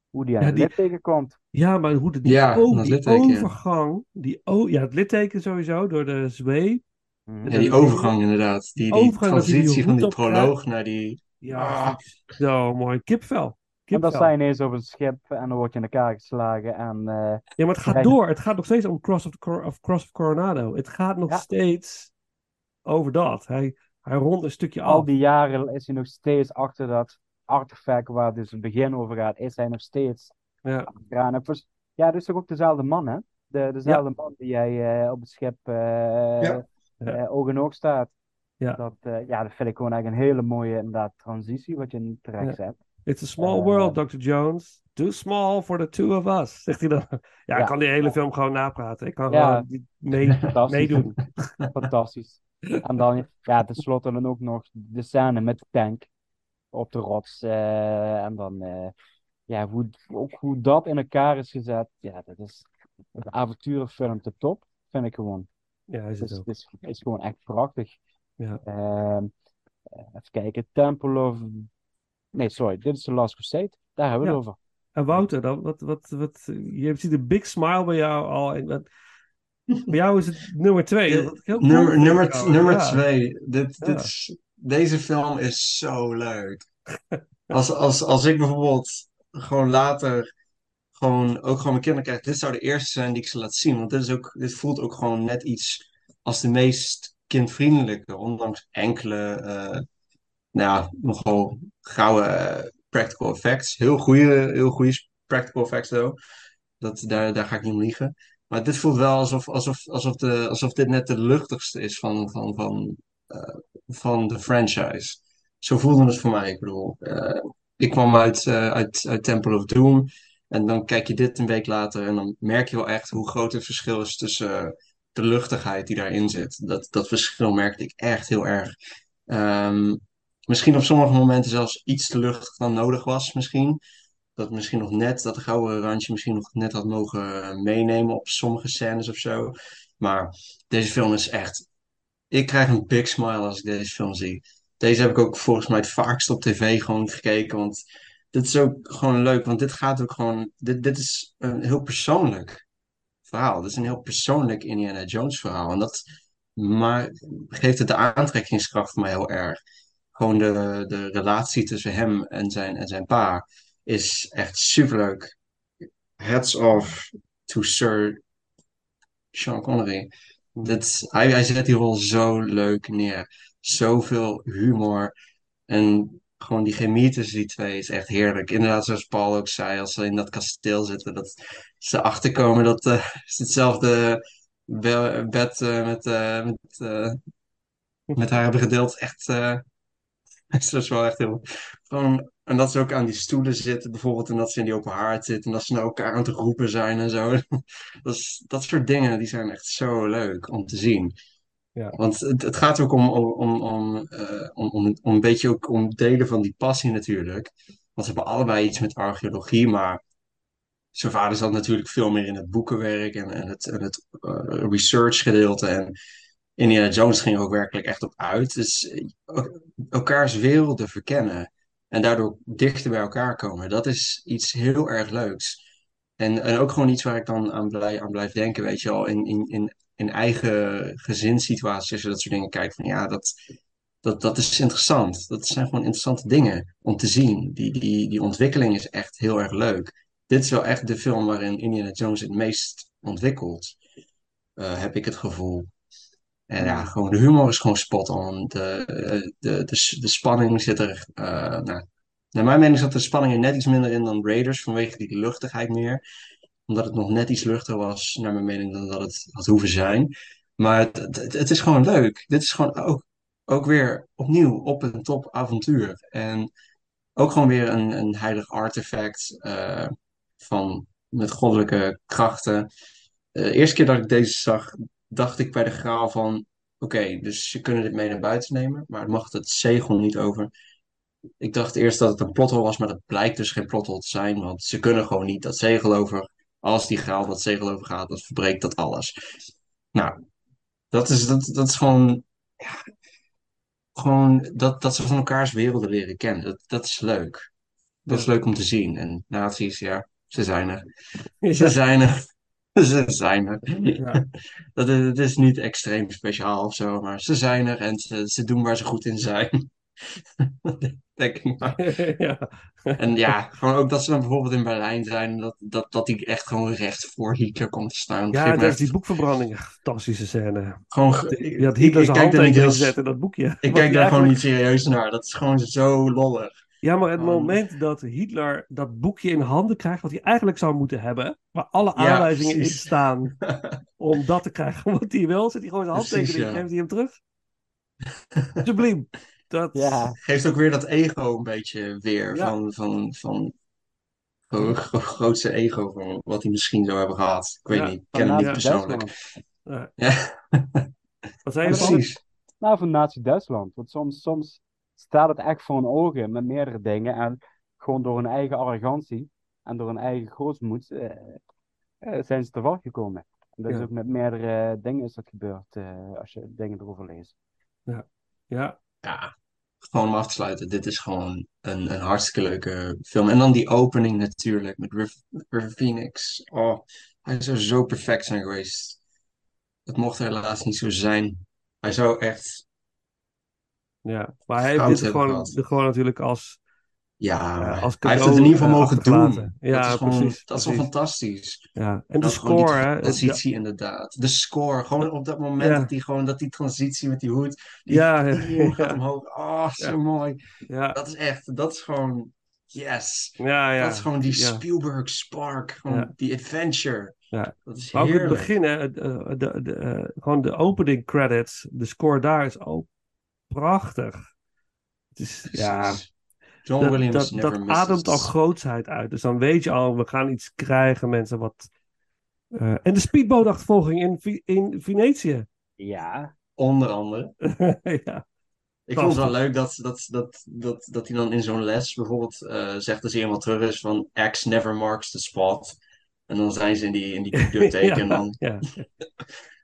Hoe die aan Ja, het die- litteken komt. Ja, maar hoe de, die, Ja, o- dat die litteken, ja. overgang, die o- ja, het litteken sowieso, door de zweep. Mhm. Ja, die overgang inderdaad. Die, die Overgang dat die transitie van die proloog naar die... Ja, zo mooi. Kipvel. En sta je ineens op een schip en dan word je in elkaar geslagen. En eh, Ja, maar het gaat door. Het gaat nog steeds om Cross of, Cor- of, Cross of Coronado. Het gaat nog Ja. steeds over dat. Hij, hij rondt een stukje al af. die jaren is hij nog steeds achter dat artefact waar het dus het begin over gaat, is hij nog steeds Ja, achteraan. Ja, dat is toch ook dezelfde man, hè? De, dezelfde man die jij eh, op het schip Ja. Eh, oog in oog staat. Ja. Dat, ja, dat vind ik gewoon eigenlijk een hele mooie inderdaad, transitie wat je terecht zet. It's a small world, Dr. Jones. Too small for the two of us, zegt hij dan. Ja, ik kan die hele film gewoon napraten. Ik kan gewoon mee, Fantastisch. meedoen. Fantastisch. En dan, ja, tenslotte dan ook nog de scène met de tank op de rots. eh, en dan, eh, ja, hoe, ook hoe dat in elkaar is gezet. Ja, dat is een avonturenfilm te top, vind ik gewoon. Ja, is Het is, ook. het is, is gewoon echt prachtig. Ja. Ehm, eh, even kijken, Temple of... Nee, sorry, dit is The Last Crusade. Daar hebben we Ja. het over. En Wouter, dan, wat, wat, wat, je ziet een big smile bij jou al. En wat, bij jou is het nummer twee. Heel Nummer, nummer, nummer Ja. twee. Dit, Ja. dit is, deze film is zo leuk. Als, als, als ik bijvoorbeeld gewoon later gewoon ook gewoon mijn kinderen krijg, dit zou de eerste zijn die ik ze laat zien. Want dit, is ook, dit voelt ook gewoon net iets als de meest kindvriendelijke. Ondanks enkele, eh, nou ja, nogal gouden eh, practical effects. Heel goede, heel goede practical effects, though. Dat, daar, daar ga ik niet om liegen. Maar dit voelt wel alsof, alsof, alsof, de, alsof dit net de luchtigste is van, van, van, eh, van de franchise. Zo voelde het voor mij. Ik bedoel, eh, ik kwam uit, eh, uit, uit Temple of Doom. En dan kijk je dit een week later en dan merk je wel echt hoe groot het verschil is tussen de luchtigheid die daarin zit. Dat, dat verschil merkte ik echt heel erg. Ehm, misschien op sommige momenten zelfs iets te luchtig dan nodig was, misschien. Dat misschien nog net, dat gouden randje misschien nog net had mogen eh, meenemen op sommige scènes of zo. Maar deze film is echt. Ik krijg een big smile als ik deze film zie. Deze heb ik ook volgens mij het vaakst op tv gewoon gekeken. Want dit is ook gewoon leuk. Want dit gaat ook gewoon. Dit, dit is een heel persoonlijk verhaal. Dit is een heel persoonlijk Indiana Jones verhaal. En dat maar, geeft het de aantrekkingskracht voor mij heel erg. Gewoon de, de relatie tussen hem en zijn, en zijn pa is echt superleuk. Hats off to Sir Sean Connery. Dit, hij, zet die rol zo leuk neer. Zoveel humor. En gewoon die chemie tussen die twee is echt heerlijk. Inderdaad, zoals Paul ook zei, als ze in dat kasteel zitten, dat ze achterkomen dat eh, is hetzelfde be- bed eh, met, eh, met, eh, met haar hebben gedeeld. Echt, eh, dat is wel echt heel. Gewoon, en dat ze ook aan die stoelen zitten, bijvoorbeeld, en dat ze in die open haard zitten, en dat ze naar elkaar aan het roepen zijn en zo. Dat, is, dat soort dingen, die zijn echt zo leuk om te zien. Ja. Want het, het gaat ook om, om, om, om, eh, om, om, om een beetje ook om delen van die passie natuurlijk. Want ze hebben allebei iets met archeologie, maar zijn vader zat natuurlijk veel meer in het boekenwerk en, en het, en het eh, research gedeelte. En Indiana Jones ging er ook werkelijk echt op uit. Dus eh, el- elkaars werelden verkennen en daardoor dichter bij elkaar komen. Dat is iets heel erg leuks. En, en ook gewoon iets waar ik dan aan, blij, aan blijf denken, weet je wel, in, in, in, in eigen gezinssituaties, als je dat soort dingen kijkt, van ja, dat, dat, dat is interessant. Dat zijn gewoon interessante dingen om te zien. Die, die, die ontwikkeling is echt heel erg leuk. Dit is wel echt de film waarin Indiana Jones het meest ontwikkelt, eh, heb ik het gevoel. En ja, gewoon de humor is gewoon spot on. De, eh, de, de, de spanning zit er. eh, nou, naar mijn mening zat de spanning er net iets minder in dan Raiders, vanwege die luchtigheid meer. Omdat het nog net iets luchtiger was, naar mijn mening, dan dat het had hoeven zijn. Maar het, het, is gewoon leuk. Dit is gewoon ook, ook weer opnieuw op een top avontuur. En ook gewoon weer een, een heilig artefact eh, van, met goddelijke krachten. De eerste keer dat ik deze zag, dacht ik bij de graal van... Oké, dus ze kunnen dit mee naar buiten nemen, maar het mag het zegel niet over. Ik dacht eerst dat het een plothol was, maar dat blijkt dus geen plothol te zijn, want ze kunnen gewoon niet dat zegel over. Als die graal dat zegel over gaat, dan verbreekt dat alles. Nou, dat is, dat, dat is gewoon, ja, gewoon dat, dat ze van elkaars werelden leren kennen. Dat, dat is leuk. Dat is leuk om te zien. En nazi's, ja, ze zijn er. Ze zijn er. Ze zijn er. Ja. Dat is, het is niet extreem speciaal of zo, maar ze zijn er en ze, ze doen waar ze goed in zijn. Denk ik maar. ja. En ja, gewoon ook dat ze dan bijvoorbeeld in Berlijn zijn, dat, dat, dat die echt gewoon recht voor Hitler komt te staan. Ja, dat is die boekverbranding. Fantastische scène. gewoon, had Hitler zijn handtekening gezet in dat boekje. ik kijk daar gewoon niet serieus naar. Dat is gewoon zo lollig. Ja, maar het Gewoon- moment dat Hitler dat boekje in handen krijgt, wat hij eigenlijk zou moeten hebben, waar alle Ja, aanwijzingen in staan om dat te krijgen wat hij wil, zet hij gewoon zijn handtekening, ja. geeft hij hem terug. Subliem. Dat, Ja, Geeft ook weer dat ego een beetje weer. Ja. Van, van, van gro- gro- grootste ego van wat hij misschien zou hebben gehad. Ik weet Ja, niet, ik ken hem niet persoonlijk. Duitsland. Ja. Ja, wat zei je? Precies. Nou, van Nazi-Duitsland. Want soms, soms staat het echt voor hun ogen met meerdere dingen. En gewoon door hun eigen arrogantie en door hun eigen grootsmoed eh, eh, zijn ze te wacht gekomen. En dat is Ja. ook met meerdere dingen is dat gebeurd, eh, als je dingen erover leest. Ja, Ja, gewoon om af te sluiten. Dit is gewoon een, een hartstikke leuke film. En dan die opening natuurlijk met River, River Phoenix. Oh, hij zou zo perfect zijn geweest. Het mocht helaas niet zo zijn. Hij zou echt, ja. Maar hij heeft dit gewoon, de- gewoon natuurlijk als, ja, Ja, als hij heeft het in ieder geval eh, mogen doen. Ja, dat is gewoon, precies, dat is wel precies. fantastisch. ja. En de Dat score, hè. de- transitie inderdaad. De score, gewoon op dat moment Ja. dat die gewoon, dat die transitie met die hoed, die Ja, gaat omhoog. Oh, zo mooi. Ja, Dat is echt, dat is gewoon, yes. ja, ja. Dat is gewoon die. Spielberg spark, gewoon die adventure. Ja. Dat is Maar ook het begin, hè, eh, de, de, eh, gewoon de opening credits, de score daar is ook prachtig. Het is, ja. John dat, Williams dat, never dat ademt al grootsheid uit. Dus dan weet je al, we gaan iets krijgen, mensen. Wat... eh, en de speedbootachtervolging in, in Venetië. Ja, Onder andere. ja. Ik vond het wel leuk dat, dat, dat, dat, dat hij dan in zo'n les bijvoorbeeld eh, zegt als hij eenmaal terug is van X never marks the spot. En dan zijn ze in die, in die bibliotheek en dan... ja.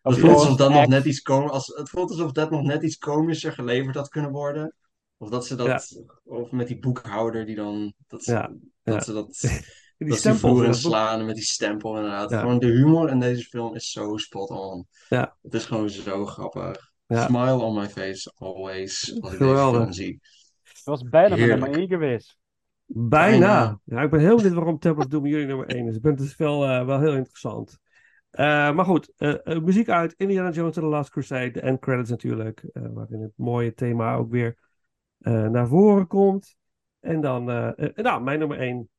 Het voelt alsof dat nog net iets kom als, het voelt alsof dat nog net iets komischer geleverd had kunnen worden. Of dat ze dat, of met die boekhouder die dan, dat ze, Ja, dat, ja. ze dat, Die dat ze stempel het boek. slaan met die stempel inderdaad. Ja. Gewoon de humor in deze film is zo spot on. Ja. Het is gewoon zo grappig. Ja. Smile on my face, always, als ik Geweldig. deze film zie. het was bijna mijn Heerlijk. nummer 1 geweest. Bijna. Bijna. Ja, ik ben heel benieuwd waarom Temple of Doom jullie nummer 1 is. Ik ben dus wel, eh, wel heel interessant. Eh, maar goed, eh, eh, muziek uit Indiana Jones and the Last Crusade. De end credits natuurlijk. waarin het mooie thema ook weer naar voren komt. En dan, nou, mijn nummer 1.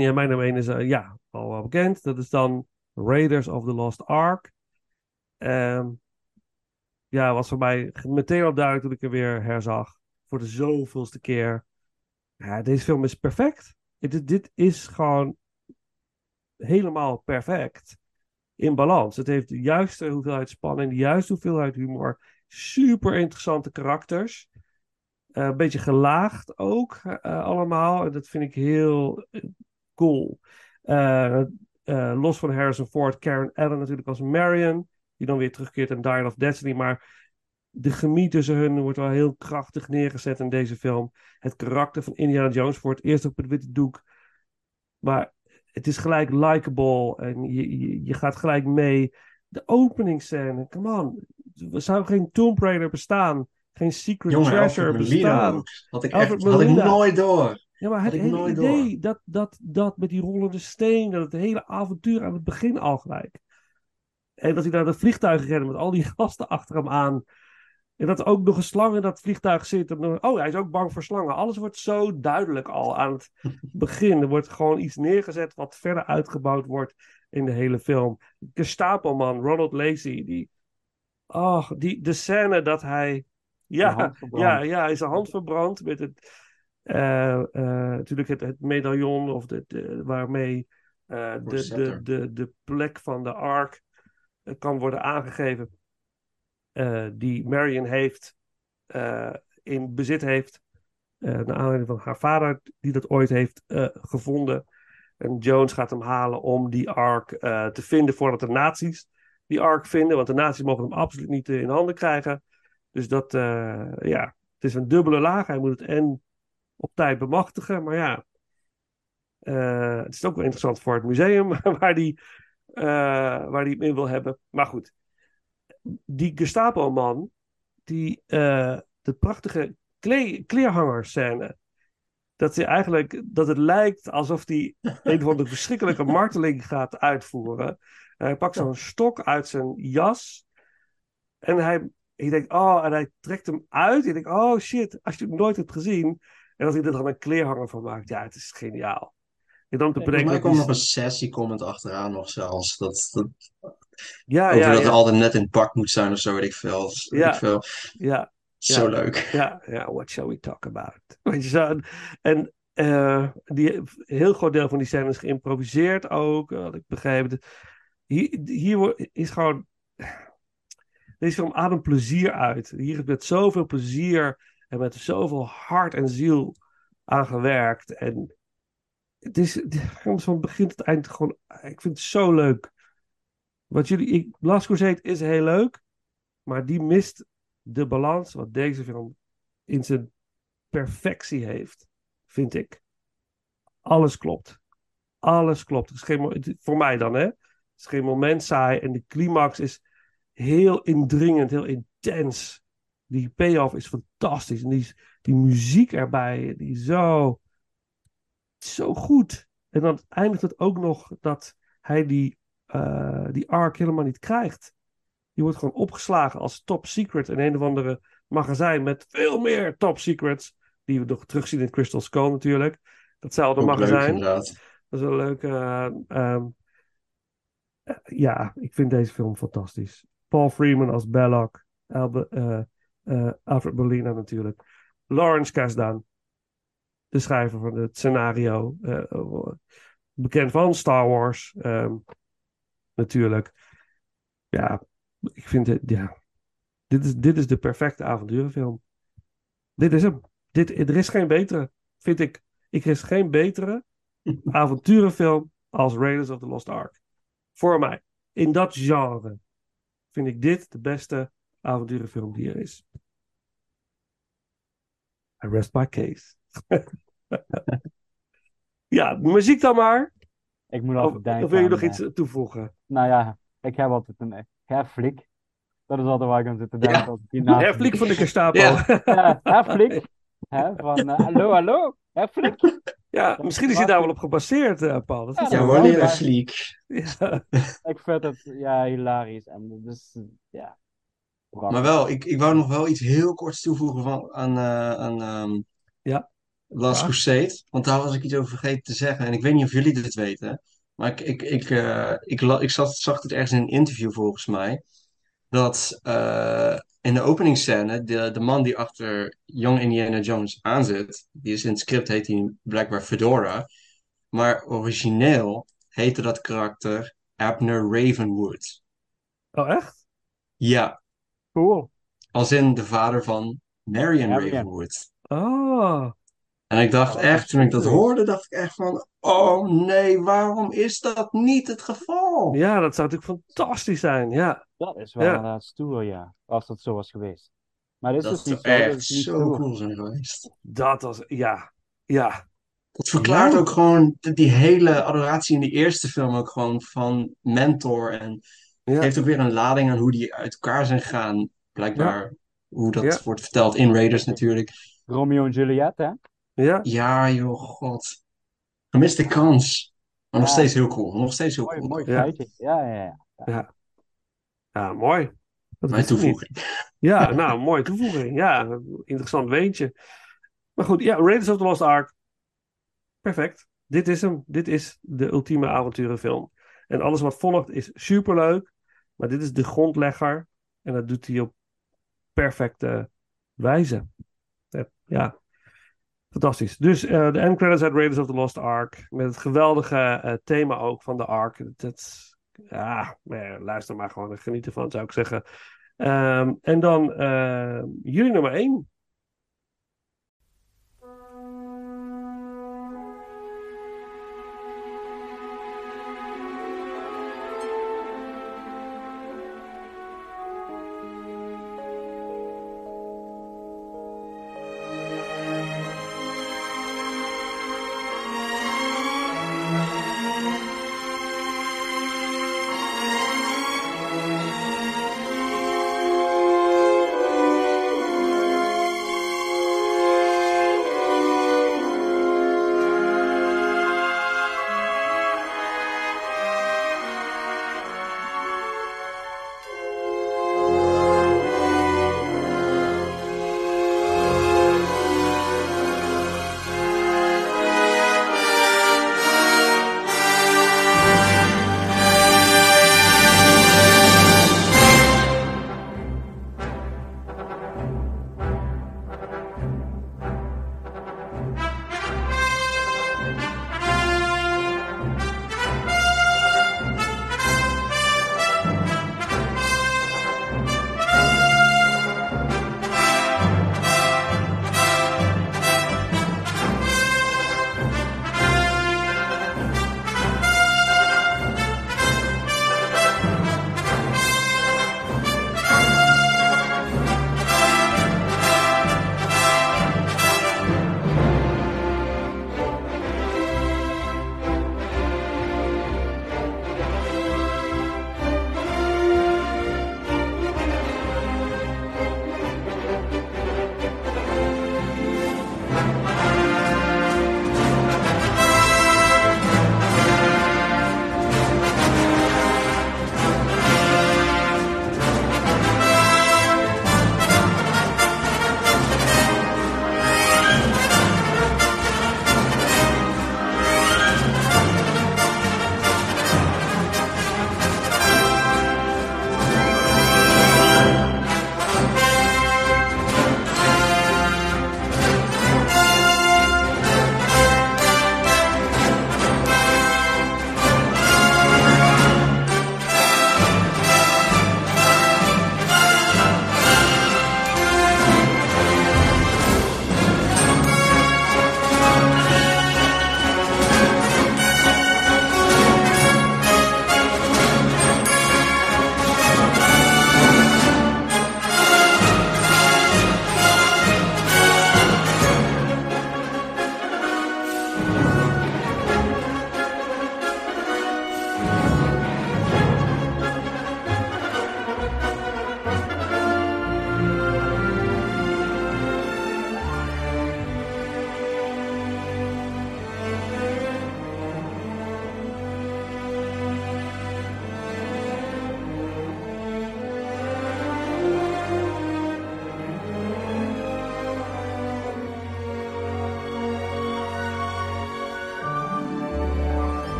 Ja, mijn nummer 1 is eh, ja, al wel bekend. Dat is dan Raiders of the Lost Ark. Ehm, ja, was voor mij meteen al duidelijk toen ik er weer herzag. Voor de zoveelste keer. Ja, deze film is perfect. Dit, dit is gewoon helemaal perfect in balans. Het heeft de juiste hoeveelheid spanning, de juiste hoeveelheid humor. Super interessante karakters. Eh, een beetje gelaagd ook eh, allemaal. En dat vind ik heel eh. Eh, los van Harrison Ford, Karen Allen natuurlijk als Marion. Die dan weer terugkeert in Dial of Destiny. Maar de chemie tussen hun wordt wel heel krachtig neergezet in deze film. Het karakter van Indiana Jones voor het eerst op het witte doek. Maar het is gelijk likable en je, je, je gaat gelijk mee. De openingsscène, come on. Er zou geen Tomb Raider bestaan. Geen Secret Jongen, Treasure Alfred bestaan. ook. Had ik echt had ik nooit door. Ja, maar het hele idee dat, dat, dat met die rollende steen, dat het hele avontuur aan het begin al gelijk. En dat hij naar de vliegtuig rent met al die gasten achter hem aan. En dat er ook nog een slang in dat vliegtuig zit. En dan- oh, hij is ook bang voor slangen. Alles wordt zo duidelijk al aan het begin. Er wordt gewoon iets neergezet wat verder uitgebouwd wordt in de hele film. Gestapo-man, Ronald Lacey, die... Oh, die, de scène dat hij... Ja, ja, ja, hij is zijn hand verbrand met het... eh, eh, natuurlijk het, het medaillon of de, de, waarmee eh, de, de, de, de plek van de ark kan worden aangegeven. die Marion heeft, in bezit heeft. naar aanleiding van haar vader, die dat ooit heeft gevonden. En Jones gaat hem halen om die ark te vinden voordat de nazi's die ark vinden. Want de nazi's mogen hem absoluut niet in handen krijgen. Dus dat, ja, het is een dubbele laag. Hij moet het en op tijd bemachtigen. Maar ja, eh, het is ook wel interessant voor het museum waar die, eh, waar die hem in wil hebben. Maar goed, die Gestapo-man, die, eh, de prachtige kle kleerhangerscène. Dat, hij eigenlijk, dat het lijkt alsof hij een van de verschrikkelijke marteling gaat uitvoeren. Hij pakt zo'n stok uit zijn jas. En hij, je denkt, oh, en hij trekt hem uit. Je denkt, oh shit, als je het nooit hebt gezien. En als hij er dan een kleerhanger van maakt, ja, het is geniaal. En dan te bedenken. dat komt nog een sessie comment achteraan nog zelfs. Dat, dat, ja, over ja, dat ja, altijd net in het pak moet zijn of zo, weet ik veel. Weet Ja. ik veel. ja. Zo leuk. Ja, ja, what shall we talk about? Weet je zo? En- eh, die, een heel groot deel van die scène is geïmproviseerd ook, had ik begrepen. Hier, hier is gewoon. Deze film ademt plezier uit. Hier is met zoveel plezier en met zoveel hart en ziel aan gewerkt. En het is, van begin tot eind gewoon. Ik vind het zo leuk. Wat jullie. Last Crusade is heel leuk, maar die mist de balans wat deze film in zijn perfectie heeft, vind ik. Alles klopt. Alles klopt. Het is geen, voor mij dan, hè. Het is geen moment saai. En de climax is heel indringend, heel intens. Die payoff is fantastisch. En die, die muziek erbij, die zo, zo goed. En dan eindigt het ook nog dat hij die, eh, die arc helemaal niet krijgt. Die wordt gewoon opgeslagen als top secret in een of andere magazijn met veel meer top secrets. Die we nog terugzien in Crystal Skull natuurlijk. Datzelfde Ook magazijn. Dat is wel leuk. eh, ehm, eh, ja, ik vind deze film fantastisch. Paul Freeman als Belloc. Albe, eh, eh, Alfred Molina natuurlijk. Lawrence Kasdan. De schrijver van het scenario. eh, bekend van Star Wars. ehm, natuurlijk. Ja, ik vind het... Ja, dit, is, dit is de perfecte avonturenfilm. Dit is hem. Dit, er is geen betere, vind ik. Er is geen betere avonturenfilm als Raiders of the Lost Ark. Voor mij. In dat genre vind ik dit de beste avonturenfilm die er is. I rest my case. ja, muziek dan maar. Ik moet altijd denken of wil je nog eh, iets toevoegen? Nou ja, ik heb altijd een eh, herflik. Dat is altijd waar ik aan zit te denken Ja. als ik hiernaast Herflik van de Gestapo. Ja. Ja, herflik. Hè, van eh, hallo, hallo, herflik. Ja, misschien is hij daar wel op gebaseerd, eh, Paul. Dat is Ja, Ja, dat wanneer een fliek. ja. Ik vind het ja, hilarisch. En dus, eh, ja. Prachtig. Maar wel, ik, ik wou nog wel iets heel korts toevoegen van, aan, eh, aan ehm, Ja. Last Ja. Crusade. Want daar was ik iets over vergeten te zeggen. En ik weet niet of jullie dit weten. Maar ik, ik, ik, eh, ik, ik zag, zag het ergens in een interview volgens mij. Dat eh, in de openingsscène, de, de man die achter Young Indiana Jones aanzit. Die is in het script heet hij blijkbaar Fedora. Maar origineel heette dat karakter Abner Ravenwood. Oh, echt? Ja, Cool. als in de vader van Marion. Ravenwood. Oh, En ik dacht Oh, echt, toen ik dat hoorde, dacht ik echt van, oh nee, waarom is dat niet het geval? ja, dat zou natuurlijk fantastisch zijn. Ja, Dat is wel Ja. inderdaad stoer, ja. Als dat zo was geweest. Maar dit is Dat dus niet zo. Echt is niet zo stoer. cool zijn geweest. dat was, ja, ja, Dat verklaart Ja. ook gewoon de- die hele adoratie in die eerste film ook gewoon van Mentor. En ja. heeft ook weer een lading aan hoe die uit elkaar zijn gegaan. Blijkbaar hoe dat Ja. wordt verteld in Raiders natuurlijk. Romeo en Juliet, hè? ja. Ja joh, god. Gemiste kans. Maar nog steeds heel cool. Nog steeds heel Mooi, cool. mooi Ja. feitje. Ja, ja, ja. Ja, ja mooi. Dat Mijn niet. toevoeging. Ja, nou, mooie toevoeging. Ja, interessant weentje. Maar goed, ja, Raiders of the Lost Ark. Perfect. Dit is hem. Dit is de ultieme avonturenfilm. En alles wat volgt is superleuk. Maar dit is de grondlegger. En dat doet hij op perfecte wijze. Ja, fantastisch. Dus eh, de end credits uit Raiders of the Lost Ark. Met het geweldige eh, thema ook van de Ark. Dat, dat- ja, maar luister maar gewoon en geniet ervan, zou ik zeggen. Ehm, en dan eh, jullie nummer 1.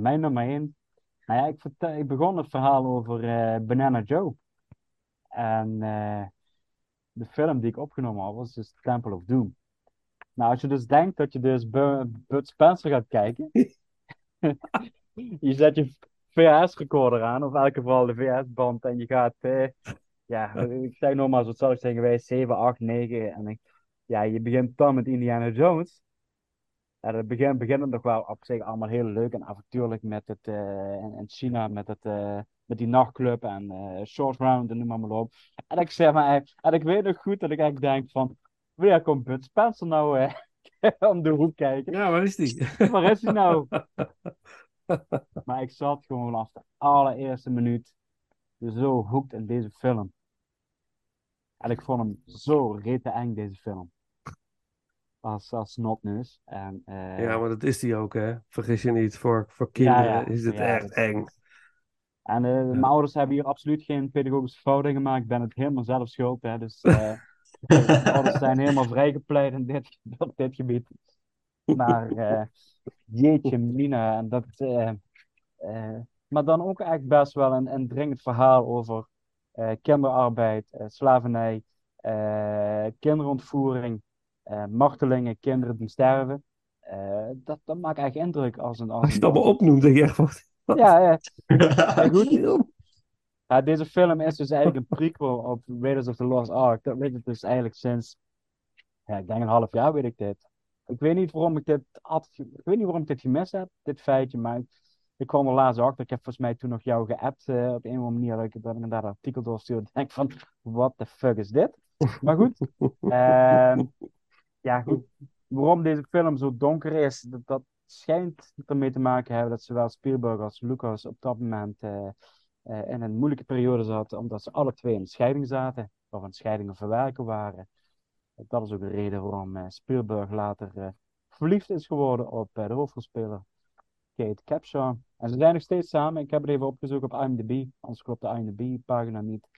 Mijn nummer één. Nou ja, ik, vertel, ik begon het verhaal over eh, Banana Joe. En eh, de film die ik opgenomen had was dus Temple of Doom. Nou, als je dus denkt dat je dus Bu- Bud Spencer gaat kijken, je zet je VHS-recorder aan, of in elk geval de VHS-band, en je gaat, eh, ja, ik zeg nog maar, zo zal ik zeggen, wij 7, 8, 9, en ik, ja, je begint dan met Indiana Jones. Ja, dat begin, begint het nog wel op zich allemaal heel leuk en avontuurlijk met het, eh, in, in China, met, het, eh, met die nachtclub en eh Short Round en noem maar, maar op. En ik zeg maar, en ik weet nog goed dat ik eigenlijk denk van, wanneer komt Bud Spencer nou om de hoek kijken? Ja, waar is die? Waar is hij nou? Maar ik zat gewoon vanaf de allereerste minuut zo hooked in deze film. En ik vond hem zo rete eng, deze film. Als, als snotneus. En, eh, Ja, maar dat is die ook, hè? Vergis je niet, voor, voor kinderen ja. is het Ja, echt eng. en eh, mijn ouders hebben hier absoluut geen pedagogische fouten gemaakt. Ik ben het helemaal zelf schuld. Hè, dus eh, mijn ouders zijn helemaal vrijgepleit in dit, op dit gebied. Maar eh, jeetje mina. En dat, eh, eh, maar dan ook eigenlijk best wel een, een dringend verhaal over eh, kinderarbeid, eh, slavernij, eh, kinderontvoering, eh, martelingen, kinderen die sterven. Eh, dat, dat maakt eigenlijk indruk als een... Als Als je het allemaal opnoemt, denk je echt wat. Ja, ja. Ja, goed. Ja, deze film is dus eigenlijk een prequel op Raiders of the Lost Ark. Dat weet ik dus eigenlijk sinds, ja, ik denk een half jaar weet ik dit. Ik weet niet waarom ik dit altijd, ik weet niet waarom ik dit gemist heb, dit feitje, maar ik, ik kwam er laatst achter. Ik heb volgens mij toen nog jou geappt eh, op een of andere manier dat ik, dat ik inderdaad een artikel doorstuurde. Ik denk van, what the fuck is dit? Maar goed, ehm, ja goed, waarom deze film zo donker is, dat, dat schijnt ermee te maken hebben dat zowel Spielberg als Lucas op dat moment eh, eh, in een moeilijke periode zaten, omdat ze alle twee in scheiding zaten, of een scheiding verwerken waren. Dat is ook de reden waarom eh, Spielberg later verliefd is geworden op de hoofdrolspeler Kate Capshaw. En ze zijn nog steeds samen. Ik heb het even opgezocht op IMDb, anders klopt de IMDb-pagina niet.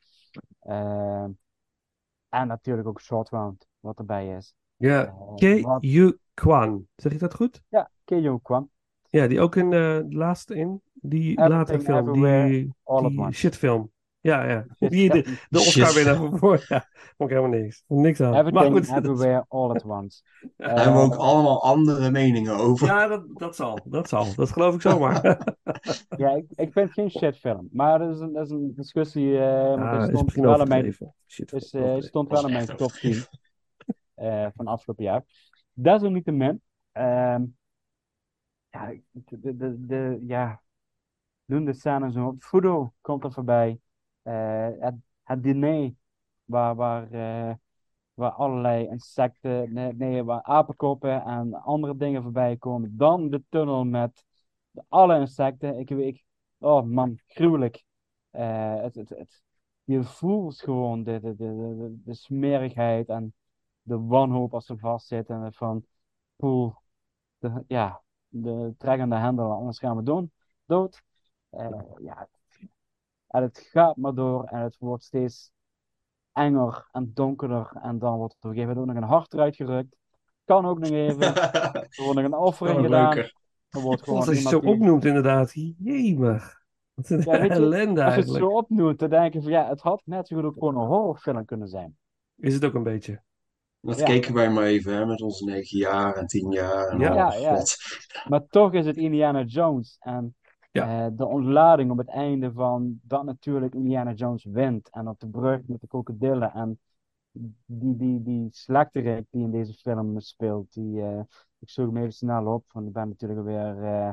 En natuurlijk ook Short Round, wat erbij is. Ja, Eh, Ke Yu Kwan. Zeg ik dat goed? Ja, Keo kwam. Ja, die ook in de laatste in. Die latere film. Die, shitfilm. Ja, ja. Die, de. Oscar winnaar van voor. Ja, vond ik helemaal niks. Vond niks aan. Maar goed. Everywhere, All at Once. Daar hebben we Eh, ook allemaal andere meningen over. Ja, dat, dat zal. Dat zal. Dat geloof ik zomaar. Ja, ik, ik vind het geen shitfilm. Maar dat is een, dat is een discussie. eh stond misschien wel in mijn, dus, eh, overdreven. stond wel in mijn top 10 eh, van afgelopen jaar. Desalniettemin, ehm ja, de, de, de, ja, doen de scène zo. Fudo komt er voorbij. Eh, het, het diner, waar, waar, eh, waar allerlei insecten, nee, nee, waar apenkoppen en andere dingen voorbij komen. Dan de tunnel met alle insecten. Ik weet, oh man, gruwelijk. Eh, het, het, het, je voelt gewoon de, de, de, de, de smerigheid en de wanhoop als ze vastzitten. Van, poeh, de, ja, de trekkende hendel, anders gaan we doen, dood. Eh, ja, en het gaat maar door en het wordt steeds enger en donkerder. En dan wordt er op een gegeven moment ook nog een hart eruit gerukt. Kan ook nog even. Er wordt nog een offering Oh, gedaan. Er wordt gewoon Als je het zo die- opnoemt, inderdaad. Jemig. Wat een Ja, weet je, ellende Als je het zo opnoemt, dan denk je van ja, het had net zo goed ook gewoon een horrorfilm kunnen zijn. Is het ook een beetje. Dat Ja. keken wij maar even, hè, met onze negen jaar en tien jaar. En Ja. Ja. Maar toch is het Indiana Jones. En Ja. eh, de ontlading op het einde van dat natuurlijk Indiana Jones wint. En op de brug met de krokodillen. En die, die, die slechterik die in deze film speelt. Die, eh, ik zoek hem even snel op, want ik ben natuurlijk weer eh,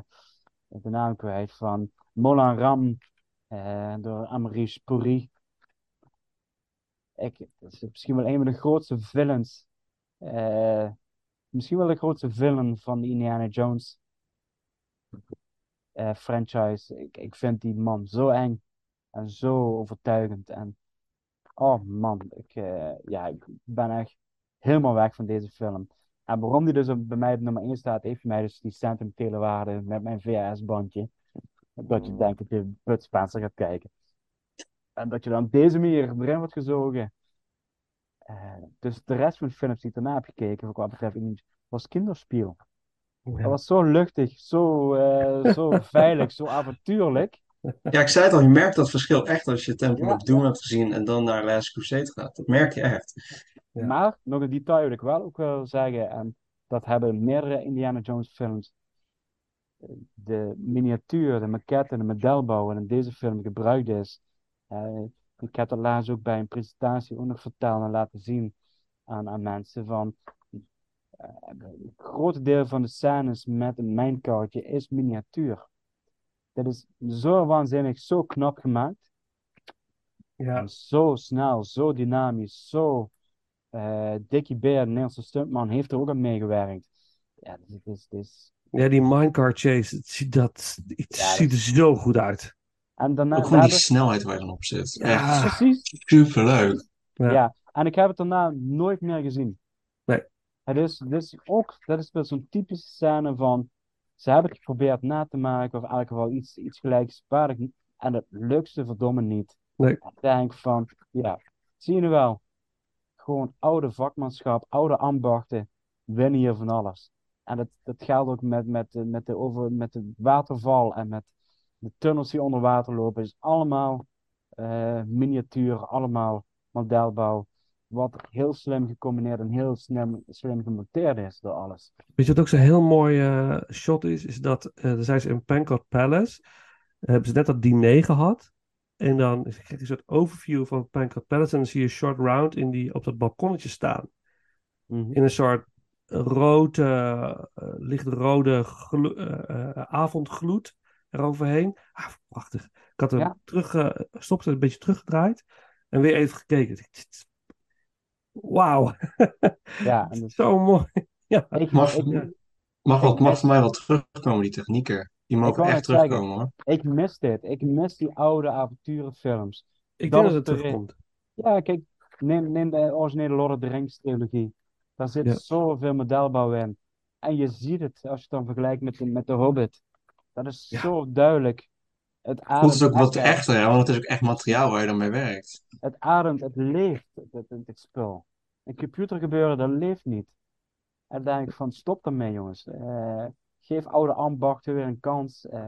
de naam kwijt. Van Moulin Ram. door Americe Puri. Ik, dat is misschien wel een van de grootste villains. eh, misschien wel de grootste villain van de Indiana Jones eh, franchise. Ik, ik vind die man zo eng en zo overtuigend. En oh man, ik, eh, ja, ik ben echt helemaal weg van deze film. En waarom die dus bij mij op nummer 1 staat, heeft mij dus die sentimentele waarde met mijn VHS-bandje. Dat je denkt dat je Bud Spencer gaat kijken. En dat je dan op deze manier erin wordt gezogen. Eh, dus de rest van de films die ik daarna heb gekeken, voor wat betreft, was kinderspiel. Dat was zo luchtig, zo, eh, zo veilig, zo avontuurlijk. Ja, ik zei het al, je merkt dat verschil echt als je Temple Ja, of Doom hebt gezien en dan naar Last Crusade gaat. Dat merk je echt. Ja. Maar nog een detail wil ik wel ook wel zeggen, en dat hebben meerdere Indiana Jones films. De miniatuur, de maquette en de modelbouw in deze film gebruikt is. Eh, ik heb dat laatst ook bij een presentatie ook nog verteld en laten zien aan, aan mensen van. eh, het grote deel van de scènes met een mijnkaartje is miniatuur. Dat is zo waanzinnig, zo knap gemaakt. Ja, En zo snel, zo dynamisch, zo. eh Dickie Bear, de Nederlandse stuntman, heeft er ook aan meegewerkt. Ja, dit is, dit is... ja die minecart chase, het ziet, dat, Ja, dat ziet er zo goed uit. En daarna, Ook gewoon die hebben- snelheid waar je dan op zit. Ja. Precies. superleuk. Ja. Ja. en ik heb het daarna nooit meer gezien. Nee. Het is, dit is ook, dat is wel zo'n typische scène van, ze hebben het geprobeerd na te maken, of in elk geval iets, iets gelijkwaardig, en het lukt ze verdomme niet. Nee. Ik denk van, ja, zie je nu wel, gewoon oude vakmanschap, oude ambachten, winnen hier van alles. En dat, dat geldt ook met, met, met, de over, met de waterval en met de tunnels die onder water lopen, is allemaal eh, miniatuur, allemaal modelbouw. Wat heel slim gecombineerd en heel slim, slim gemonteerd is door alles. Weet je wat ook zo'n heel mooi eh, shot is? Is dat, dan zijn ze in Pancot Palace. hebben ze net dat diner gehad. En dan krijg je een soort overview van Pancot Palace. En dan zie je Short Round in die, op dat balkonnetje staan. Mhm. In een soort rode, lichtrode glo- avondgloed eroverheen. Ah, prachtig. Ik had hem Ja. terug, stopte een beetje teruggedraaid. En weer even gekeken. Wauw, Ja, en dus, zo mooi. Ja, ik, Mag, ik, mag, ik mag mis- voor mij wel terugkomen, die technieken. Die mogen echt terugkomen hoor. ik mis dit. Ik mis die oude avonturenfilms. ik Dat denk dat is het terugkomt. Ja, kijk, neem, neem de originele Lord of the Rings trilogie. Daar zit Ja. zoveel modelbouw in. En je ziet het als je het dan vergelijkt met de, met de Hobbit. Dat is Ja. zo duidelijk. Het Voelt het ademt ook wat echter, hè, want het is ook echt materiaal waar je dan mee werkt. Het ademt, het leeft, het, het, spul. Een computergebeuren, dat leeft niet. En dan denk ik van, stop daarmee jongens. Eh, geef oude ambachten weer een kans. Eh,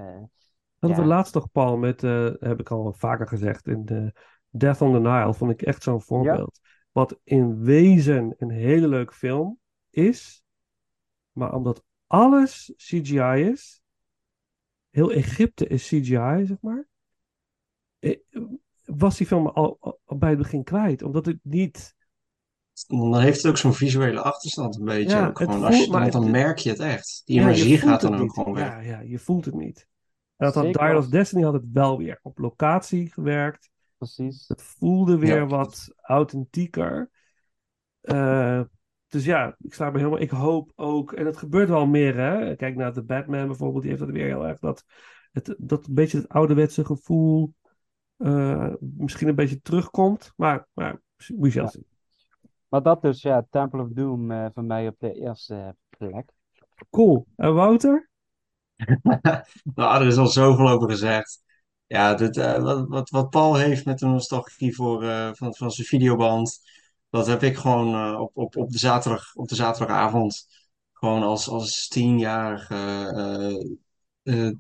Hadden we Ja. laatst nog, Paul, met, eh, heb ik al vaker gezegd, in de Death on the Nile vond ik echt zo'n voorbeeld. Wat in wezen een hele leuke film is, maar omdat alles CGI is, heel Egypte is CGI, zeg maar, eh, was die film al, al bij het begin kwijt. Omdat het niet... Dan heeft het ook zo'n visuele achterstand een beetje. Ja, ook gewoon, als je, dan het- merk je het echt. Die energie gaat dan ook niet. gewoon weg. Ja, ja, je voelt het niet. En dat had Dial als- of Destiny had het wel weer op locatie gewerkt. precies. Het voelde weer Ja. wat authentieker. Eh, dus ja, ik sta me helemaal. Ik hoop ook, en het gebeurt wel meer, hè? Kijk naar de Batman bijvoorbeeld, die heeft dat weer heel erg. Dat, het, dat een beetje het ouderwetse gevoel eh, misschien een beetje terugkomt. Maar, maar we shall Ja. see. Maar dat dus, ja, Temple of Doom eh van mij op de eerste plek. Cool. En Wouter? Nou, er is al zoveel over gezegd. Ja, dit, eh, wat, wat, wat Paul heeft met de nostalgie voor, eh, van, van zijn videoband, dat heb ik gewoon eh, op, op, op, de zaterdag, op de zaterdagavond, gewoon als, als tienjarige. eh, eh,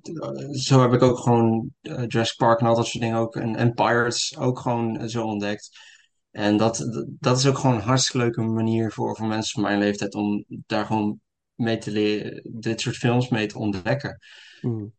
zo heb ik ook gewoon Jurassic Park en al dat soort dingen ook. En, en Pirates ook gewoon zo ontdekt. En dat, dat is ook gewoon een hartstikke leuke manier voor, voor mensen van mijn leeftijd om daar gewoon mee te leren, dit soort films mee te ontdekken.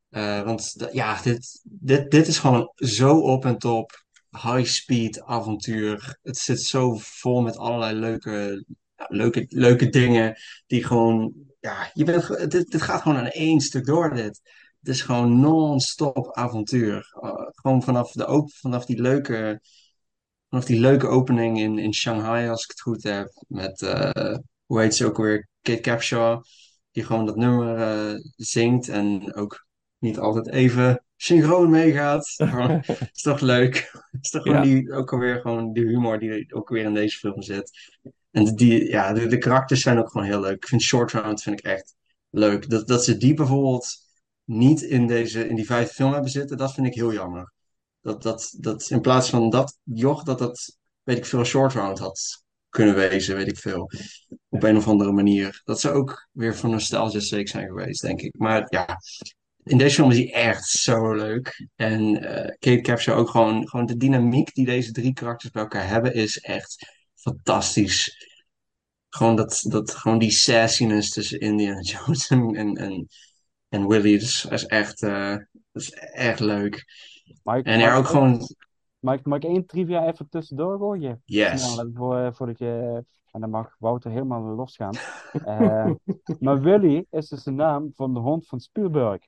Eh, want ja, dit, dit, dit is gewoon zo op en top. High-speed avontuur. Het zit zo vol met allerlei leuke, leuke, leuke dingen. Die gewoon. Ja, je bent, dit, dit gaat gewoon aan één stuk door. Dit. Het is gewoon non-stop avontuur. Eh, gewoon vanaf, de, op, vanaf, die leuke, vanaf die leuke opening in, in Shanghai, als ik het goed heb. Met, eh, hoe heet ze ook weer? Kate Capshaw. Die gewoon dat nummer eh, zingt. En ook niet altijd even synchroon meegaat. Is toch leuk. is toch gewoon Ja. die, ook alweer gewoon de humor die ook weer in deze film zit. En die, ja, de, de karakters zijn ook gewoon heel leuk. Ik vind Short Round vind ik echt leuk. Dat, dat ze die bijvoorbeeld niet in, deze, in die vijfde film hebben zitten, dat vind ik heel jammer. Dat, dat, dat in plaats van dat joch, dat dat, weet ik veel, Short Round had kunnen wezen, weet ik veel. Op een of andere manier. Dat zou ook weer voor nostalgia's sake zijn geweest, denk ik. Maar ja, in deze film is hij echt zo leuk. En eh, Kate Capshaw ook gewoon, gewoon de dynamiek die deze drie karakters bij elkaar hebben, is echt fantastisch. Gewoon, dat, dat, gewoon die sassiness tussen Indiana Jones en, en, en, en Willy, is, echt, eh, dat is echt leuk. Ik, En er ook gewoon, Mag ik, mag ik één trivia even tussendoor gooien? yes. Voor, voordat je... En dan mag Wouter helemaal losgaan. Eh, maar Willy is dus de naam van de hond van Spielberg.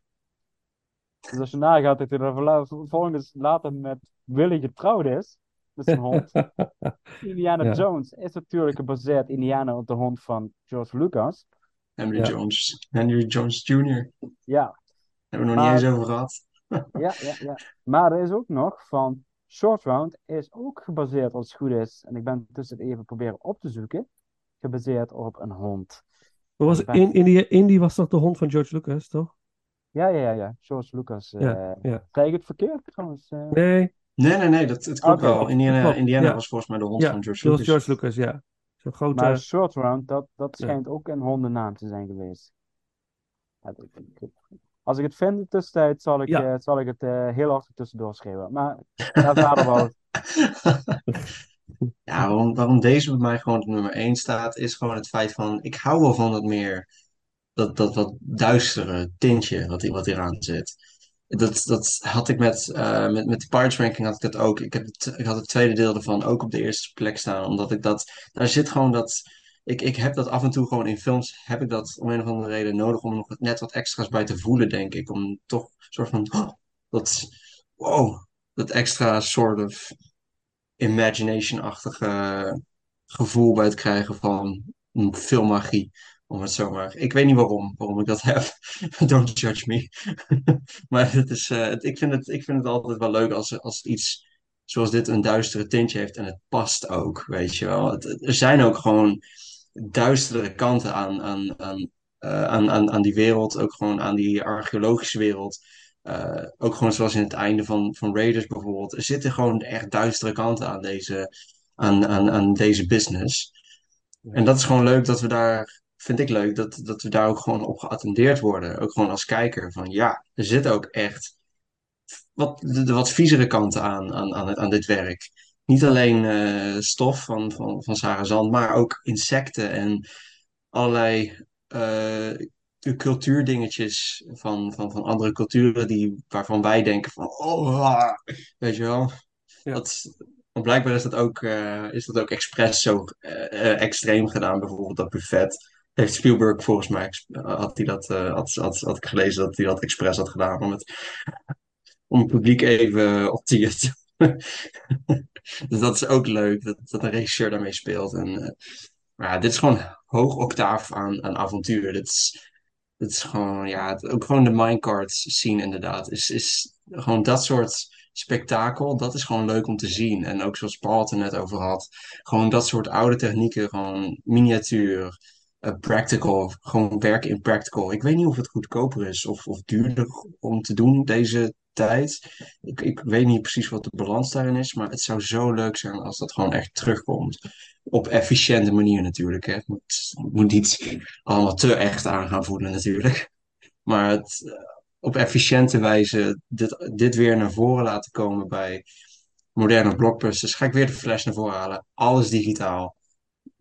Dus als je nagaat dat hij er vervolgens later met Willy getrouwd is, met zijn hond. Indiana Ja. Jones is natuurlijk gebaseerd Indiana op de hond van George Lucas. Henry Ja. Jones. Henry Jones Jr. Ja, Hebben we nog Maar- niet eens over gehad. ja, ja, ja. Maar er is ook nog van Short Round is ook gebaseerd, als het goed is, en ik ben dus het even proberen op te zoeken, gebaseerd op een hond. Maar was in, Indy, Indy was toch de hond van George Lucas, toch? Ja, ja, ja, ja. George Lucas. eh Ja, ja. Zei ik het verkeerd trouwens? eh? Nee, Nee, nee, nee, dat, het klopt wel. Indiana, klopt, Indiana ja. was volgens mij de hond ja, van George Lucas. George Lucas, ja. Zo'n grote... Maar Short Round, dat, dat Ja. schijnt ook een hondennaam te zijn geweest. Als ik het vind in de tussentijd, zal ik, Ja. eh, zal ik het eh, heel hard tussendoor schreeuwen. Maar daar verder wel. Ja, waarom, waarom deze bij mij gewoon op nummer 1 staat, is gewoon het feit van, ik hou wel van dat meer, dat, dat wat duistere tintje wat, hier- wat hieraan zit. Dat, dat had ik met, eh, met, met de Pirates Ranking had ik dat ook. Ik, heb het, ik had het tweede deel ervan ook op de eerste plek staan, omdat ik dat, daar zit gewoon dat, ik, ik heb dat af en toe gewoon in films, heb ik dat om een of andere reden nodig om nog net wat extra's bij te voelen, denk ik. Om toch een soort van, oh, dat, wow, dat extra soort of imagination-achtige gevoel bij het krijgen van filmmagie, om het zo maar. Ik weet niet waarom, waarom ik dat heb. Don't judge me. Maar het is, eh, het- ik vind het, ik vind het altijd wel leuk als, als iets zoals dit een duistere tintje heeft en het past ook, weet je wel. Het- er zijn ook gewoon duistere kanten aan, aan, aan, eh, aan, aan, aan die wereld, ook gewoon aan die archeologische wereld. Eh, ook gewoon zoals in het einde van, van Raiders bijvoorbeeld. Er zitten gewoon echt duistere kanten aan deze, aan, aan, aan deze business. En dat is gewoon leuk dat we daar, vind ik leuk, dat, dat we daar ook gewoon op geattendeerd worden. Ook gewoon als kijker. Van ja, er zitten ook echt wat, de, de wat viezere kanten aan, aan, aan, aan dit werk. Niet alleen eh, stof van, van, van Sarah Zand, maar ook insecten en allerlei eh, cultuurdingetjes van, van, van andere culturen die, waarvan wij denken van, oh, ah, weet je wel. Ja. Dat, want blijkbaar is dat ook, eh, is dat ook expres zo extreem gedaan, bijvoorbeeld dat buffet. Heeft Spielberg volgens mij, ex- had, hij dat, eh, had, had, had ik gelezen dat hij dat expres had gedaan om het, om het publiek even op te jutten. Dus dat is ook leuk, dat, dat een regisseur daarmee speelt. En, eh, maar dit is gewoon hoog octaaf aan, aan avontuur. Dit is, dit is gewoon, ja, het- ook gewoon de minecarts scene inderdaad. Is, is gewoon dat soort spektakel, dat is gewoon leuk om te zien. En ook zoals Paul het er net over had, gewoon dat soort oude technieken, gewoon miniatuur, eh, practical, gewoon werken in practical. Ik weet niet of het goedkoper is of, of duurder om te doen deze tijd. Ik, ik weet niet precies wat de balans daarin is, maar het zou zo leuk zijn als dat gewoon echt terugkomt. Op efficiënte manier natuurlijk. Hè. Het moet, moet niet allemaal te echt aan gaan voelen natuurlijk. Maar het, eh, op efficiënte wijze dit, dit weer naar voren laten komen bij moderne blockbusters. Ga ik weer de flash naar voren halen. Alles digitaal.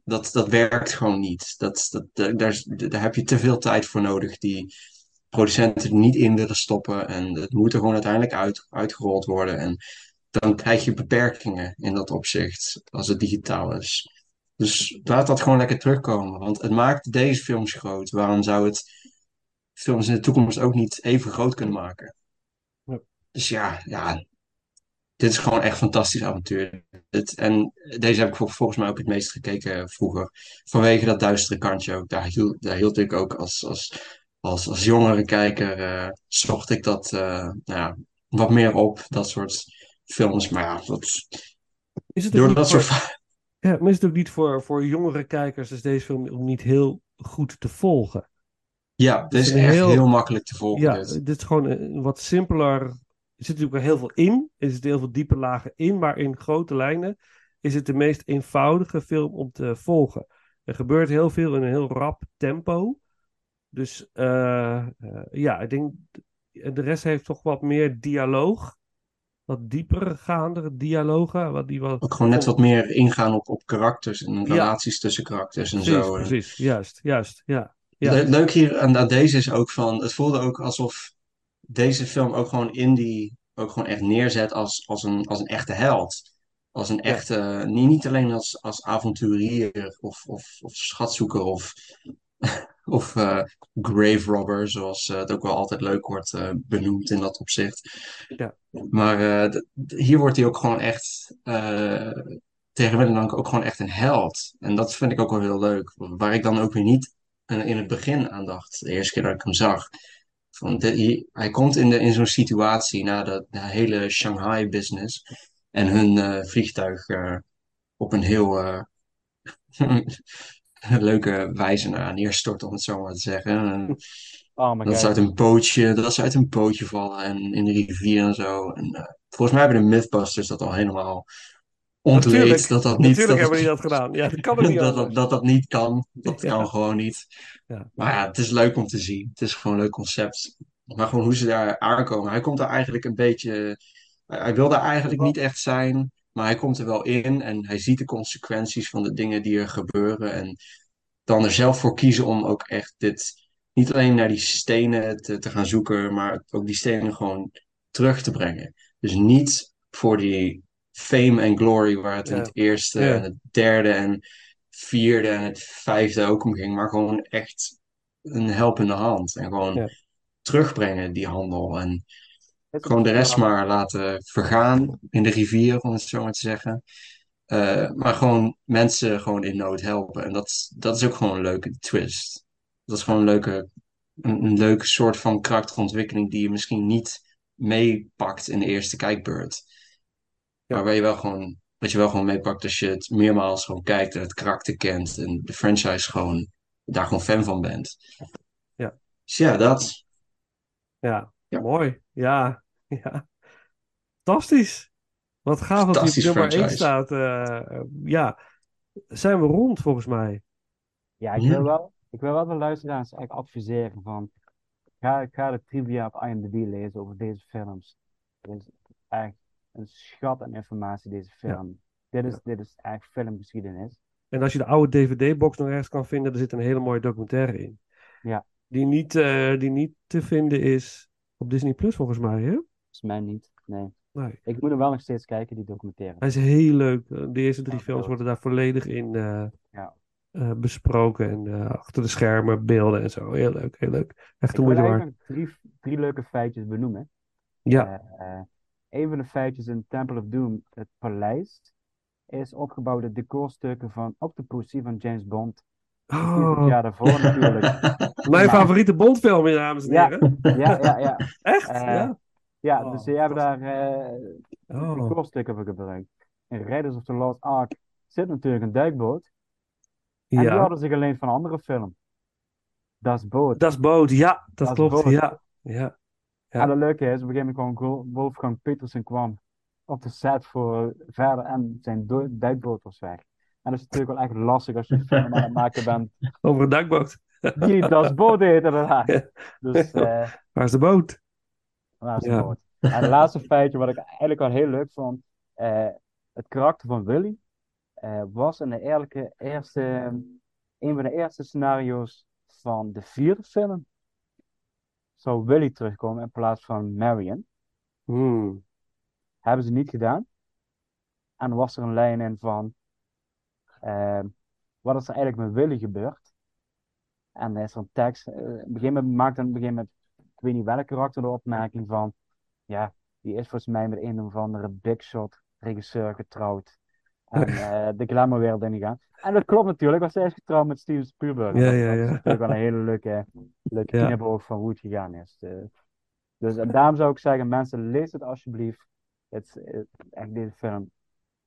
Dat, dat werkt gewoon niet. Dat, dat, daar, daar daar heb je te veel tijd voor nodig die producenten er niet in willen stoppen. En het moet er gewoon uiteindelijk uit, uitgerold worden. En dan krijg je beperkingen in dat opzicht als het digitaal is. Dus laat dat gewoon lekker terugkomen. Want het maakt deze films groot. Waarom zou het films in de toekomst ook niet even groot kunnen maken? Ja. Dus ja, ja, dit is gewoon echt fantastisch avontuur. Het, en deze heb ik vol- volgens mij ook het meest gekeken vroeger. Vanwege dat duistere kantje ook. Daar hield, daar hield ik ook als, als, als, als jongere kijker, eh, zocht ik dat eh, nou ja, wat meer op. Dat soort films. Maar ja, dat, Is het door dat voor, soort... ja, maar is het ook niet voor, voor jongere kijkers, is deze film ook niet heel goed te volgen? Ja, dit is echt heel- heel makkelijk te volgen. Ja, dit. dit is gewoon een wat simpeler. Er zit natuurlijk heel veel in. Er zitten heel veel diepe lagen in, maar in grote lijnen is het de meest eenvoudige film om te volgen. Er gebeurt heel veel in een heel rap tempo. Dus eh, eh, ja, ik denk, de rest heeft toch wat meer dialoog. Wat dieper gaande dialogen. Wat die wat, Ook gewoon net wat meer ingaan op, op karakters en relaties tussen karakters en Precies, zo. Precies. Juist, juist. Ja. ja. Le- Leuk hier aan, aan deze is ook van, het voelde ook alsof deze film ook gewoon Indy ook gewoon echt neerzet als, als, een, als een echte held. Als een echte, niet, niet alleen als, als avonturier of, of, of schatzoeker of, of eh, grave robber, zoals eh, het ook wel altijd leuk wordt eh, benoemd in dat opzicht. Ja. Maar hier wordt hij ook gewoon echt, tegen Middeldank ook gewoon echt een held. En dat vind ik ook wel heel leuk. Waar ik dan ook weer niet in het begin aan dacht, de eerste keer dat ik hem zag. Van de, hij, komt in, de, in zo'n situatie na de, de hele Shanghai-business en hun eh, vliegtuig eh, op een heel eh, leuke wijze naar neerstort, om het zo maar te zeggen. En Arme dat ze uit een bootje, dat ze uit een bootje vallen en in de rivier en zo. En, eh, volgens mij hebben de Mythbusters dat al helemaal ontleed. Dat dat niet, natuurlijk dat, hebben die dat gedaan. Ja, dat kan niet dat, dat, dat dat niet kan. Dat Ja. kan gewoon niet. Ja. Maar ja, het is leuk om te zien. Het is gewoon een leuk concept. Maar gewoon hoe ze daar aankomen. Hij komt er eigenlijk een beetje. Hij hij wil daar eigenlijk niet echt zijn. Maar hij komt er wel in en hij ziet de consequenties van de dingen die er gebeuren. En dan er zelf voor kiezen om ook echt dit. Niet alleen naar die stenen te, te gaan zoeken, maar ook die stenen gewoon terug te brengen. Dus niet voor die fame en glory waar het in het eerste Ja. en het derde en vierde en het vijfde ook om ging. Maar gewoon echt een helpende hand. En gewoon Ja. terugbrengen, die handel. En gewoon de rest maar laten vergaan in de rivier, om het zo maar te zeggen. Eh, maar gewoon mensen gewoon in nood helpen. En dat, is- dat is ook gewoon een leuke twist. Dat is gewoon een leuke, een, een leuke soort van karakterontwikkeling die je misschien niet meepakt in de eerste kijkbeurt. Ja. Maar waar je wel gewoon, wat je wel gewoon meepakt als je het meermaals gewoon kijkt en het karakter kent en de franchise gewoon, daar gewoon fan van bent. Ja. Dus ja, dat. Ja, Ja. mooi. Ja, ja. Fantastisch. Wat gaaf dat Fantastisch nummer 1 franchise. staat. eh, ja, zijn we rond volgens mij. Ja, ik wil wel, ik wil wel de luisteraars echt adviseren van, ga, ga de trivia op IMDb lezen over deze films. Het is echt een schat aan informatie, deze film. Dit is, dit is echt filmgeschiedenis. En als je de oude DVD-box nog ergens kan vinden, er zit een hele mooie documentaire in. Ja. Die niet, eh, die niet te vinden is op Disney Plus volgens mij, hè? Volgens mij niet, nee. Nee. Ik moet hem wel nog steeds kijken, die documentaire. Hij is heel leuk. De eerste drie Ja, films leuk. worden daar volledig in eh, Ja. eh, besproken. En eh, achter de schermen beelden en zo. Heel leuk, heel leuk. Echt wil moeite waard. eigenlijk drie, drie leuke feitjes benoemen. Ja. Eh, eh, een van de feitjes in Temple of Doom, het paleis, is opgebouwd uit decorstukken van Octopussy van James Bond. Oh, Ja, daarvoor natuurlijk. mijn Ja. favoriete Bondfilm, dames en Ja. heren. Ja, ja, ja. Echt? Eh, ja. Ja, Oh, dus die hebben daar Oh. decorstukken voor gebruikt. In Raiders of the Lost Ark zit natuurlijk een duikboot. En die Ja. hadden ze geleend van een andere film. Dat is Boot. Dat is Boot. Ja, dat klopt. Boot. Ja. Ja. Ja. En het leuke is, op een gegeven moment kwam Wolfgang Petersen kwam op de set voor verder en zijn duikboot was weg. En dat is natuurlijk wel echt lastig als je een film aan het maken bent Over een duikboot. die Das Boot heet inderdaad. Ja. Dus eh Waar is de boot? waar is de Ja. boot? En het laatste feitje wat ik eigenlijk wel heel leuk vond. eh, het karakter van Willy eh, was in de eerlijke eerste, een van de eerste scenario's van de vierde film. Zou Willy terugkomen in plaats van Marion. Hmm. Hebben ze niet gedaan. En was er een lijn in van. eh, wat is er eigenlijk met Willy gebeurd? En er is er een tekst. eh, op een gegeven moment maakt een, gegeven moment. Ik weet niet welk karakter de opmerking van. Ja, die is volgens mij met een of andere big shot regisseur getrouwd. En eh, de glamourwereld ingegaan. En dat klopt natuurlijk, want zij is getrouwd met Steven Spielberg. Ja, Dat- ja, dat is ja. natuurlijk wel een hele leuke, leuke Ja. knipoog van hoe het gegaan is. Eh, dus en daarom zou ik zeggen, mensen, lees het alsjeblieft. Het, is- het, echt, deze film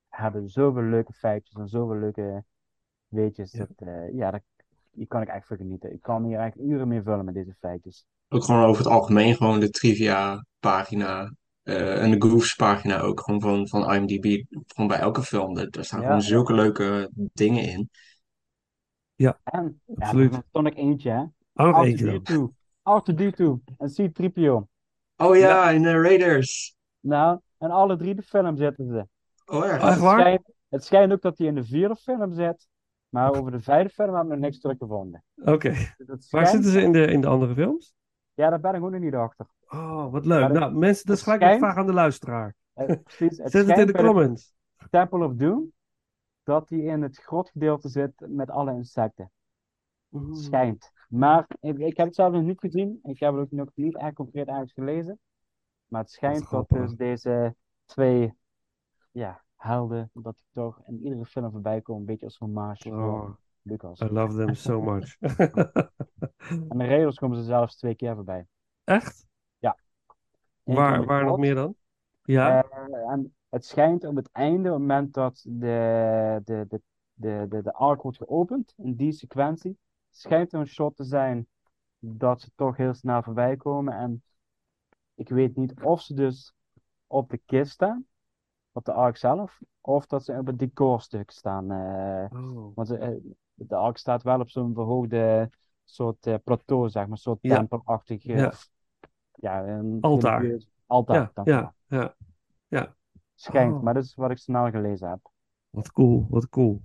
hebben zoveel leuke feitjes en zoveel leuke weetjes. Ja. Dat, eh, ja, dat, hier kan ik echt voor genieten. Ik kan hier eigenlijk uren mee vullen met deze feitjes. Ook gewoon over het algemeen, gewoon de trivia pagina eh, en de Grooves pagina ook, gewoon van, van IMDb, gewoon bij elke film. Daar, daar staan Ja, gewoon ja. zulke leuke dingen in. En, ja, Absoluut. er is nog eentje, hè. Oh, eentje dan. R2-D2. R2-D2 en C-3PO. Oh ja, in de Raiders. Nou, in alle drie de films zitten ze. Oh ja, echt Het waar? schijnt, het schijnt ook dat hij in de vierde film zit. Maar over de vijfde film hebben we nog niks teruggevonden. Oké. Dus Waar zitten ze in de, in de andere films? Ja, daar ben ik ook nog niet achter. Oh, wat leuk. Maar het- nou, mensen, dat is het gelijk een vraag aan de luisteraar. Precies, Zet het het in de comments. Temple of Doom dat hij in het grotgedeelte zit met alle insecten. Mm. Schijnt. Maar ik, ik heb het zelf nog niet gezien. Ik heb het ook nog niet echt concreet ergens gelezen. Maar het schijnt dat dus deze twee ja, helden, dat die toch in iedere film voorbij komen. Een beetje als hommage voor Oh, Lucas. I love them so much. En de Raiders komen ze zelfs twee keer voorbij. Echt? Waar, waar nog meer dan? Ja? Eh, en het schijnt op het einde, op het moment dat de, de, de, de, de, de ark wordt geopend, in die sequentie, schijnt er een shot te zijn dat ze toch heel snel voorbij komen. En ik weet niet of ze dus op de kist staan, op de ark zelf, of dat ze op het decorstuk staan. eh, Oh. want ze, eh, de ark staat wel op zo'n verhoogde soort plateau, zeg maar, een soort tempelachtig. Ja. Ja, een Altaar. religieus- Altaar, Ja, ja, ja. Schijnt, Oh. maar dat is wat ik snel gelezen heb. Wat cool, wat cool.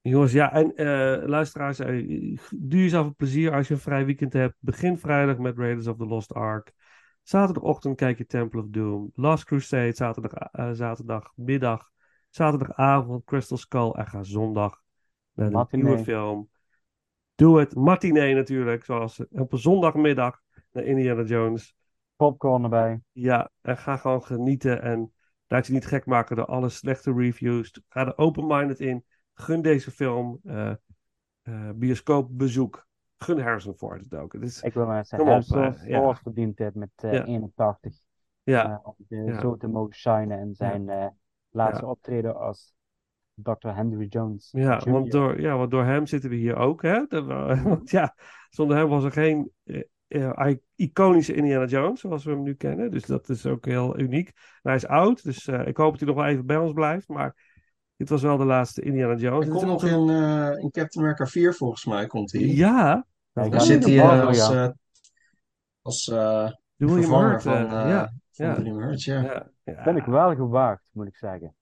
Jongens, ja, en eh, luisteraars, eh, doe jezelf een plezier als je een vrij weekend hebt. Begin vrijdag met Raiders of the Lost Ark. Zaterdagochtend kijk je Temple of Doom. Last Crusade, zaterdag, eh, zaterdagmiddag. Zaterdagavond Crystal Skull. En ga zondag naar de Matinee. nieuwe film. Doe het. Matinee natuurlijk, zoals op een zondagmiddag naar Indiana Jones. Popcorn erbij. Ja, en ga gewoon genieten en laat je niet gek maken door alle slechte reviews. Ga er open-minded in. Gun deze film eh eh, bioscoopbezoek. Gun Harrison Ford het ook. Het is, Ik wil maar zeggen, Harrison ja. Ford verdient met eh, Ja. 81. ja, eh, om ja. zo te mogen shinen in zijn laatste optreden als Dr. Henry Jones. ja, Jr. want door, ja, want door hem zitten we hier ook. Hè? Want ja, zonder hem was er geen eh, i- iconische Indiana Jones zoals we hem nu kennen. Dus dat is ook heel uniek. En hij is oud, dus eh, ik hoop dat hij nog wel even bij ons blijft. Maar dit was wel de laatste Indiana Jones. Hij Dit komt nog in, eh, in Captain America 4 volgens mij, komt hij. Ja, Hij Dan zit hij eh, als, ja. eh, als eh, vervanger Hurt. van, ja, van ja, William Hurt, ja. ja, ja. Vind ik wel gewaagd, moet ik zeggen.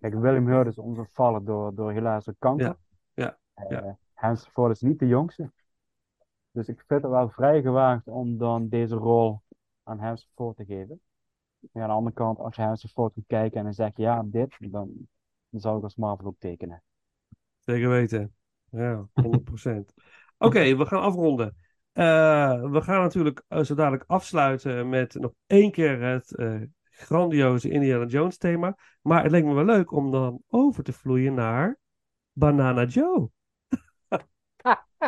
Kijk, William Hurt is ongevallen door, door helaas door kanker. Ja, ja. Harrison Ford is niet de jongste. Dus ik vind het wel vrij gewaagd om dan deze rol aan Harrison Ford te geven. Maar aan de andere kant, als je Harrison Ford moet kijken en dan zeg je ja, dit, dan, dan zou ik als Marvel ook tekenen. Zeker weten. Ja, 100%. Oké, we gaan afronden. Eh, we gaan natuurlijk eh, zo dadelijk afsluiten met nog één keer het eh, grandioze Indiana Jones thema. Maar het leek me wel leuk om dan over te vloeien naar Banana Joe.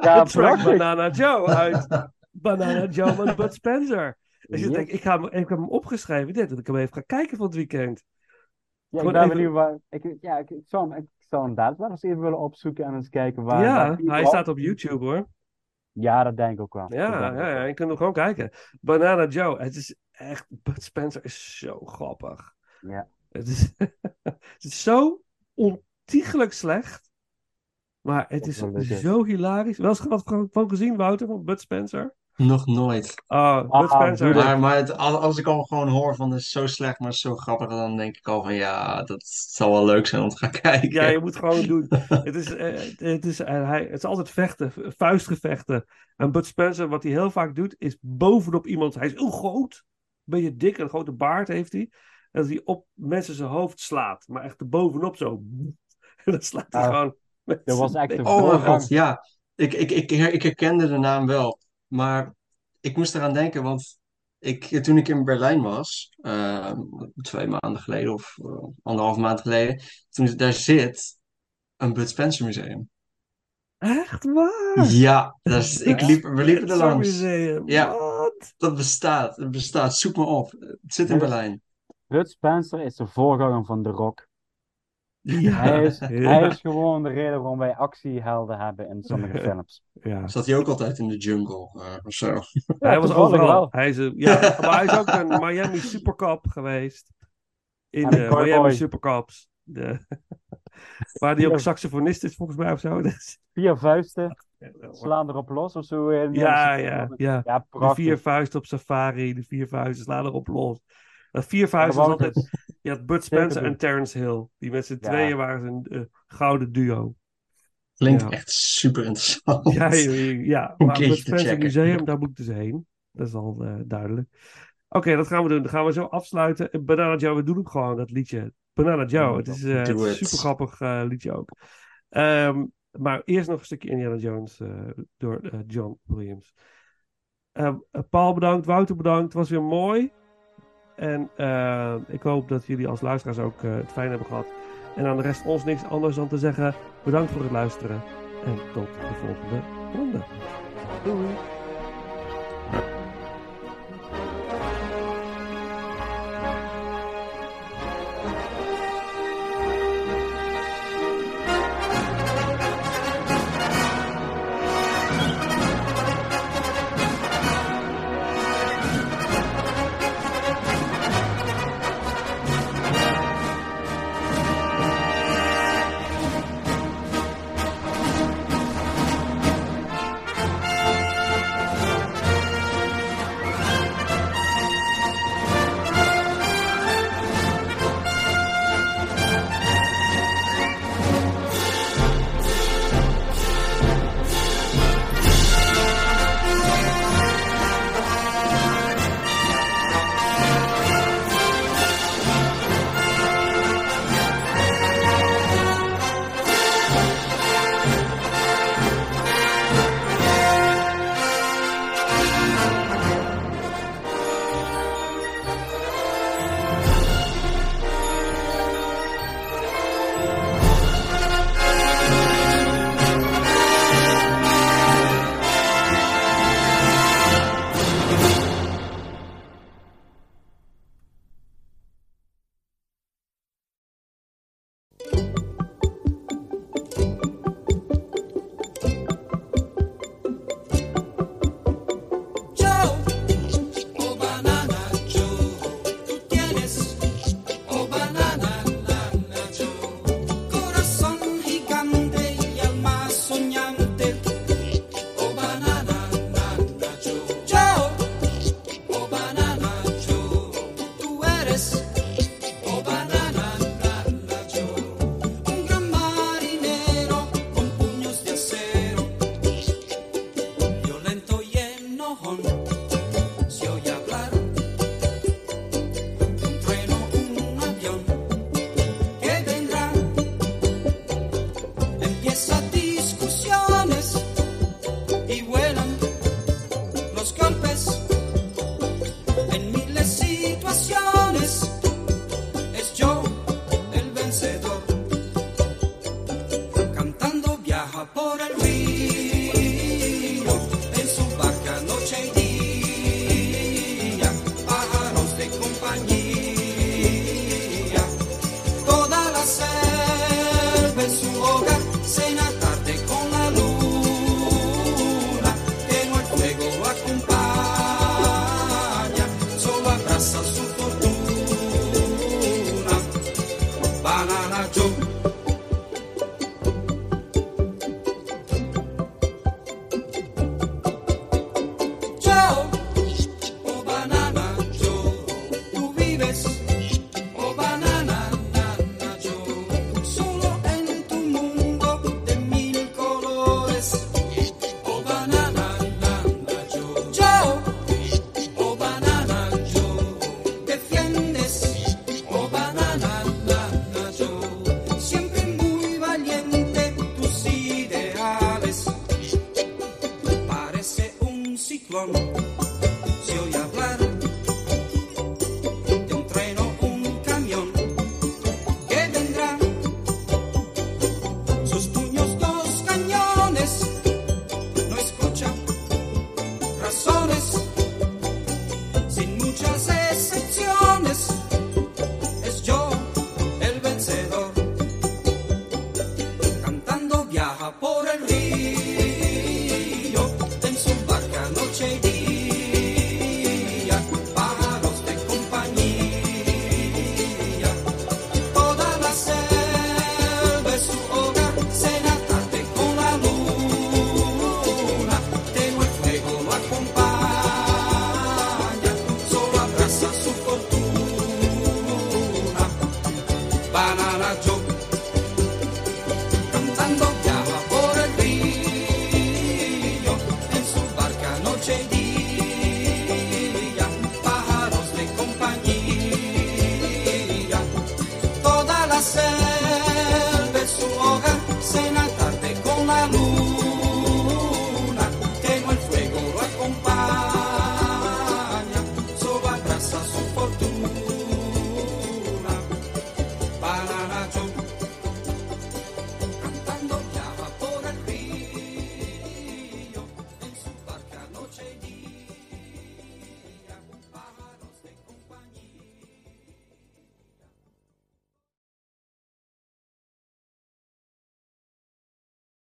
Ja, track prachtig. Banana Joe uit Banana Joe van Bud Spencer. Dus je Ja. denkt, ik, ga, hem- ik heb hem opgeschreven. Ik denk dat ik hem even ga kijken van het weekend. Ja, ik Gewoon ben even- benieuwd waar. Ik, ja, ik, ik zou hem, ik zou hem inderdaad wel eens even willen opzoeken en eens kijken waar. ja, waar hij überhaupt- staat op YouTube hoor. Ja, dat denk ik ook wel. Ja, ik ja, ja, je kunt hem gewoon kijken. Banana Joe, het is echt, Bud Spencer is zo grappig. Ja. Het is, het is zo ontiegelijk slecht, maar het is zo hilarisch. Wel eens wat van, gezien, Wouter, van Bud Spencer? Nog nooit. Oh, Bud Ah, Spencer. Maar, maar het, als, ik al gewoon hoor van het is zo slecht, maar zo grappig, dan denk ik al van ja, dat zal wel leuk zijn om te gaan kijken. Ja, je moet gewoon doen. Het is, eh, het, is, eh, hij, het is altijd vechten, vuistgevechten. En Bud Spencer, wat hij heel vaak doet, is bovenop iemand. Hij is heel groot, een beetje dik, een grote baard heeft hij. En dat hij op mensen zijn hoofd slaat, maar echt bovenop zo. En dan slaat hij Ah, gewoon. Dat was echt een Oh mijn god, ja. Ik, ik, ik, ik herkende de naam wel. Maar ik moest eraan denken, want ik, toen ik in Berlijn was, eh, twee maanden geleden of eh, anderhalf maand geleden, toen daar zit een Bud Spencer museum. Echt waar? Ja, dat is, ik liep, we liepen er langs. Museum. Ja. Wat? Dat bestaat, het bestaat. Zoek me op. Het zit in dat- Berlijn. Bud Spencer is de voorganger van The Rock. Ja, Hij is, ja, hij is gewoon de reden waarom wij actiehelden hebben in sommige films. ja. Zat hij ook altijd in de jungle eh, of zo? Hij was overal. wel. Hij is, ja, maar hij is ook een Miami Supercup geweest. In de. Miami Supercups. De, waar die ook saxofonist is volgens mij of zo. Dus- Vier vuisten slaan erop los of zo. Ja, ja, ja. Ja, De vier vuisten op safari, de vier vuisten slaan erop los. Dat vier Ja, vuisten is Wout altijd. Je had Bud Spencer en Terence Hill. Die met z'n Ja. tweeën waren een eh, gouden duo. Klinkt Ja. echt super interessant. Ja, ja. Maar te Spencer. Museum, daar moet ik dus heen. Dat is al eh, duidelijk. Oké, dat gaan we doen. Dan gaan we zo afsluiten. En Banana Joe, we doen hem gewoon, dat liedje. Banana Joe, het is eh, een het. super grappig eh, liedje ook. Ehm, maar eerst nog een stukje Indiana Jones eh, door eh, John Williams. Eh, eh, Paul bedankt, Wouter bedankt. Het was weer mooi. En eh, ik hoop dat jullie als luisteraars ook eh, het fijn hebben gehad. En aan de rest ons niks anders dan te zeggen bedankt voor het luisteren. En tot de volgende ronde. Doei.